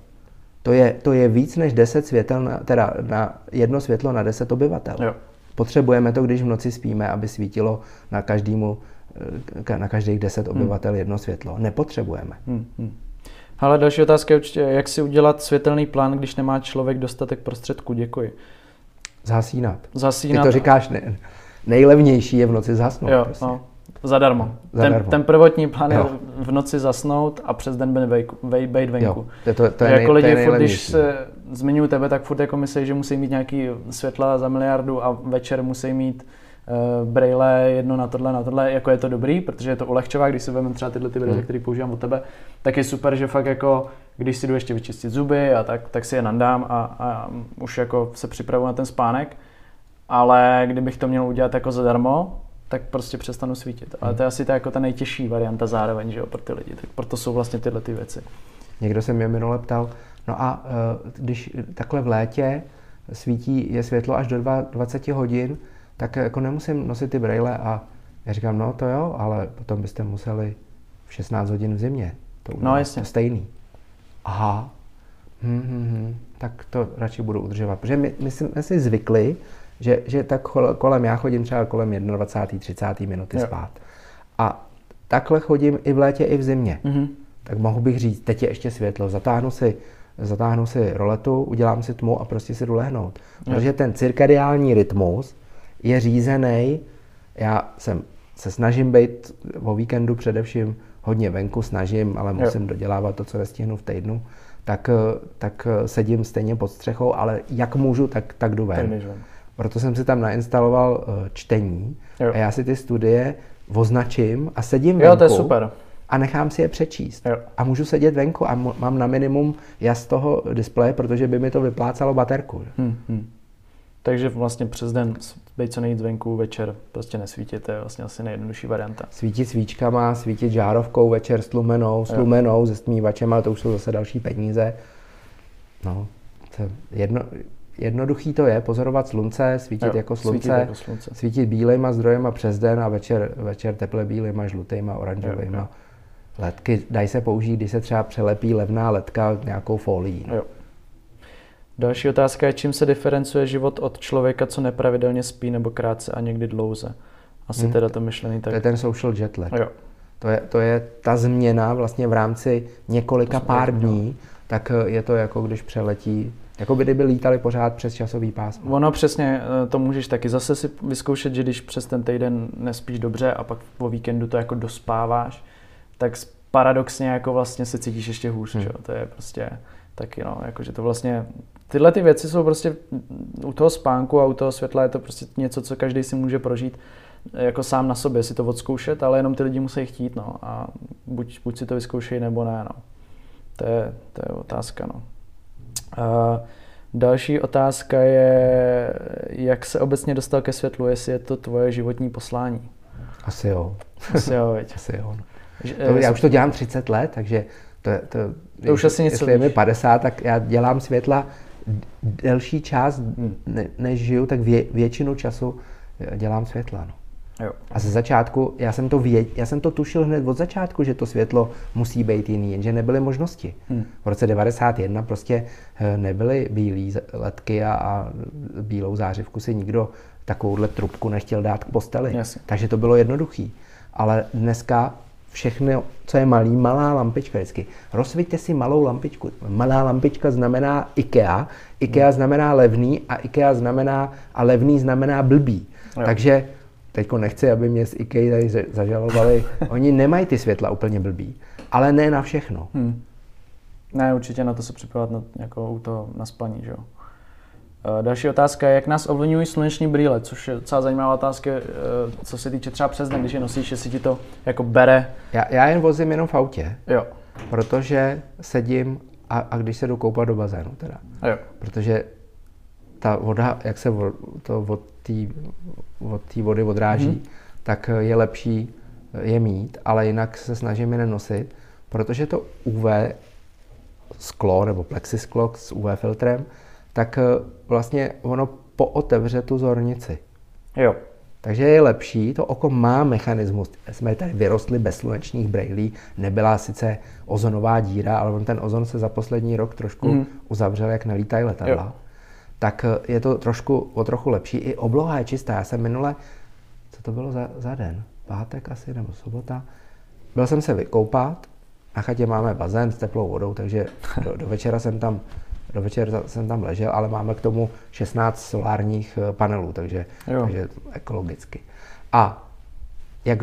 To je, to je víc než 10 světel, na, teda na jedno světlo na 10 obyvatel. Jo. Potřebujeme to, když v noci spíme, aby svítilo na každému, eh, na každých 10 hmm. obyvatel hmm. jedno světlo. Nepotřebujeme. Hmm. Hmm. Ale další otázka je určitě, jak si udělat světelný plán, když nemá člověk dostatek prostředků? Děkuji. Zhasínat. Zhasínat. Ty to říkáš, ne, nejlevnější je v noci zhasnout. Jo, prostě. no. Zadarmo. Zadarmo. Ten, ten prvotní plán jo. je v noci zasnout a přes den být venku. Jo. To, to, to je jako nej, lidi, furt, když se zmiňuji tebe, tak furt jako myslí, že musí mít nějaký světla za miliardu a večer musí mít uh, braille jedno na tohle, na tohle, jako je to dobrý, protože je to ulehčová, když si vezmeme třeba tyhle ty braille, hmm. které používám od tebe, tak je super, že fakt jako, když si jdu ještě vyčistit zuby a tak, tak si je nandám a, a už jako se připravu na ten spánek, ale kdybych to měl udělat jako zadarmo, tak prostě přestanu svítit. Ale to je asi ta, jako ta nejtěžší varianta zároveň, že jo, pro ty lidi. Tak proto jsou vlastně tyhle ty věci. Někdo se mě minule ptal, no a uh, když takhle v létě svítí, je světlo až do 20 hodin, tak jako nemusím nosit ty brejle a já říkám, no to jo, ale potom byste museli v 16 hodin v zimě. To no jasně. To stejný. Aha, hm, hm, hm, tak to radši budu udržovat. Protože my, my jsme si zvykli, že, že tak kolem, já chodím třeba kolem 21. 30. minuty jo. spát. A takhle chodím i v létě, i v zimě. Mm-hmm. Tak mohu bych říct, teď je ještě světlo, zatáhnu si, zatáhnu si roletu, udělám si tmu a prostě si jdu lehnout. Jo. Protože ten cirkadiální rytmus je řízený, já jsem se snažím být o víkendu především hodně venku, snažím, ale musím jo. dodělávat to, co nestihnu v týdnu, tak, tak sedím stejně pod střechou, ale jak můžu, tak, tak jdu ven. Proto jsem si tam nainstaloval uh, čtení jo. a já si ty studie označím a sedím venku. Jo, to je super. A nechám si je přečíst. Jo. A můžu sedět venku a mám na minimum jas toho displeje, protože by mi to vyplácalo baterku. Hmm, hmm. Takže vlastně přes den být co nejvíc venku, večer prostě nesvítit, to je vlastně asi nejjednodušší varianta. Svítit svíčkama, svítit žárovkou večer slumenou, slumenou, se stmívačem, ale to už jsou zase další peníze. No, to jedno, jednoduchý to je pozorovat slunce, svítit jo, jako slunce, svítit, jako slunce. svítit bílejma zdrojema přes den a večer, večer teple bílejma, žlutýma, oranžovýma. Jo, jo. Ledky dají se použít, když se třeba přelepí levná ledka nějakou folií. No. Jo. Další otázka je, čím se diferencuje život od člověka, co nepravidelně spí nebo krátce a někdy dlouze. Asi hmm. teda to myšlený tak. To je ten social jet lag. Jo. To je, to je ta změna vlastně v rámci několika pár dní, tak je to jako když přeletí jako by kdyby lítali pořád přes časový pás. Ono přesně, eh, to můžeš taky zase si vyzkoušet, že když přes ten týden nespíš dobře a pak po víkendu to jako dospáváš, tak paradoxně jako vlastně se cítíš ještě hůř, hmm. To je prostě taky no, jakože to vlastně, tyhle ty věci jsou prostě u toho spánku a u toho světla je to prostě něco, co každý si může prožít eh, jako sám na sobě si to odzkoušet, ale jenom ty lidi musí chtít, no, a buď, buď si to vyzkoušejí, nebo ne, no. To je, to je otázka, no. A další otázka je, jak se obecně dostal ke světlu, jestli je to tvoje životní poslání. Asi jo. Asi jo, veď. Asi jo. No. To, já už to dělám 30 let, takže to, to, to už asi něco Jestli je mi 50, tak já dělám světla delší část, ne, než žiju, tak vě, většinu času dělám světla. No. Jo. A ze začátku, já jsem, to věd, já jsem to tušil hned od začátku, že to světlo musí být jiný, jenže nebyly možnosti. Hmm. V roce 91 prostě eh, nebyly bílé letky a, a bílou zářivku si nikdo takovouhle trubku nechtěl dát k posteli. Jasně. Takže to bylo jednoduchý. Ale dneska všechno, co je malý, malá lampička vždycky. Rozsvíťte si malou lampičku. Malá lampička znamená IKEA, IKEA hmm. znamená levný a IKEA znamená, a levný znamená blbý. Jo. Takže teď nechci, aby mě z IKEA tady zažalovali. Oni nemají ty světla úplně blbý, ale ne na všechno. Hmm. Ne, určitě na to se připravovat na, jako u toho na spaní, že jo. Další otázka je, jak nás ovlivňují sluneční brýle, což je docela zajímavá otázka, co se týče třeba přes den, když je nosíš, jestli ti to jako bere. Já, já jen vozím jenom v autě, jo. protože sedím a, a když se jdu koupat do bazénu teda. Jo. Protože ta voda, jak se to od té od vody odráží, hmm. tak je lepší je mít, ale jinak se snažím je nenosit, protože to UV sklo nebo plexisklo s UV filtrem, tak vlastně ono pootevře tu zornici. Jo. Takže je lepší, to oko má mechanismus. Jsme tady vyrostli bez slunečních brejlí, nebyla sice ozonová díra, ale on ten ozon se za poslední rok trošku mm. uzavřel, jak nelítají letadla. Jo. Tak eh, je to trošku o trochu lepší. I obloha je čistá. Já jsem minule, co to bylo za, za den? Pátek asi nebo sobota. Byl jsem se vykoupat, na chatě máme bazén s teplou vodou, takže do, do večera jsem tam do večera jsem tam ležel, ale máme k tomu 16 solárních eh, panelů, takže, takže ekologicky. A jak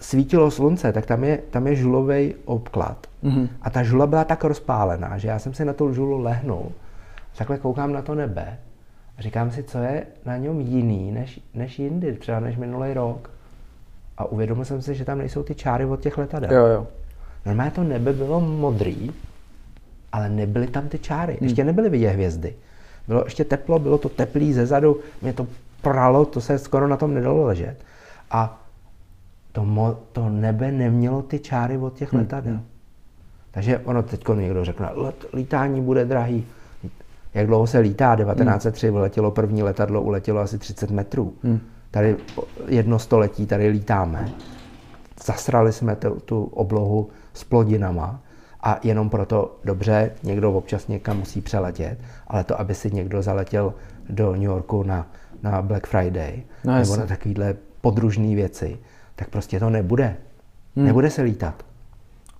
svítilo slunce, tak tam je, tam je žulový obklad. Mm-hmm. A ta žula byla tak rozpálená, že já jsem si na tu žulu lehnul, takhle koukám na to nebe a říkám si, co je na něm jiný než, než jindy, třeba než minulý rok. A uvědomil jsem si, že tam nejsou ty čáry od těch letadel. Jo, jo. Normálně to nebe bylo modrý, ale nebyly tam ty čáry. Hmm. Ještě nebyly vidět hvězdy. Bylo ještě teplo, bylo to teplý ze zadu, mě to pralo, to se skoro na tom nedalo ležet. A to, mo, to nebe nemělo ty čáry od těch hmm. letadel. Hmm. Takže ono teď někdo řekne, let, lítání bude drahý. Jak dlouho se lítá? 1903 hmm. vyletělo první letadlo, uletělo asi 30 metrů. Hmm. Tady jedno století tady lítáme. Zasrali jsme tu, tu oblohu s plodinama a jenom proto dobře, někdo občas někam musí přeletět, ale to, aby si někdo zaletěl do New Yorku na, na Black Friday no, nebo na takovéhle podružné věci, tak prostě to nebude. Hmm. Nebude se lítat.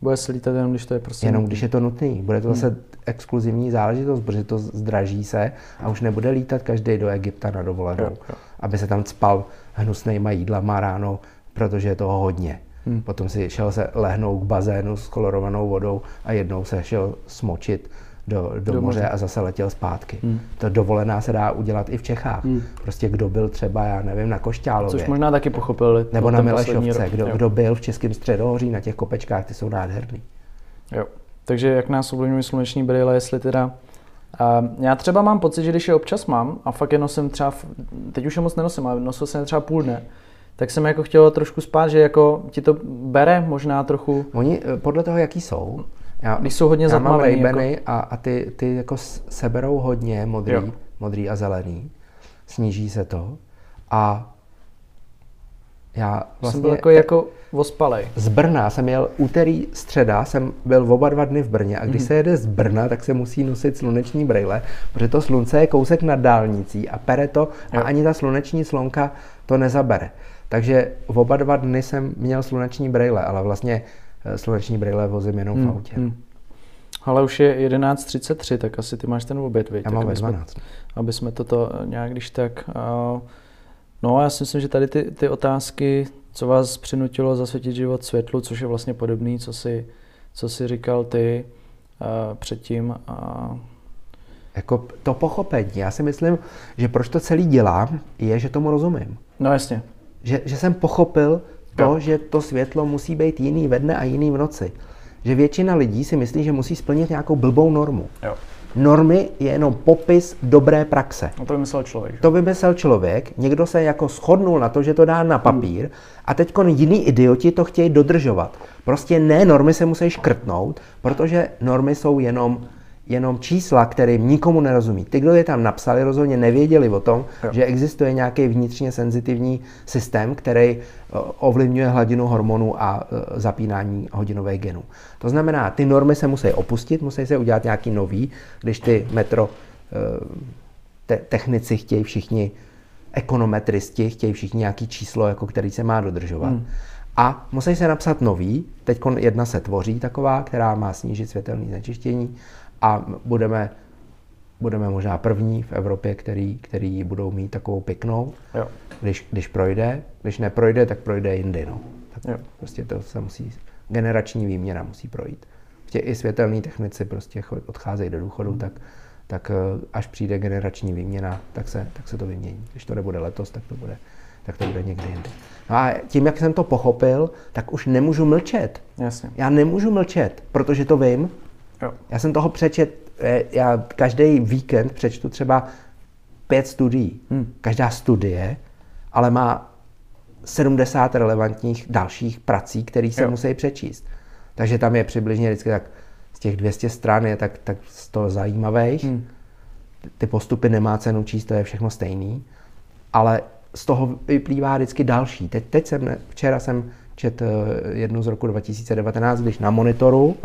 Bude se lítat jenom, když to je prostě Jenom, nutný. když je to nutný. Bude to hmm. Exkluzivní záležitost, protože to zdraží se a už nebude lítat každý do Egypta na dovolenou, jo, jo. aby se tam spal hnusnýma jídlama ráno, protože je toho hodně. Hmm. Potom si šel se lehnout k bazénu s kolorovanou vodou a jednou se šel smočit do, do, do moře, moře a zase letěl zpátky. Hmm. To dovolená se dá udělat i v Čechách. Hmm. Prostě kdo byl třeba, já nevím, na Košťálově. Což možná taky pochopili. Nebo na Milešovce, kdo, kdo byl v Českém středohoří na těch kopečkách, ty jsou nádherný. Jo. Takže jak nás ovlivňují sluneční brýle, jestli teda a já třeba mám pocit, že když je občas mám a fakt je nosím třeba, teď už je moc nenosím, ale nosil jsem třeba půl dne, tak jsem jako chtěl trošku spát, že jako ti to bere možná trochu. Oni eh, podle toho, jaký jsou, já, Když jsou hodně já mám jako... a, a ty, ty jako seberou hodně modrý, jo. modrý a zelený. Sníží se to. A já vlastně... Jsem byl jako, jako ospalej. Z Brna jsem jel úterý, středa, jsem byl oba dva dny v Brně a když mm-hmm. se jede z Brna, tak se musí nosit sluneční brýle, protože to slunce je kousek nad dálnicí a pere to a jo. ani ta sluneční slonka to nezabere. Takže v oba dva dny jsem měl sluneční brýle, ale vlastně eh, sluneční brýle vozím jenom hmm, v autě. Hmm. Ale už je 11.33, tak asi ty máš ten oběd, viď? Já mám aby 12. Jsme, aby jsme toto nějak když tak... Uh, no já si myslím, že tady ty, ty otázky, co vás přinutilo zasvětit život světlu, což je vlastně podobný, co si, co si říkal ty uh, předtím. Uh, jako to pochopení. Já si myslím, že proč to celý dělám, je, že tomu rozumím. No jasně že, že jsem pochopil to, jo. že to světlo musí být jiný ve dne a jiný v noci. Že většina lidí si myslí, že musí splnit nějakou blbou normu. Jo. Normy je jenom popis dobré praxe. No to vymyslel člověk. Že? To vymyslel člověk, někdo se jako shodnul na to, že to dá na papír a teď jiní idioti to chtějí dodržovat. Prostě ne, normy se musí škrtnout, protože normy jsou jenom jenom čísla, kterým nikomu nerozumí. Ty, kdo je tam napsali, rozhodně nevěděli o tom, jo. že existuje nějaký vnitřně senzitivní systém, který eh, ovlivňuje hladinu hormonů a eh, zapínání hodinových genů. To znamená, ty normy se musí opustit, musí se udělat nějaký nový, když ty metro eh, te- technici chtějí všichni ekonometristi, chtějí všichni nějaký číslo, jako který se má dodržovat. Hmm. A musí se napsat nový, teď jedna se tvoří taková, která má snížit světelné znečištění a budeme, budeme možná první v Evropě, který, který budou mít takovou pěknou, jo. Když, když projde. Když neprojde, tak projde jindy. No. Tak jo. Prostě to se musí, generační výměna musí projít. Prostě i světelní technici prostě odcházejí do důchodu, hmm. tak tak eh, až přijde generační výměna, tak se, tak se to vymění. Když to nebude letos, tak to bude, tak to bude někdy jindy. No a tím, jak jsem to pochopil, tak už nemůžu mlčet. Jasně. Já nemůžu mlčet, protože to vím. Jo. Já jsem toho přečet, eh, já každý víkend přečtu třeba pět studií. Hmm. Každá studie ale má 70 relevantních dalších prací, které se jo. musí přečíst. Takže tam je přibližně vždycky tak z těch 200 stran je tak, tak z toho zajímavých. Hmm. Ty postupy nemá cenu číst, to je všechno stejný. Ale z toho vyplývá vždycky další. Teď, teď jsem, včera jsem čet eh, jednu z roku 2019, když na monitoru,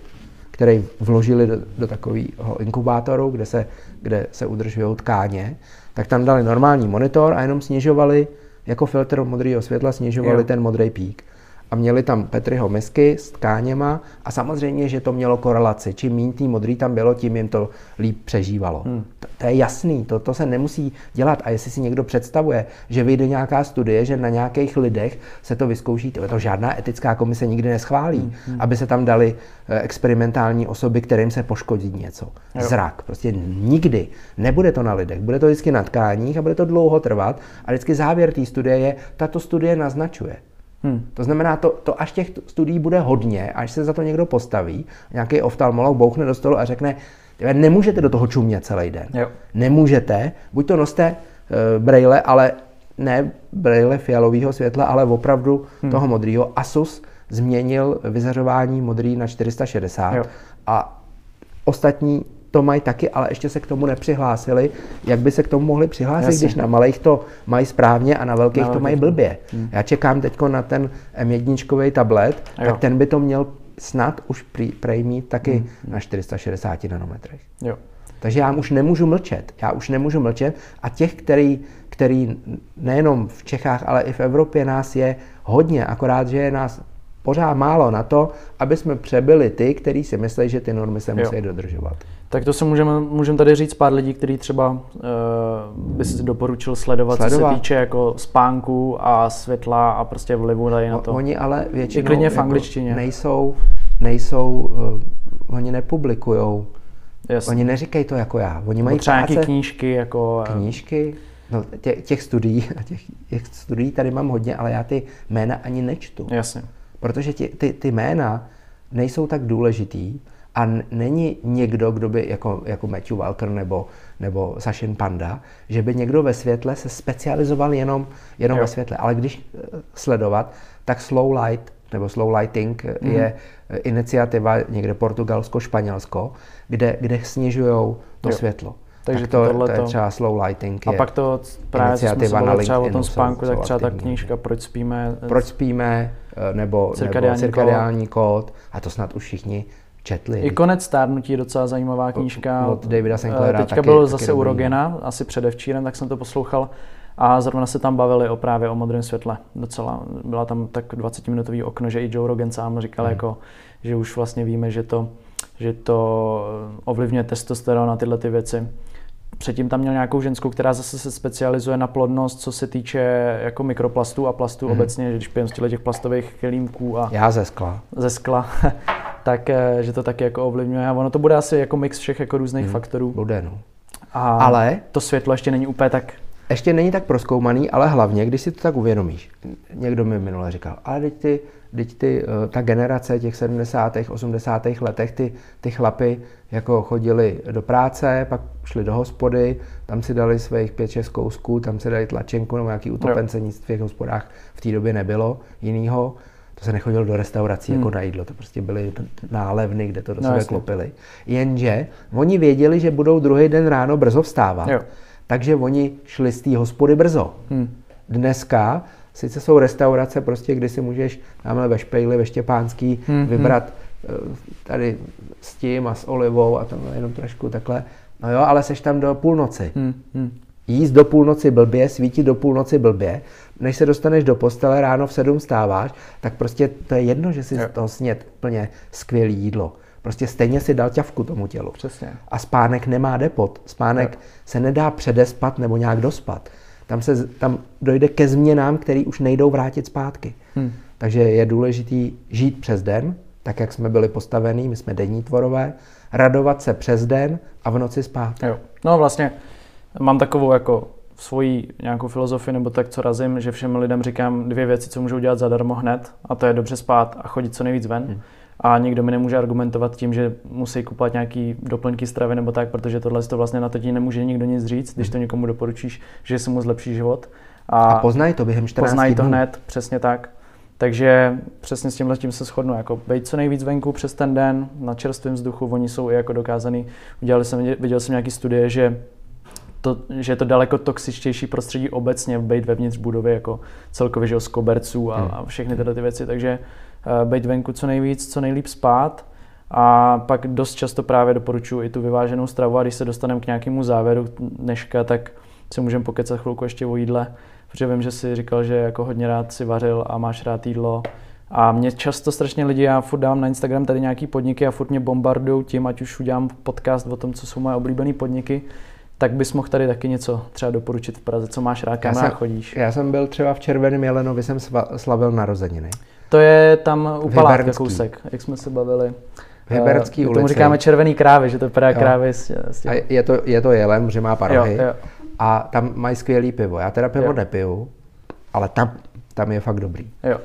který vložili do, do takového inkubátoru, kde se, kde se udržují tkáně, tak tam dali normální monitor a jenom snižovali jako filtr modrého světla, snižovali jo. ten modrý pík a měli tam Petriho misky s tkáněma a samozřejmě, že to mělo korelaci. Čím méně tý modrý tam bylo, tím jim to líp přežívalo. Hmm. To, to je jasný, to, to se nemusí dělat. A jestli si někdo představuje, že vyjde nějaká studie, že na nějakých lidech se to vyzkouší, to, to žádná etická komise nikdy neschválí, hmm. hmm. aby se tam dali eh, experimentální osoby, kterým se poškodí něco. Jo. Zrak. Prostě nikdy. Nebude to na lidech, bude to vždycky na tkáních a bude to dlouho trvat. A vždycky závěr té studie je, tato studie naznačuje. Hmm. To znamená, to, to až těch studií bude hodně, až se za to někdo postaví, nějaký oftalmolog bouchne do stolu a řekne, nemůžete do toho čumět celý den. Jo. Nemůžete, buď to noste uh, brejle, ale ne brejle fialového světla, ale opravdu hmm. toho modrého. Asus změnil vyzařování modrý na 460 jo. a ostatní to mají taky, ale ještě se k tomu nepřihlásili. Jak by se k tomu mohli přihlásit, Jasně. když na malých to mají správně a na velkých na to mají blbě. Hmm. Já čekám teď na ten M1 tablet, jo. tak ten by to měl snad už prej mít taky hmm. na 460 nanometrech. Jo. Takže já už nemůžu mlčet. Já už nemůžu mlčet a těch, který, který nejenom v Čechách, ale i v Evropě nás je hodně, akorát, že je nás pořád málo na to, aby jsme přebyli ty, kteří si myslí, že ty normy se musí jo. dodržovat. Tak to se můžeme můžem tady říct pár lidí, kteří třeba uh, by si doporučil sledovat, sledovat, co se týče jako spánku a světla a prostě vlivu tady na to. Oni ale většinou I klidně v jako angličtině. nejsou, nejsou uh, oni nepublikujou. Jasně. Oni neříkají to jako já. Oni mají třeba práce, nějaké knížky jako... Eh, knížky? No, těch, těch studií, těch, těch studií tady mám hodně, ale já ty jména ani nečtu. Jasně. Protože ty, ty, ty jména nejsou tak důležitý, a není někdo, kdo by, jako, jako Matthew Walker nebo, nebo Sashin Panda, že by někdo ve světle se specializoval jenom, jenom ve světle. Ale když eh, sledovat, tak Slow Light nebo Slow Lighting mm. je eh, iniciativa někde Portugalsko, Španělsko, kde, kde snižují to jo. světlo. Takže tak to, to je třeba slow lighting. A pak to právě jsme se na třeba o tom spánku, tak třeba ta knížka Proč spíme. Proč spíme, nebo cirkadiální, nebo cirkadiální kód. kód. A to snad už všichni četli. I konec stárnutí je docela zajímavá knížka. Od Davida Sinclaira. Teďka taky, byl taky zase u Rogena, asi předevčírem, tak jsem to poslouchal. A zrovna se tam bavili o právě o modrém světle. Docela byla tam tak 20-minutový okno, že i Joe Rogan sám říkal, hmm. jako, že už vlastně víme, že to, že to ovlivňuje testosteron a tyhle ty věci. Předtím tam měl nějakou ženskou, která zase se specializuje na plodnost, co se týče jako mikroplastů a plastů hmm. obecně, že když pijeme z těch plastových kelímků a... Já ze skla. Ze skla. tak eh, že to taky jako ovlivňuje. A ono to bude asi jako mix všech jako různých hmm, faktorů. Bude, no. A ale to světlo ještě není úplně tak... Ještě není tak proskoumaný, ale hlavně, když si to tak uvědomíš. Někdo mi minule říkal, ale teď ty, teď ty, eh, ta generace těch 70. 80. letech, ty, ty chlapy jako chodili do práce, pak šli do hospody, tam si dali svých 5-6 kousků, tam si dali tlačenku nebo nějaký utopence, nic v těch hospodách v té době nebylo jinýho to se nechodilo do restaurací jako hmm. jako na jídlo, to prostě byly nálevny, kde to do no, sebe klopili. Jenže oni věděli, že budou druhý den ráno brzo vstávat, jo. takže oni šli z té hospody brzo. Hmm. Dneska sice jsou restaurace, prostě, kdy si můžeš tamhle ve Špejli, ve Štěpánský hmm. hmm. vybrat hmm. tady s tím a s olivou a tam jenom trošku takhle. No jo, ale seš tam do půlnoci. Hmm. Hmm. Jíst do půlnoci blbě, svítit do půlnoci blbě, než se dostaneš do postele, ráno v sedm stáváš, tak prostě to je jedno, že si z toho snět plně skvělé jídlo. Prostě stejně si dal ťavku tomu tělu. Přesně. A spánek nemá depot. Spánek jo. se nedá předespat nebo nějak dospat. Tam, se, tam dojde ke změnám, které už nejdou vrátit zpátky. Hmm. Takže je důležitý žít přes den, tak jak jsme byli postavení, my jsme denní tvorové, radovat se přes den a v noci spát. Jo. No vlastně mám takovou jako svoji nějakou filozofii nebo tak, co razím, že všem lidem říkám dvě věci, co můžou dělat zadarmo hned a to je dobře spát a chodit co nejvíc ven. Hmm. A nikdo mi nemůže argumentovat tím, že musí kupovat nějaký doplňky stravy nebo tak, protože tohle to vlastně na to ti nemůže nikdo nic říct, když to někomu doporučíš, že se mu zlepší život. A, a poznají to během 14 Poznají to hned, přesně tak. Takže přesně s tímhle tím se shodnu, jako být co nejvíc venku přes ten den, na čerstvém vzduchu, oni jsou i jako dokázaný. Udělali jsem, viděl jsem nějaký studie, že to, že je to daleko toxičtější prostředí obecně být vevnitř budovy, jako celkově, že z koberců a, hmm. a všechny tyhle ty věci, takže uh, být venku co nejvíc, co nejlíp spát. A pak dost často právě doporučuji i tu vyváženou stravu. A když se dostaneme k nějakému závěru dneška, tak si můžeme pokecat chvilku ještě o jídle, protože vím, že si říkal, že jako hodně rád si vařil a máš rád jídlo. A mě často strašně lidi, já furt dám na Instagram tady nějaký podniky a furt mě bombardují tím, ať už udělám podcast o tom, co jsou moje oblíbené podniky, tak bys mohl tady taky něco třeba doporučit v Praze, co máš rád, kam já jsem, chodíš. Já jsem byl třeba v Červeném Jelenovi, jsem slavil narozeniny. To je tam u Palátka kousek, jak jsme se bavili. V Hyberský uh, ulici. Tomu říkáme červený krávy, že to vypadá krávy s, s tím. A je to, je to jelen, že má parohy. Jo, jo. A tam mají skvělý pivo. Já teda pivo jo. nepiju, ale tam, tam je fakt dobrý. Jo.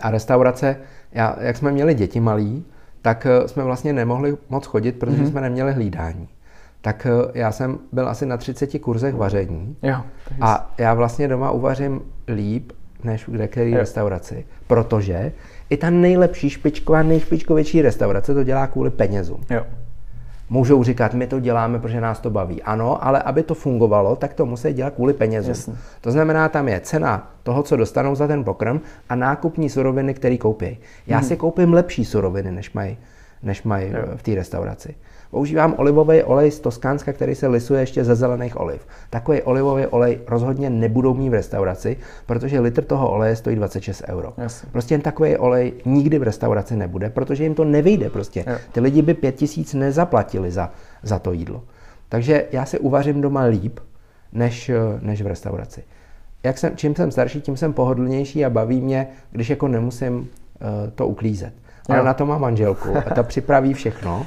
A restaurace, já, jak jsme měli děti malí, tak eh, jsme vlastně nemohli moc chodit, protože mm-hmm. jsme neměli hlídání tak eh, já jsem byl asi na 30 kurzech vaření jo, a já vlastně doma uvařím líp než v kdekékoliv restauraci, protože i ta nejlepší špičková, nejšpičkovější restaurace to dělá kvůli penězům. Jo. Můžou říkat, my to děláme, protože nás to baví. Ano, ale aby to fungovalo, tak to musí dělat kvůli penězům. Jasně. To znamená, tam je cena toho, co dostanou za ten pokrm a nákupní suroviny, které koupí. Já hmm. si koupím lepší suroviny, než mají než mají v té restauraci. Používám olivový olej z Toskánska, který se lisuje ještě ze zelených oliv. Takový olivový olej rozhodně nebudou mít v restauraci, protože litr toho oleje stojí 26 euro. Jasně. Prostě jen takový olej nikdy v restauraci nebude, protože jim to nevyjde prostě. Ty lidi by pět tisíc nezaplatili za, za to jídlo. Takže já si uvařím doma líp, než, než v restauraci. Jak jsem, čím jsem starší, tím jsem pohodlnější a baví mě, když jako nemusím uh, to uklízet. Ale jo. na to mám manželku a ta připraví všechno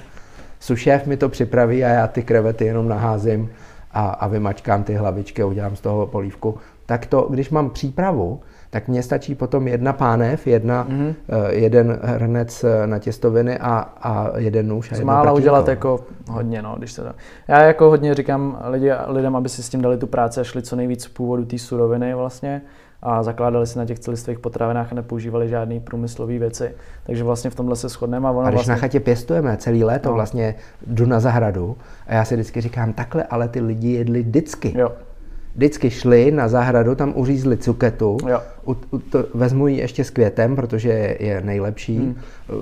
sušéf mi to připraví a já ty krevety jenom naházím a, a vymačkám ty hlavičky a udělám z toho polívku. Tak to, když mám přípravu, tak mně stačí potom jedna pánev, jedna, mm-hmm. uh, jeden hrnec eh, na těstoviny a, a jeden nůž. A mála udělat jako hodně, no, když se to... Já jako hodně říkám lidi, lidem, aby si s tím dali tu práci a šli co nejvíc v původu té suroviny vlastně a zakládali si na těch celistvých potravinách a nepoužívali žádné průmyslové věci. Takže vlastně v tomhle se shodneme. A, ono a když vlastně... na chatě pěstujeme celý léto, no. vlastně jdu na zahradu a já si vždycky říkám, takhle ale ty lidi jedli vždycky. Jo. Vždycky šli na zahradu, tam uřízli cuketu, jo. U, u, to, vezmu ji ještě s květem, protože je, je nejlepší, hmm.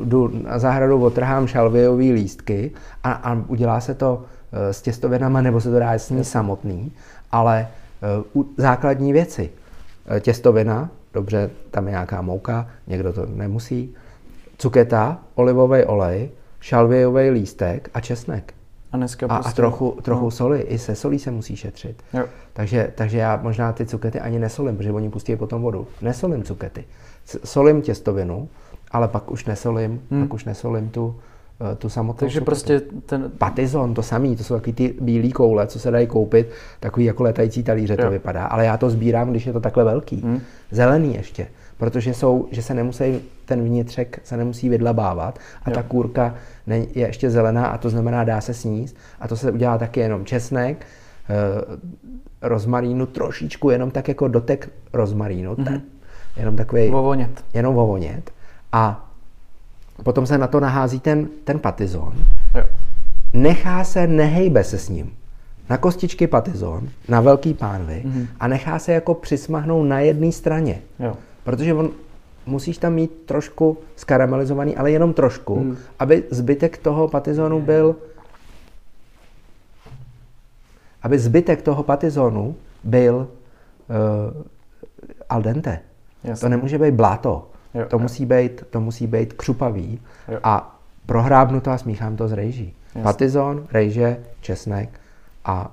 jdu na zahradu, otrhám šalvějové lístky a, a udělá se to uh, s těstovinama, nebo se to dá s ní samotný, ale uh, základní věci. Eh, těstovina, dobře, tam je nějaká mouka, někdo to nemusí, cuketa, olivový olej, šalvějový lístek a česnek. A, dneska a, prostě, a trochu, trochu no. soli. I se solí se musí šetřit. Jo. Takže, takže já možná ty cukety ani nesolím, protože oni pustí potom vodu. Nesolím cukety. Solím těstovinu, ale pak už nesolím, hmm. pak už nesolím tu, tu samotnou Takže prostě ten... Patizon, to samý, to jsou takový ty bílé koule, co se dají koupit, takový jako letající talíře jo. to vypadá. Ale já to sbírám, když je to takhle velký. Hmm. Zelený ještě, protože jsou, že se nemusí, ten vnitřek se nemusí vydlabávat a jo. ta kůrka je ještě zelená a to znamená dá se sníst. A to se udělá taky jenom česnek, eh, rozmarínu, trošičku, jenom tak jako dotek rozmarínu, mm-hmm. jenom takový... Vovonět. Jenom vovonět. A potom se na to nahází ten, ten patizon, jo. nechá se, nehejbe se s ním. Na kostičky patizon, na velký pánvy mm-hmm. a nechá se jako přismahnout na jedné straně. Jo. Protože on, musíš tam mít trošku skaramelizovaný, ale jenom trošku, mm. aby zbytek toho patizonu byl aby zbytek toho patizonu byl uh, al dente. Jasně. To nemůže být bláto. Jo, to, jo. Musí být, to musí být křupavý jo. a prohrábnu to a smíchám to s rejží. Jasně. Patizon, rejže, česnek a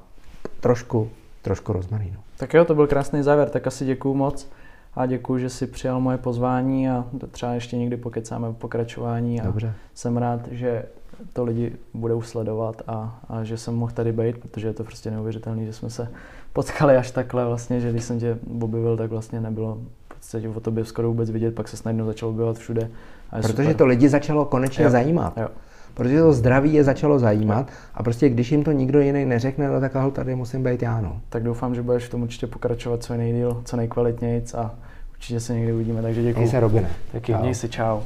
trošku, trošku rozmarínu. Tak jo, to byl krásný závěr, tak asi děkuju moc. a děkuji, že si přijal moje pozvání a třeba ještě někdy pokecáme v pokračování a Dobře. jsem rád, že to lidi budou sledovat a, a že jsem mohl tady být, protože je to prostě neuvěřitelné, že jsme se potkali až takhle vlastně, že když jsem tě objevil, tak vlastně nebylo podstatě o tobě skoro vůbec vidět, pak se snadno začal objevovat všude. A protože super. to lidi začalo konečně jo. zajímat. Jo. Protože to zdraví je začalo zajímat a prostě když jim to nikdo jiný neřekne, no tak tady musím být já, no. Tak doufám, že budeš v tom určitě pokračovat co nejdíl, co nejkvalitnějc a určitě se někdy uvidíme, takže děkuji. Měj se, Robine. Taky, měj si, čau.